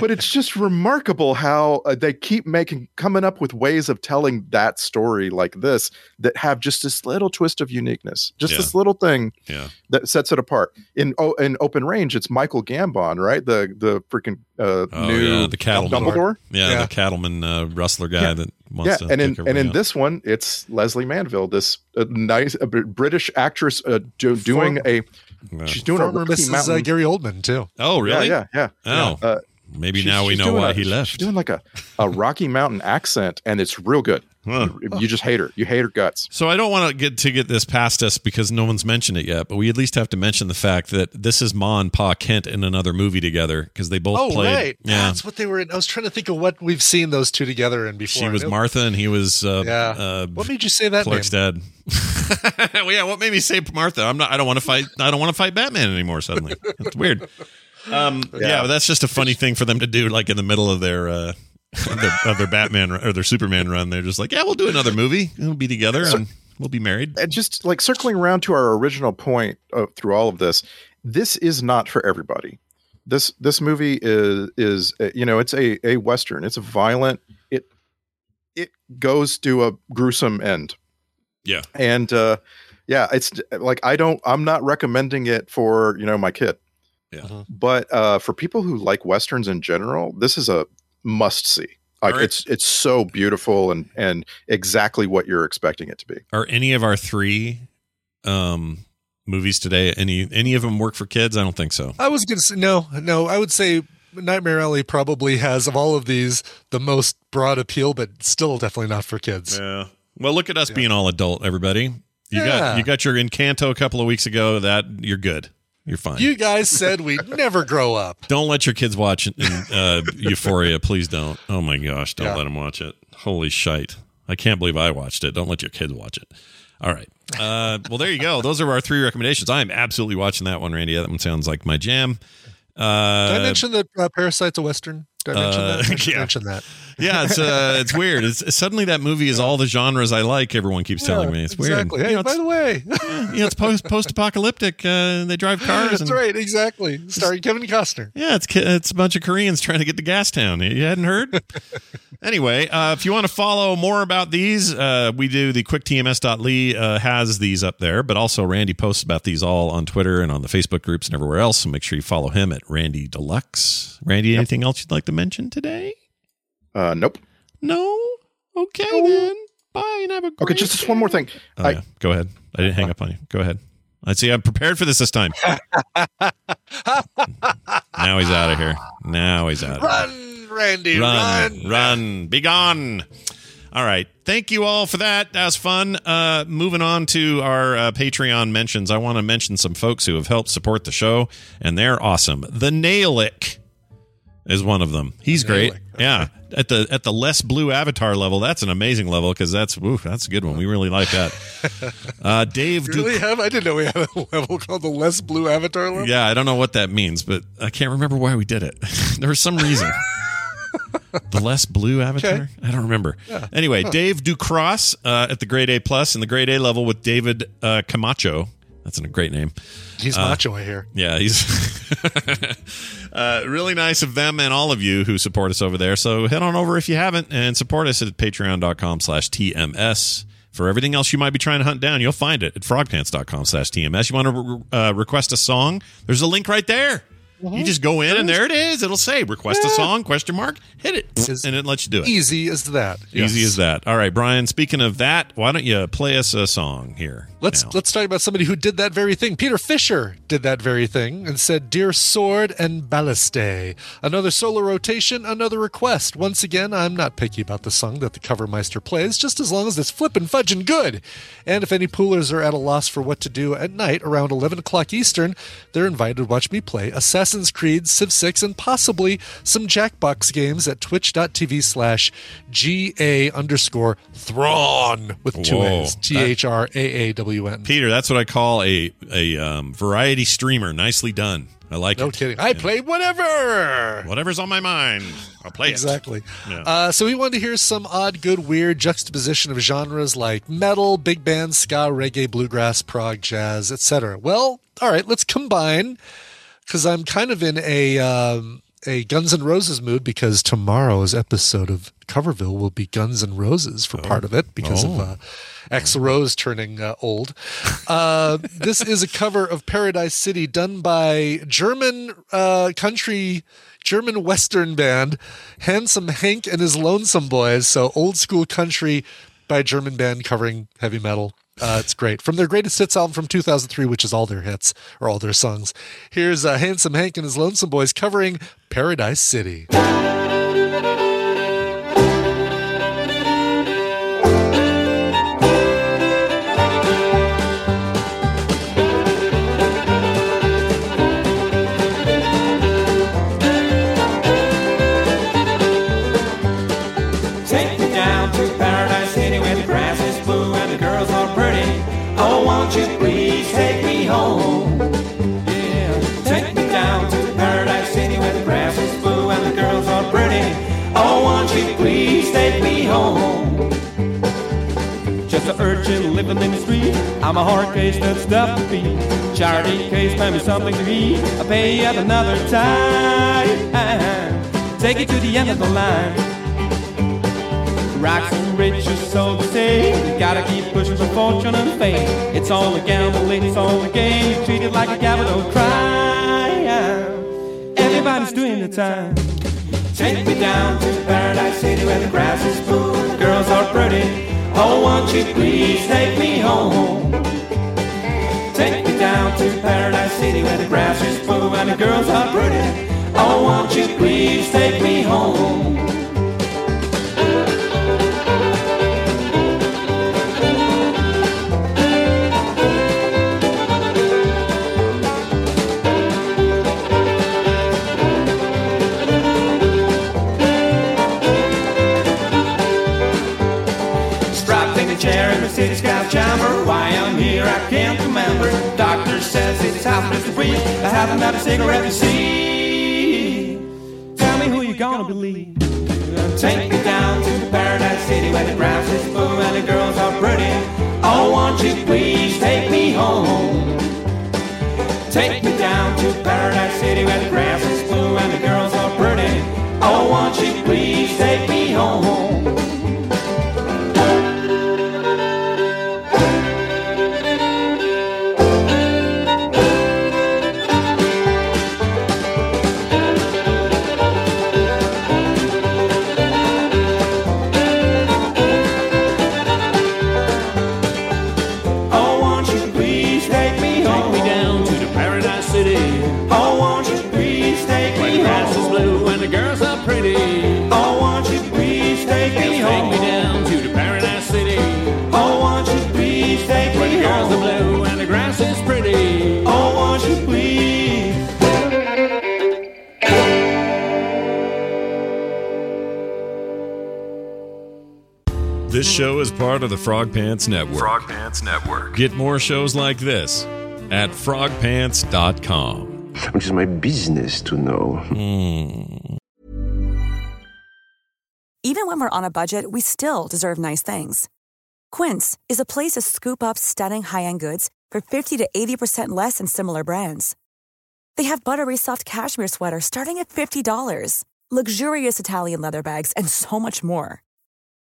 but it's just remarkable how uh, they keep making coming up with ways of telling that story like this that have just this little twist of uniqueness, just Yeah. this little thing Yeah. that sets it apart. In oh, in Open Range, it's Michael Gambon, right? The the freaking uh, Oh new yeah, the cattleman. Dumbledore. Yeah, Yeah. the cattleman uh, rustler guy Yeah. that wants yeah, to. and in and in out. this one, it's Lesley Manville, this uh, nice uh, British actress uh, do, doing a. She's doing Former a Rocky Mrs. Uh, Gary Oldman too. Oh, really? Yeah, yeah, yeah. Oh, Uh, maybe she's- now we know why a- he left. She's doing like a, a Rocky Mountain accent, and it's real good. You, you just hate her. You hate her guts. So I don't want to get to get this past us because no one's mentioned it yet, but we at least have to mention the fact that this is Ma and Pa Kent in another movie together because they both Oh, played. right. Yeah, That's what they were in. I was trying to think of what we've seen those two together in before. she was I Martha and he was. Uh, Yeah. Uh, What made you say that Clark's dad. well, yeah. What made me say Martha? I'm not. I don't want to fight. I don't want to fight Batman anymore. Suddenly, it's weird. Um, yeah. but that's just a funny thing for them to do, like in the middle of their. Uh, of their, of their Batman or their Superman run, they're just like, yeah, we'll do another movie. We'll be together and we'll be married. And just like circling around to our original point of, through all of this, this is not for everybody. This this movie is is uh, you know it's a a western. It's a violent. It it goes to a gruesome end. Yeah. and uh yeah it's like i don't i'm not recommending it for you know my kid yeah but uh for people who like westerns in general this is a must see like All right. it's it's so beautiful and and exactly what you're expecting it to be Are any of our three um, movies today any any of them work for kids? I don't think so. I was gonna say no, no. I would say Nightmare Alley probably has of all of these the most broad appeal, but still definitely not for kids. Yeah. Well, look at us being all adult, everybody. You Yeah. got you got your Encanto a couple of weeks ago. That you're good. You're fine. You guys said we'd never grow up. don't let your kids watch in, uh, Euphoria. Please don't. Oh my gosh, don't Yeah. let them watch it. Holy shite! I can't believe I watched it. Don't let your kids watch it. All right. Uh, well, there you go. Those are our three recommendations. I am absolutely watching that one, Randy. That one sounds like my jam. Uh, Did I mention that uh, Parasite's a Western? Did I mention uh, that? I should yeah. mention that. Yeah, it's uh, it's weird. It's suddenly that movie is all the genres I like. Everyone keeps telling me it's exactly. weird. Hey, You know, by the way, you know, it's post post apocalyptic. Uh, they drive cars. that's and, right. Exactly. Starring Kevin Costner. Yeah, it's it's a bunch of Koreans trying to get to Gastown. You hadn't heard? anyway, uh, if you want to follow more about these, uh, we do the quicktms.ly uh, has these up there, but also Randy posts about these all on Twitter and on the Facebook groups and everywhere else. So make sure you follow him at Randy Deluxe. Randy, anything else you'd like to mention today? Uh nope No. Okay then. Bye and have a great okay just, just one more thing Oh, I, yeah. Go ahead. I didn't hang up on you. Go ahead. I see. I'm prepared for this this time. now he's out of here. Now he's out. Of here. Run, Randy, run, run. run, be gone. All right. Thank you all for that. That was fun. Uh, moving on to our uh, Patreon mentions, I want to mention some folks who have helped support the show, and they're awesome. The Nailick is one of them. He's great. Yeah. At the at the less blue avatar level, that's an amazing level because that's oof, that's a good one. We really like that. Uh, Dave You really have? I didn't know we had a level called the less blue avatar level. Yeah, I don't know what that means, but I can't remember why we did it. there was some reason. the less blue avatar? Okay. I don't remember. Yeah. Anyway, Huh. Dave Ducross uh, at the grade A and the grade A level with David uh, Camacho. That's a great name. He's Uh, macho, I hear. Yeah, he's uh, really nice of them and all of you who support us over there. So head on over if you haven't and support us at patreon.com slash TMS. For everything else you might be trying to hunt down, you'll find it at frogpants.com slash TMS. You want to uh, request a song? There's a link right there. You just go in and there it is. It'll say request a song question mark. Hit it and it lets you do it. Easy as that. Easy Yes. as that. All right, Brian. Speaking of that, why don't you play us a song here? Let's let's talk about somebody who did that very thing. Peter Fisher did that very thing and said, "Dear Sword and Balliste." Another solo rotation, another request. Once again, I'm not picky about the song that the Covermeister plays, just as long as it's flippin' fudgin' good. And if any poolers are at a loss for what to do at night around 11 o'clock Eastern, they're invited to watch me play Assassin's Creed, Civ 6, and possibly some Jackbox games at twitch.tv slash GA underscore Thrawn with two Whoa. A's. T H R A A W N. Peter, that's what I call a a um, variety streamer. Nicely done. I like No it. kidding. I play whatever. Whatever's on my mind, I'll play Exactly. it. Yeah. Uh, so we wanted to hear some odd, good, weird juxtaposition of genres like metal, big band, ska, reggae, bluegrass, prog, jazz, etc. Well, all right, let's combine because I'm kind of in a um, a Guns N' Roses mood because tomorrow's episode of Coverville will be Guns N' Roses for part of it because of Oh. uh, Axl Rose turning uh, old. Uh, this is a cover of Paradise City done by German uh, country, German Western band, Handsome Hank and his Lonesome Boys. So old school country by German band covering heavy metal. Uh, it's great. From their greatest hits album from 2003, which is all their hits or all their songs. Here's uh, Handsome Hank and his Lonesome Boys covering Paradise City. The street. I'm a hard case that's stuff to beat. Charity case, buy me something to eat. I'll pay at another time. Take it to the end of the line. Rocks and riches, so they say. You gotta keep pushing for fortune and fame. It's all a gamble, it's all a game. You treat it like a capital crime. Everybody's doing the time. Take me down to Paradise City where the grass is blue the girls are pretty. Oh, won't you please take me home? Take me down to Paradise City where the grass is blue and the girls are pretty. Oh, won't you please take me home? I haven't had a cigarette to see. Tell me who you're gonna believe. Take me down to the Paradise City where the grass is blue and the girls are pretty. Oh, won't you please take me home? Take me down to Paradise City where the grass is blue and the girls are pretty. Oh, won't you please take me home? Of the Frog Pants Network. Frog Pants Network. Get more shows like this at frogpants.com. Which is my business to know. Hmm. Even when we're on a budget, we still deserve nice things. Quince is a place to scoop up stunning high-end goods for 50 to 80% less than similar brands. They have buttery soft cashmere sweaters starting at $50, luxurious Italian leather bags, and so much more.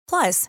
Plus,